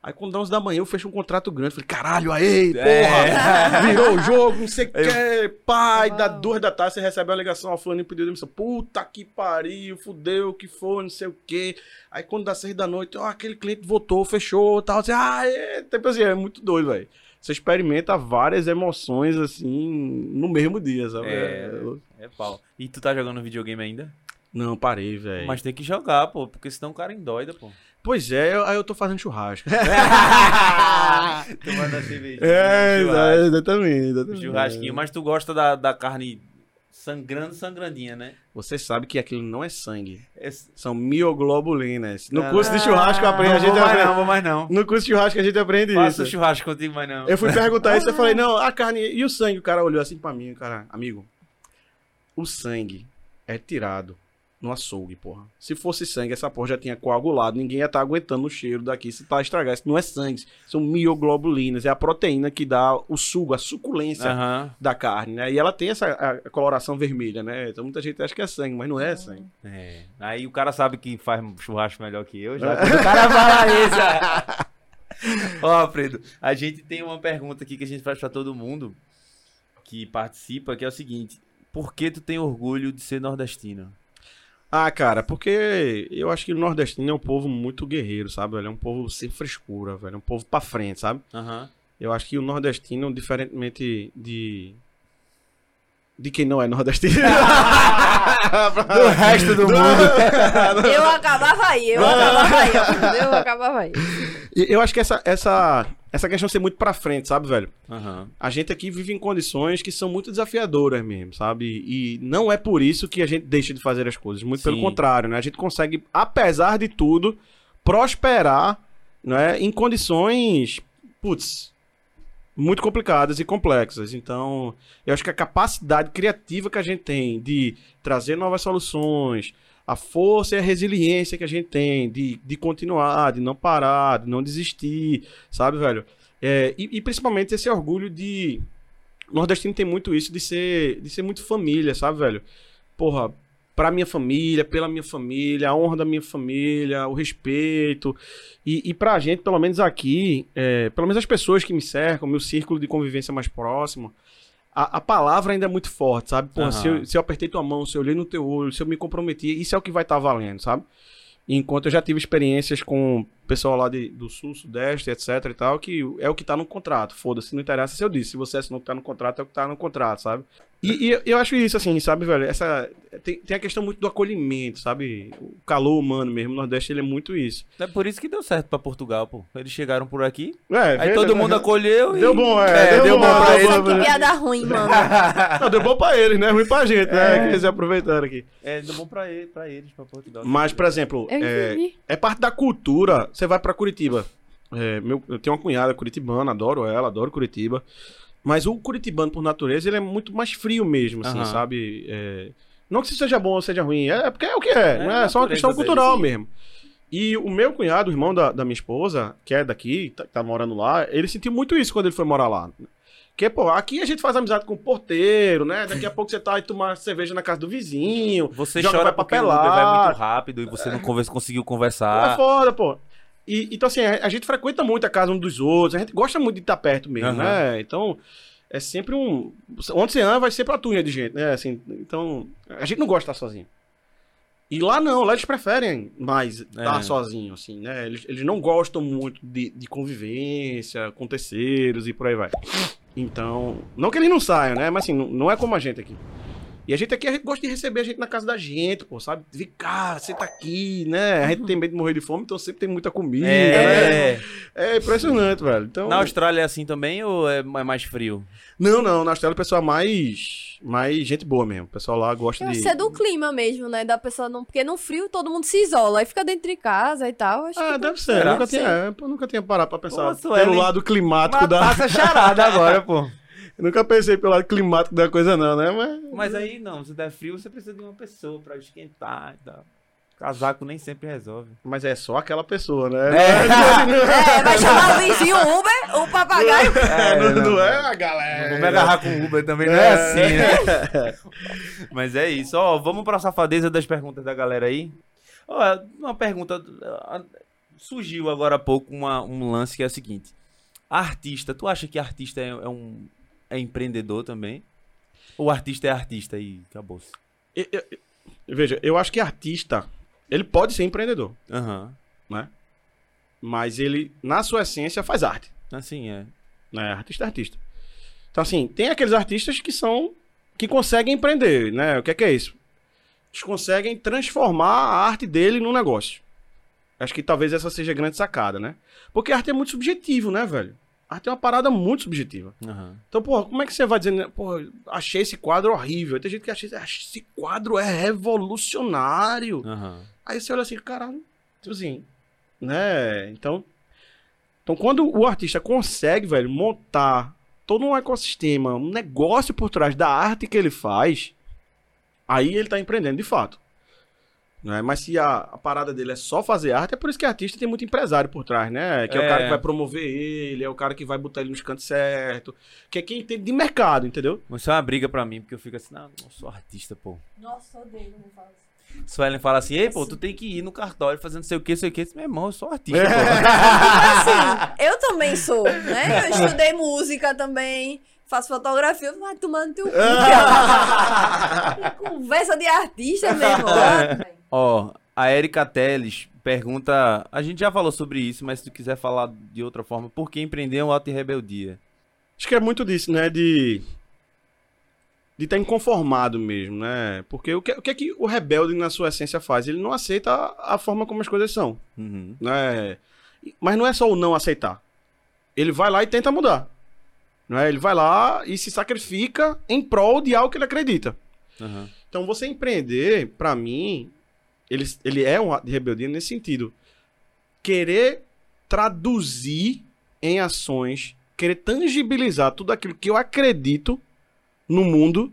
Aí quando dá 11 da manhã eu fecho um contrato grande, falei, caralho, aí, porra, É. virou o jogo, não sei o que, pai, dá duas da tarde, você recebe uma ligação, ó, fulano pediu demissão, puta que pariu, fudeu, que foi, não sei o que. Aí quando dá seis da noite, ó, aquele cliente votou, fechou, tal, assim, ah, é, tipo assim, é muito doido, velho. Você experimenta várias emoções, assim, no mesmo dia, sabe? É. É- É pau. E tu tá jogando videogame ainda? Não, parei, velho. Mas tem que jogar, pô, porque senão o cara endoida, pô. Pois é, eu- aí eu tô fazendo churrasco. Tomando a cervejinha. é, churrasco. exatamente, exatamente. Churrasquinho, mas tu gosta da, da carne sangrando, sangrandinha, né? Você sabe que aquilo não é sangue. É... São mioglobulinas. No Ah, curso de churrasco eu aprendi, a não, gente vou mais aprende. não, vou mais não. No curso de churrasco a gente aprende Faça isso. churrasco contigo, mas não. Eu fui perguntar isso e eu falei, não, a carne e o sangue? O cara olhou assim pra mim, cara, amigo, o sangue é tirado no açougue, porra. Se fosse sangue, essa porra já tinha coagulado, ninguém ia estar aguentando o cheiro daqui, se tá estragar. Isso não é sangue, são mioglobulinas, é a proteína que dá o sugo, a suculência Aham. da carne, né? E ela tem essa a coloração vermelha, né? Então muita gente acha que é sangue, mas não é sangue. É. Aí o cara sabe que faz churrasco melhor que eu, já. quando o cara fala isso. Ó, Fredo, a gente tem uma pergunta aqui que a gente faz pra todo mundo que participa, que é o seguinte: Por que tu tem orgulho de ser nordestino? Ah, cara, porque eu acho que o nordestino é um povo muito guerreiro, sabe? velho? É um povo sem frescura, velho. É um povo pra frente, sabe? Aham. Eu acho que o nordestino, diferentemente de. De quem não é nordestino. Do resto do mundo. Eu acabava aí, eu acabava aí, ó. Eu acabava aí. Eu acho que essa, essa, essa questão de ser muito pra frente, sabe, velho? Aham. A gente aqui vive em condições que são muito desafiadoras mesmo, sabe? E não é por isso que a gente deixa de fazer as coisas. Muito pelo Sim. contrário, né? A gente consegue, apesar de tudo, prosperar né? em condições, putz, muito complicadas e complexas. Então, eu acho que a capacidade criativa que a gente tem de trazer novas soluções, a força e a resiliência que a gente tem de, de continuar, de não parar, de não desistir, sabe, velho? É, e, e principalmente esse orgulho de. O nordestino tem muito isso de ser, de ser muito família, sabe, velho? Porra, pra minha família, pela minha família, a honra da minha família, o respeito. E, e pra gente, pelo menos aqui, é, pelo menos as pessoas que me cercam, meu círculo de convivência mais próximo, a, a palavra ainda é muito forte, sabe? Porra, se, Aham. eu, se eu apertei tua mão, se eu olhei no teu olho, se eu me comprometi, isso é o que vai estar valendo, sabe? Enquanto eu já tive experiências com pessoal lá de- do sul, sudeste, etc e tal, que é o que tá no contrato. Foda-se, não interessa se eu disse. Se você assinou o que tá no contrato, é o que tá no contrato, sabe? E, e eu- acho isso, assim, sabe, velho? Essa, tem, tem a questão muito do acolhimento, sabe? O calor humano mesmo. O Nordeste, ele é muito isso. É por isso que deu certo pra Portugal, pô. Eles chegaram por aqui, É, aí vê- todo mundo acolheu e... Deu bom, é, deu bom, pra deu eles. bom. Que piada ruim, mano. Não, deu bom pra eles, né? Ruim pra gente, né? É. Que eles aproveitaram aqui. É, deu bom pra, ele, pra eles, pra Portugal. Mas, por exemplo, é, é parte da cultura. Você vai pra Curitiba. É, meu, eu tenho uma cunhada curitibana, adoro ela, adoro Curitiba. Mas o curitibano, por natureza, ele é muito mais frio mesmo, assim, Aham. sabe? É, Não que isso seja bom ou seja ruim, é porque é o que é, não é, só uma questão cultural mesmo. E o meu cunhado, o irmão da, da minha esposa, que é daqui, tá, tá morando lá, ele sentiu muito isso quando ele foi morar lá. Porque, pô, aqui a gente faz amizade com o porteiro, né? Daqui a pouco você tá aí tomar cerveja na casa do vizinho. Você Joga chora porque o papelar. Vai muito rápido e você não conversa, conseguiu É conversar. foda, pô. E, então, assim, a, a gente frequenta muito a casa um dos outros, a gente gosta muito de estar perto mesmo, Aham. né? Então, é sempre um. Onde você anda, vai ser pra tunha de gente, né? Assim, então, a gente não gosta de estar sozinho. E lá não, lá eles preferem mais estar É. sozinho, assim, né? Eles, eles não gostam muito de, de convivência com terceiros e por aí vai. Então, não que eles não saiam, né? Mas assim, não, não é como a gente aqui. E a gente aqui, a gente gosta de receber a gente na casa da gente, pô, sabe? Vem cá, você tá aqui, né? A gente tem medo de morrer de fome, então sempre tem muita comida, né? É, É impressionante, velho. Então, Na Austrália é assim também ou é é mais frio? não, não, na Austrália o pessoal é mais, mais gente boa mesmo. O pessoal lá gosta Eu de... que é do clima mesmo, né? Da pessoa não. Porque no frio todo mundo se isola, aí fica dentro de casa e tal. Acho Ah, que deve ser. Nunca tinha, é, pô, nunca tinha parado pra pensar Pô, pelo lado climático da... Matasse a charada agora, pô. Nunca pensei pelo lado climático da coisa não, né? Mas... Mas aí não, se der frio, você precisa de uma pessoa pra esquentar e tal. Casaco nem sempre resolve. Mas é só aquela pessoa, né? É, vai chamar o vizinho Uber, o papagaio. É, não, não, não é a galera. Não vou me agarrar com o Uber também, não é assim, né? Mas é isso. Ó, vamos pra safadeza das perguntas da galera aí. Ó, uma pergunta. ah, Surgiu agora há pouco uma- um lance que é o seguinte. Artista, tu acha que artista é, é um é empreendedor também? Ou artista é artista e acabou-se? Eu- eu- eu- veja, eu acho que artista, ele pode ser empreendedor, Aham. né? Mas ele, na sua essência, faz arte. Assim é. né? Artista é artista. Então, assim, tem aqueles artistas que são. que conseguem empreender, né? O que é que é isso? Eles conseguem transformar a arte dele num negócio. Acho que talvez essa seja a grande sacada, né? Porque a arte é muito subjetivo, né, velho? Arte é uma parada muito subjetiva. Aham. Então, porra, como é que você vai dizer, né? porra, achei esse quadro horrível. Tem gente que acha "Acha esse quadro é revolucionário. Aham. Aí você olha assim, caralho, tipo assim, né? Então, então quando o artista consegue, velho, montar todo um ecossistema, um negócio por trás da arte que ele faz, aí ele tá empreendendo de fato. Né? Mas se a, a parada dele é só fazer arte, é por isso que artista tem muito empresário por trás, né? Que é, o É. cara que vai promover ele, é o cara que vai botar ele nos cantos certos, que é quem entende de mercado, entendeu? Mas Isso é uma briga pra mim, porque eu fico assim, não, não sou artista, pô. Nossa, odeio quando fala isso. Suelen fala assim, ei, pô, tu tem que ir no cartório fazendo sei o que, sei o que. Meu irmão, eu sou artista, É. pô. Assim, eu também sou, né? Eu estudei música também, faço fotografia, vai tomando teu cu, cara. Conversa de artista mesmo. Ó, a Erika Teles pergunta. A gente já falou sobre isso, mas se tu quiser falar de outra forma, por que empreender um ato e rebeldia? Acho que é muito disso, né? De. De estar inconformado mesmo, né? Porque o que, o que é que o rebelde, na sua essência, faz? Ele não aceita a, a forma como as coisas são, Uhum. né? Mas não é só o não aceitar. Ele vai lá e tenta mudar. Né? Ele vai lá e se sacrifica em prol de algo que ele acredita. Uhum. Então, você empreender, pra mim, ele, ele é um ato de rebeldia nesse sentido. Querer traduzir em ações, querer tangibilizar tudo aquilo que eu acredito no mundo,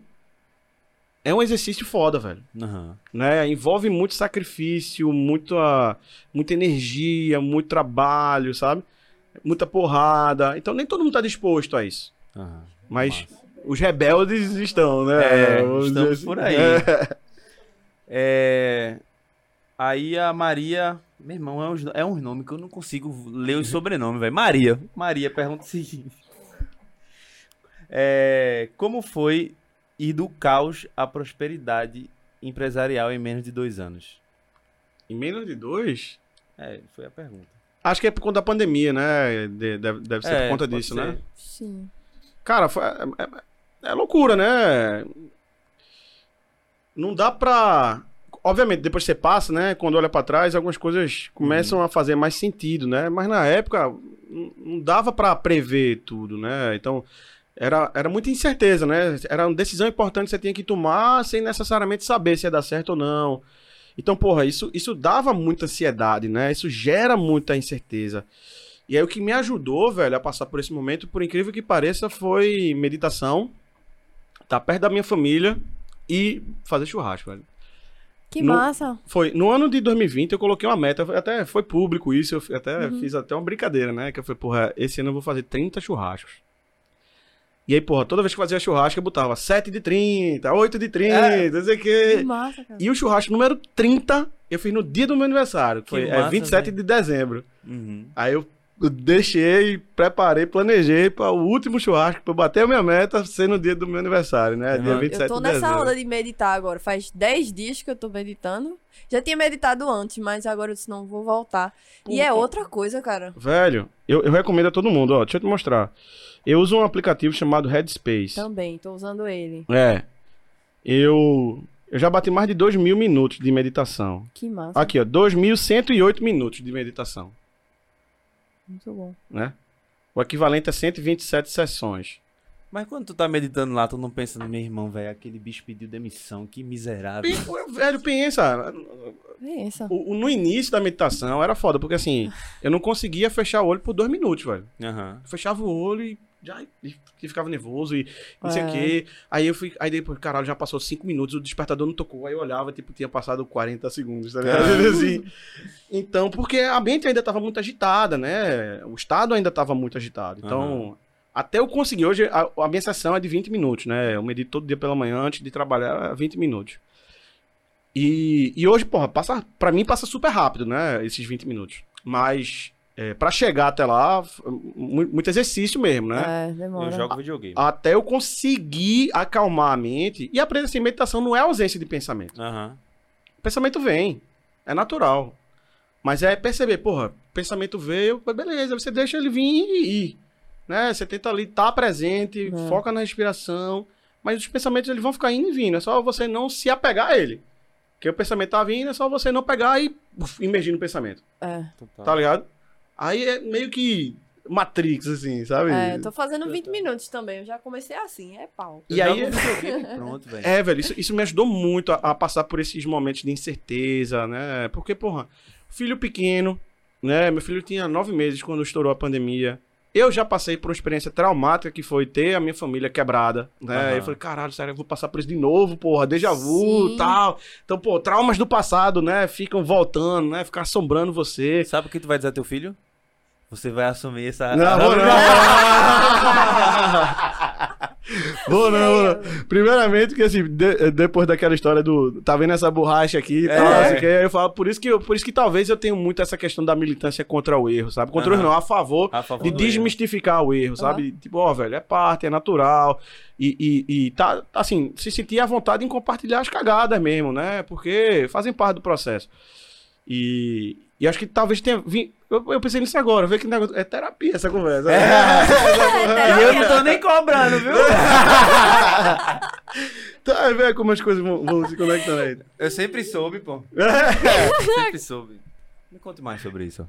é um exercício foda, velho. Uhum. Né? Envolve muito sacrifício, muita, muita energia, muito trabalho, sabe? Muita porrada. Então, nem todo mundo tá disposto a isso. Mas Massa. os rebeldes estão, né? É, Vamos estamos dizer assim. por aí. É. É, Aí a Maria. Meu irmão, é uns, é uns nomes que eu não consigo ler os sobrenomes, velho. Maria. Maria pergunta o seguinte: É, Como foi ir do caos à prosperidade empresarial em menos de dois anos? Em menos de dois? É, foi a pergunta. Acho que é por conta da pandemia, né? De- Deve, deve ser É, por conta disso, ser. né? Sim. Cara, foi- é, é- é loucura, né? Não dá pra. Obviamente, depois que você passa, né? Quando olha pra trás, algumas coisas começam a fazer mais sentido, né? Mas na época não dava pra prever tudo, né? Então era, era muita incerteza, né? Era uma decisão importante que você tinha que tomar sem necessariamente saber se ia dar certo ou não. Então, porra, isso, isso dava muita ansiedade, né? Isso gera muita incerteza. E aí o que me ajudou, velho, a passar por esse momento, por incrível que pareça, foi meditação, tá perto da minha família e fazer churrasco, velho. Que No- massa. Foi, no ano de 2020 eu coloquei uma meta, até foi público isso, eu até Uhum. fiz até uma brincadeira, né? Que eu falei, porra, esse ano eu vou fazer 30 churrascos. E aí, porra, toda vez que fazia churrasco eu botava 7 de 30, 8 de 30, É. não sei o Que quê. massa, cara. E o churrasco número 30 eu fiz no dia do meu aniversário, que Que foi é, massa, 27 velho. de dezembro. Uhum. Aí eu deixei, preparei, planejei para o último churrasco, pra eu bater a minha meta ser no dia do meu aniversário, né? Dia Uhum. 27 Eu tô de nessa dezembro. onda de meditar agora. Faz 10 dias que eu tô meditando. Já tinha meditado antes, mas agora eu disse, não, vou voltar. E é outra coisa, cara. Velho, eu, eu recomendo a todo mundo, ó, deixa eu te mostrar. Eu uso um aplicativo chamado Headspace. Também, tô usando ele. É. Eu, eu já bati mais de 2 mil minutos de meditação. Que massa. Aqui, ó, 2.108 minutos de meditação, Muito bom. né? O equivalente a 127 sessões. Mas quando tu tá meditando lá, tu não pensa no meu irmão, velho, aquele bicho pediu demissão, que miserável. Pen- Velho, pensa, Pensa. o- no início da meditação era foda, porque assim, eu não conseguia fechar o olho por dois minutos, velho. Aham. Eu fechava o olho e já e ficava nervoso e não sei o É. quê. Aí eu fui, aí depois, caralho, já passou cinco minutos, o despertador não tocou. Aí eu olhava, tipo, tinha passado 40 segundos, tá ligado? Assim. Então, porque a mente ainda tava muito agitada, né? O estado ainda tava muito agitado. Então, até eu conseguir, hoje a, a minha sessão é de 20 minutos, né? Eu medito todo dia pela manhã antes de trabalhar, é 20 minutos. E, e hoje, porra, passa, pra mim passa super rápido, né? Esses 20 minutos. Mas, é, para chegar até lá, muito exercício mesmo, né? É, demora. Eu jogo videogame. Até eu conseguir acalmar a mente. E aprender assim, meditação não é ausência de pensamento. O pensamento vem. É natural. Mas é perceber, porra, pensamento veio, beleza, você deixa ele vir e ir. Né? Você tenta ali estar presente, É. foca na respiração. Mas os pensamentos eles vão ficar indo e vindo. É só você não se apegar a ele. Porque o pensamento tá vindo, é só você não pegar e uf, imergir no pensamento. É. Total. Tá ligado? Aí é meio que Matrix, assim, sabe? É, tô fazendo 20 minutos também. Eu já comecei assim, é pau. E Eu aí- pronto, velho. É, velho, isso, isso me ajudou muito a, a passar por esses momentos de incerteza, né? Porque, porra, filho pequeno, né? Meu filho tinha nove meses quando estourou a pandemia. Eu já passei por uma experiência traumática que foi ter a minha família quebrada, né? Aham. Eu falei, caralho, sério, eu vou passar por isso de novo, porra, déjà vu Sim. tal. Então, pô, traumas do passado, né? Ficam voltando, né? Ficam assombrando você. Sabe o que tu vai dizer ao teu filho? Você vai assumir essa. Não, não. vou não, vou não. Primeiramente, que assim, de- depois daquela história do. Tá vendo essa borracha aqui e tal, É. o quê, aí eu falo, por isso, que eu, por isso que talvez eu tenho muito essa questão da militância contra o erro, sabe? Contra o erro não, a favor A favor de do erro. desmistificar o erro, sabe? Tipo, ó, velho, é parte, é natural. E, e, e tá, assim, se sentir à vontade em compartilhar as cagadas mesmo, né? Porque fazem parte do processo. E, e acho que talvez tenha. Eu, eu pensei nisso agora, ver que negócio. É terapia essa conversa. E eu não tô nem cobrando, viu? Tá, vê como as coisas vão, vão se conectando aí. Eu sempre soube, pô. sempre soube. Me conte mais sobre isso.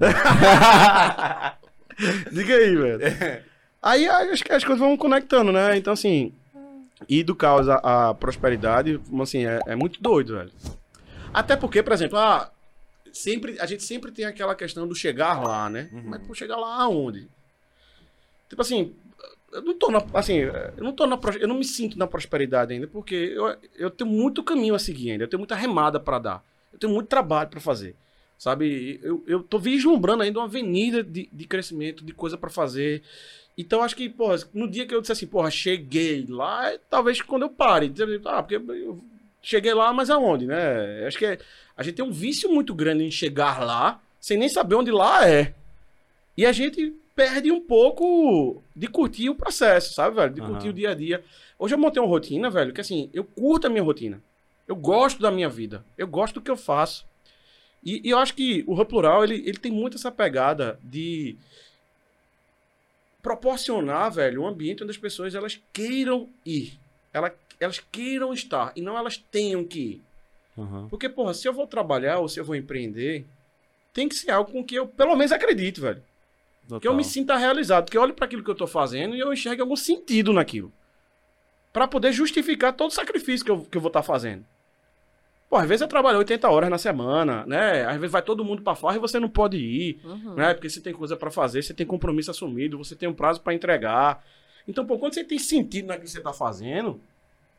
Diga aí, velho. Aí acho que as coisas vão conectando, né? Então, assim, ir do caos à, à prosperidade, assim, é, é muito doido, velho. Até porque, por exemplo, ah, sempre, a gente sempre tem aquela questão do chegar lá, né? Uhum. Mas, pô, chegar lá aonde? Tipo assim, eu não tô na, assim, eu não tô na, eu não me sinto na prosperidade ainda, porque eu, eu tenho muito caminho a seguir ainda, eu tenho muita remada pra dar, eu tenho muito trabalho pra fazer, sabe? Eu, eu tô vislumbrando ainda uma avenida de, de crescimento, de coisa pra fazer. Então acho que, porra, no dia que eu disser assim, porra, cheguei lá, talvez quando eu pare, ah, porque eu cheguei lá, mas aonde, né? Acho que é- a gente tem um vício muito grande em chegar lá, sem nem saber onde lá é. E a gente perde um pouco de curtir o processo, sabe, velho? De curtir o dia a dia. Hoje eu montei uma rotina, velho, que assim, eu curto a minha rotina. Eu gosto da minha vida. Eu gosto do que eu faço. E, e eu acho que o Hub Plural, ele, ele tem muito essa pegada de proporcionar, velho, um ambiente onde as pessoas elas queiram ir. Ela, elas queiram estar e não elas tenham que ir. Uhum. Porque, porra, se eu vou trabalhar ou se eu vou empreender, tem que ser algo com que eu, pelo menos, acredite, velho. Que eu me sinta realizado, que eu olhe para aquilo que eu tô fazendo e eu enxergue algum sentido naquilo. Para poder justificar todo o sacrifício que eu, que eu vou estar fazendo. Pô, às vezes eu trabalho 80 horas na semana, né? Às vezes vai todo mundo pra fora e você não pode ir, Uhum. né? Porque você tem coisa pra fazer, você tem compromisso assumido, você tem um prazo pra entregar. Então, pô, quando você tem sentido naquilo que você tá fazendo,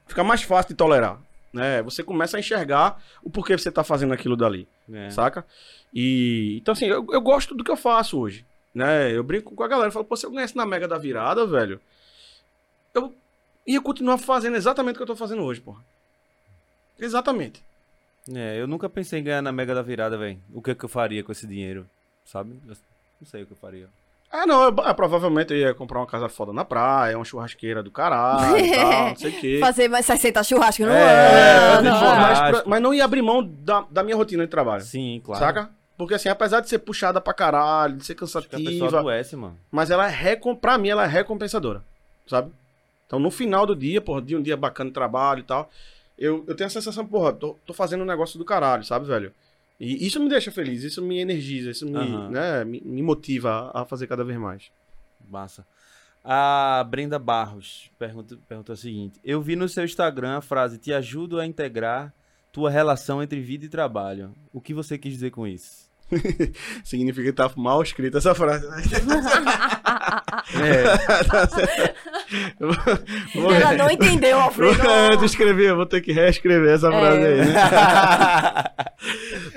fica mais fácil de tolerar, né? Você começa a enxergar o porquê você tá fazendo aquilo dali, É. saca? E então assim, eu, eu gosto do que eu faço hoje, né? Eu brinco com a galera, eu falo, pô, se eu ganhasse na Mega da Virada, velho, eu ia continuar fazendo exatamente o que eu tô fazendo hoje, porra. Exatamente. É, eu nunca pensei em ganhar na Mega da Virada, velho. O que, que eu faria com esse dinheiro, sabe? Eu não sei o que eu faria. Ah, não, eu, ah, provavelmente eu ia comprar uma casa foda na praia, uma churrasqueira do caralho e tal, não sei o quê. Fazer mais 60 churrascos no É, ano. mas, fazer mas, mas não ia abrir mão da, da minha rotina de trabalho. Sim, claro. Saca? Porque assim, apesar de ser puxada pra caralho, de ser Acho que a pessoa cansativa, adoece, mano. mas ela é recom... pra mim ela é recompensadora, sabe? Então no final do dia, porra, de um dia bacana de trabalho e tal, eu, eu tenho a sensação, porra, tô, tô fazendo um negócio do caralho, sabe, velho? E isso me deixa feliz, isso me energiza, isso me, Aham. né, me, me motiva a fazer cada vez mais. Massa. A Brenda Barros pergunta, perguntou o seguinte: Eu vi no seu Instagram a frase Te ajudo a integrar tua relação entre vida e trabalho. O que você quis dizer com isso? Significa que tá mal escrita essa frase? É, Vou- Ela não entendeu, Alfredo. Antes de escrever, eu vou ter que reescrever essa frase aí, né?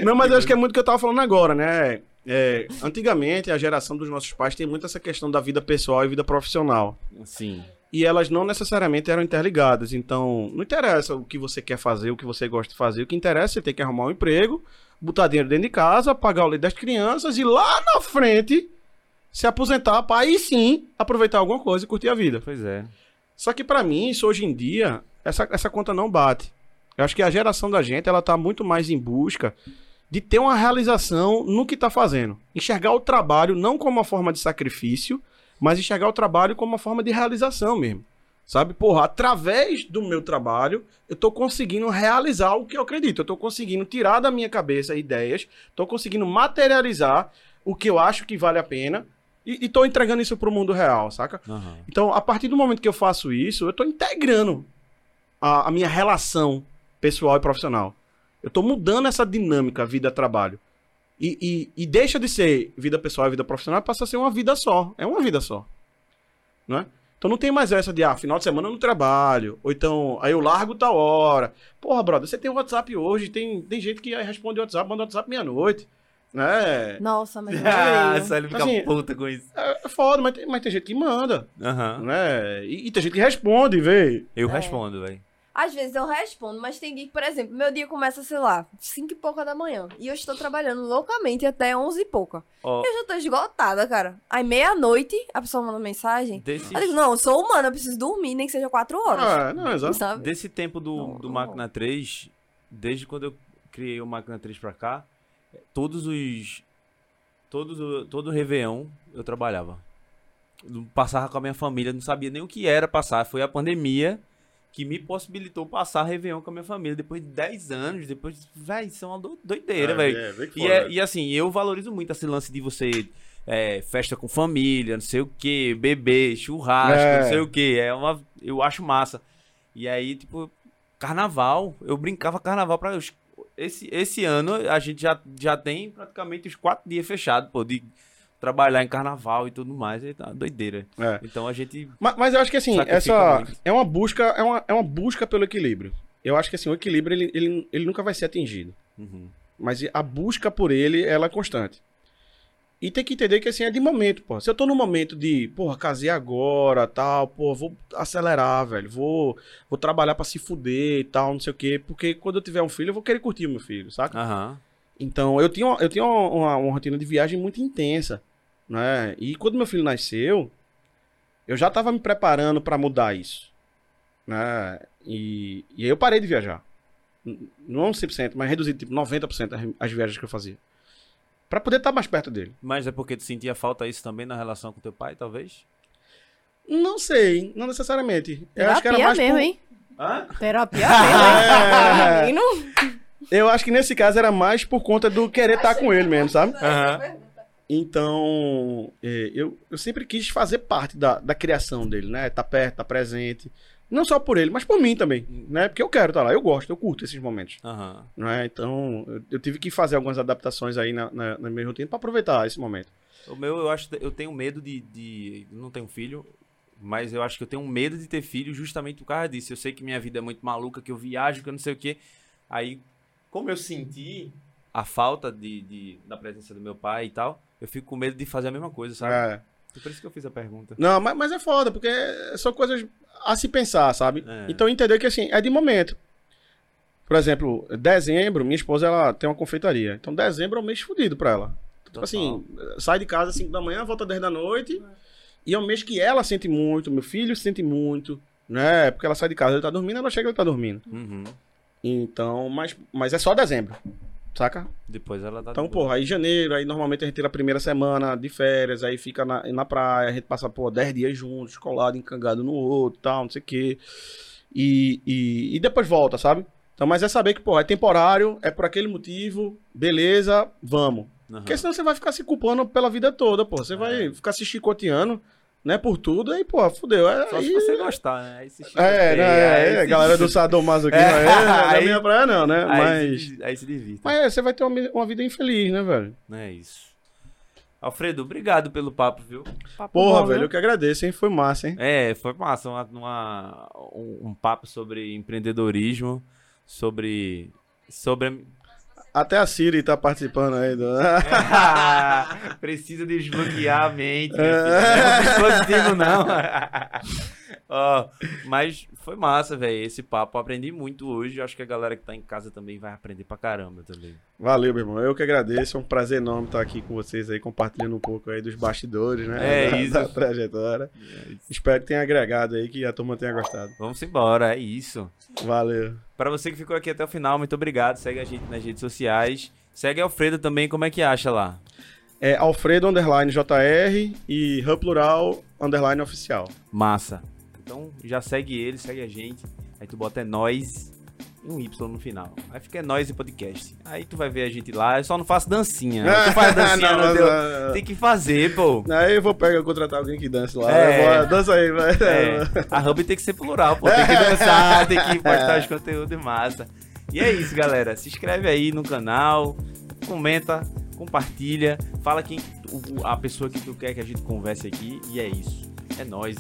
Não, mas eu acho que é muito o que eu tava falando agora, né? É, antigamente, a geração dos nossos pais tem muito essa questão da vida pessoal e vida profissional. Sim. E elas não necessariamente eram interligadas. Então, não interessa o que você quer fazer, o que você gosta de fazer. O que interessa é você ter que arrumar um emprego, botar dinheiro dentro de casa, pagar o leite das crianças e lá na frente se aposentar para aí sim aproveitar alguma coisa e curtir a vida. Pois é. Só que pra mim, isso hoje em dia, essa, essa conta não bate. Eu acho que a geração da gente, ela tá muito mais em busca de ter uma realização no que tá fazendo. Enxergar o trabalho não como uma forma de sacrifício, mas enxergar o trabalho como uma forma de realização mesmo. Sabe? Porra, através do meu trabalho, eu tô conseguindo realizar o que eu acredito. Eu tô conseguindo tirar da minha cabeça ideias, tô conseguindo materializar o que eu acho que vale a pena e, e tô entregando isso pro mundo real, saca? Aham. Então, a partir do momento que eu faço isso, eu estou integrando a, a minha relação pessoal e profissional. Eu estou mudando essa dinâmica vida-trabalho. E, e, e deixa de ser vida pessoal e vida profissional, passa a ser uma vida só. É uma vida só. Não é? Então não tem mais essa de, ah, final de semana eu não trabalho. Ou então, aí eu largo tal hora. Porra, brother, você tem WhatsApp hoje, tem, tem gente que responde WhatsApp, manda WhatsApp meia-noite. Né? Nossa, mas Ah, não só ele fica Assim, puta com isso. É, é foda, mas tem, mas tem gente que manda. Aham. Né? E, e tem gente que responde, vê. Eu É. respondo, velho. Às vezes eu respondo, mas tem dia que, por exemplo, meu dia começa, sei lá, 5 e pouca da manhã. E eu estou trabalhando loucamente até 11 e pouca. Ó, Eu já tô esgotada, cara. Aí meia-noite, a pessoa manda mensagem. desse, Eu digo, não, eu sou humana, eu preciso dormir, nem que seja 4 horas. Ah, não, exato. Sabe? desse tempo do, Não, do não. Máquina 3, desde quando eu criei o Máquina 3 pra cá, todos os. Todos, o- todo o Réveillon eu trabalhava. Passava com a minha família, não sabia nem o que era passar. Foi a pandemia que me possibilitou passar Réveillon com a minha família. Depois de 10 anos, depois. Véi, isso é uma do- doideira, velho. É, vê que E, é- e assim, eu valorizo muito esse lance de você. é, festa com família, não sei o que, bebê, churrasco, É. não sei o que. É uma. Eu acho massa. E aí, tipo, carnaval. Eu brincava carnaval pra. os- Esse, esse ano a gente já, já tem praticamente os quatro dias fechados, pô, de trabalhar em carnaval e tudo mais. É uma doideira. É. Então a gente. Mas, mas eu acho que assim, essa muito. é uma busca, é uma, é uma busca pelo equilíbrio. Eu acho que assim, o equilíbrio ele, ele, ele nunca vai ser atingido. Uhum. Mas a busca por ele, ela é constante. E tem que entender que assim, é de momento, pô. Se eu tô no momento de, porra, casei agora, tal, pô, vou acelerar, velho. Vou, vou trabalhar pra se fuder e tal, não sei o quê. Porque quando eu tiver um filho, eu vou querer curtir o meu filho, saca? Aham. Então, eu tinha, eu tinha uma, uma- uma rotina de viagem muito intensa, né? E quando meu filho nasceu, eu já estava me preparando para mudar isso, né? E, e aí eu parei de viajar. Não 100%, mas reduzi tipo 90% as, as viagens que eu fazia. Para poder estar mais perto dele. Mas é porque tu sentia falta isso também na relação com teu pai, talvez? Não sei, não necessariamente. Eu acho que era Terapia mais mesmo, por- hein? Hã? Terapia mesmo, É. hein? Menino. Eu acho que nesse caso era mais por conta do querer estar com ele mesmo, sabe? Aham. Então, é, eu, eu sempre quis fazer parte da, da criação dele, né? Tá perto, tá presente, Não só por ele, mas por mim também, né? Porque eu quero estar lá, eu gosto, eu curto esses momentos. Aham. Né? Então, eu, eu tive que fazer algumas adaptações aí na, na, na minha rotina pra aproveitar esse momento. O meu, eu acho, eu tenho medo de, de. Não tenho filho, mas eu acho que eu tenho medo de ter filho justamente por causa disso. Eu sei que minha vida é muito maluca, que eu viajo, que eu não sei o quê. Aí, como eu senti a falta de, de- da presença do meu pai e tal, eu fico com medo de fazer a mesma coisa, sabe? É. Por isso que eu fiz a pergunta. Não, mas, mas é foda, porque são coisas a se pensar, sabe? É. Então entender que assim, é de momento. Por exemplo, dezembro, minha esposa ela tem uma confeitaria. Então dezembro é um mês fodido pra ela. Tipo Total. assim, sai de casa às 5 da manhã, volta às 10 da noite. E é um mês que ela sente muito, meu filho sente muito, né? Porque ela sai de casa, ele tá dormindo, ela chega, ele tá dormindo. Uhum. Então, mas, mas é só dezembro, saca? Depois ela tá. Então, boa. porra, aí janeiro, aí normalmente a gente tira a primeira semana de férias, aí fica na, na praia, a gente passa, pô, 10 dias juntos, colado, encangado no outro, tal, não sei o quê. E, e, e depois volta, sabe? Então, mas é saber que, pô, é temporário, é por aquele motivo, beleza, vamos. Aham. Porque senão você vai ficar se culpando pela vida toda, pô. Você vai ficar se chicoteando, né, por tudo, aí, pô, fudeu. É, Só aí, se você gostar, né? Aí se é, né, é, é, a galera do sadomasoquismo É, aí, não é aí- da minha praia não, né? Aí, Mas, se, aí se divirta. mas é, você vai ter uma, uma vida infeliz, né, velho? Não é isso. Alfredo, obrigado pelo papo, viu? Papo Porra, bom, velho, viu? eu que agradeço, hein? Foi massa, hein? É, foi massa. Uma, uma- um, um papo sobre empreendedorismo, sobre. Sobre. Até a Siri tá participando aí do. Precisa desbloquear a mente. Não é um dispositivo, não. Ó, mas foi massa, velho. Esse papo. Eu aprendi muito hoje. Acho que a galera que tá em casa também vai aprender pra caramba também. Valeu, meu irmão. Eu que agradeço. É um prazer enorme estar aqui com vocês aí, compartilhando um pouco aí dos bastidores, né? É da, isso. Da trajetória. Espero que tenha agregado aí, que a turma tenha gostado. Vamos embora, é isso. Valeu. Pra você que ficou aqui até o final, muito obrigado. Segue a gente nas redes sociais. Segue Alfredo também, como é que acha lá? É Alfredo Underline JR e Hub Plural Underline Oficial. Massa. Então já segue ele, segue a gente. Aí tu bota é nós e um Y no final. Aí fica é nós e podcast. Aí tu vai ver a gente lá. Eu só não faço dancinha. Tu faz dancinha Não, mas, teu... ah, Tem que fazer, pô. Aí eu vou pegar, contratar alguém que dance lá. É. Vou- dança aí, vai. É, a hub tem que ser plural, pô. Tem que dançar, tem que postar os conteúdos massa. E é isso, galera. Se inscreve aí no canal, comenta, compartilha, fala quem a pessoa que tu quer que a gente converse aqui. E é isso. É nóis.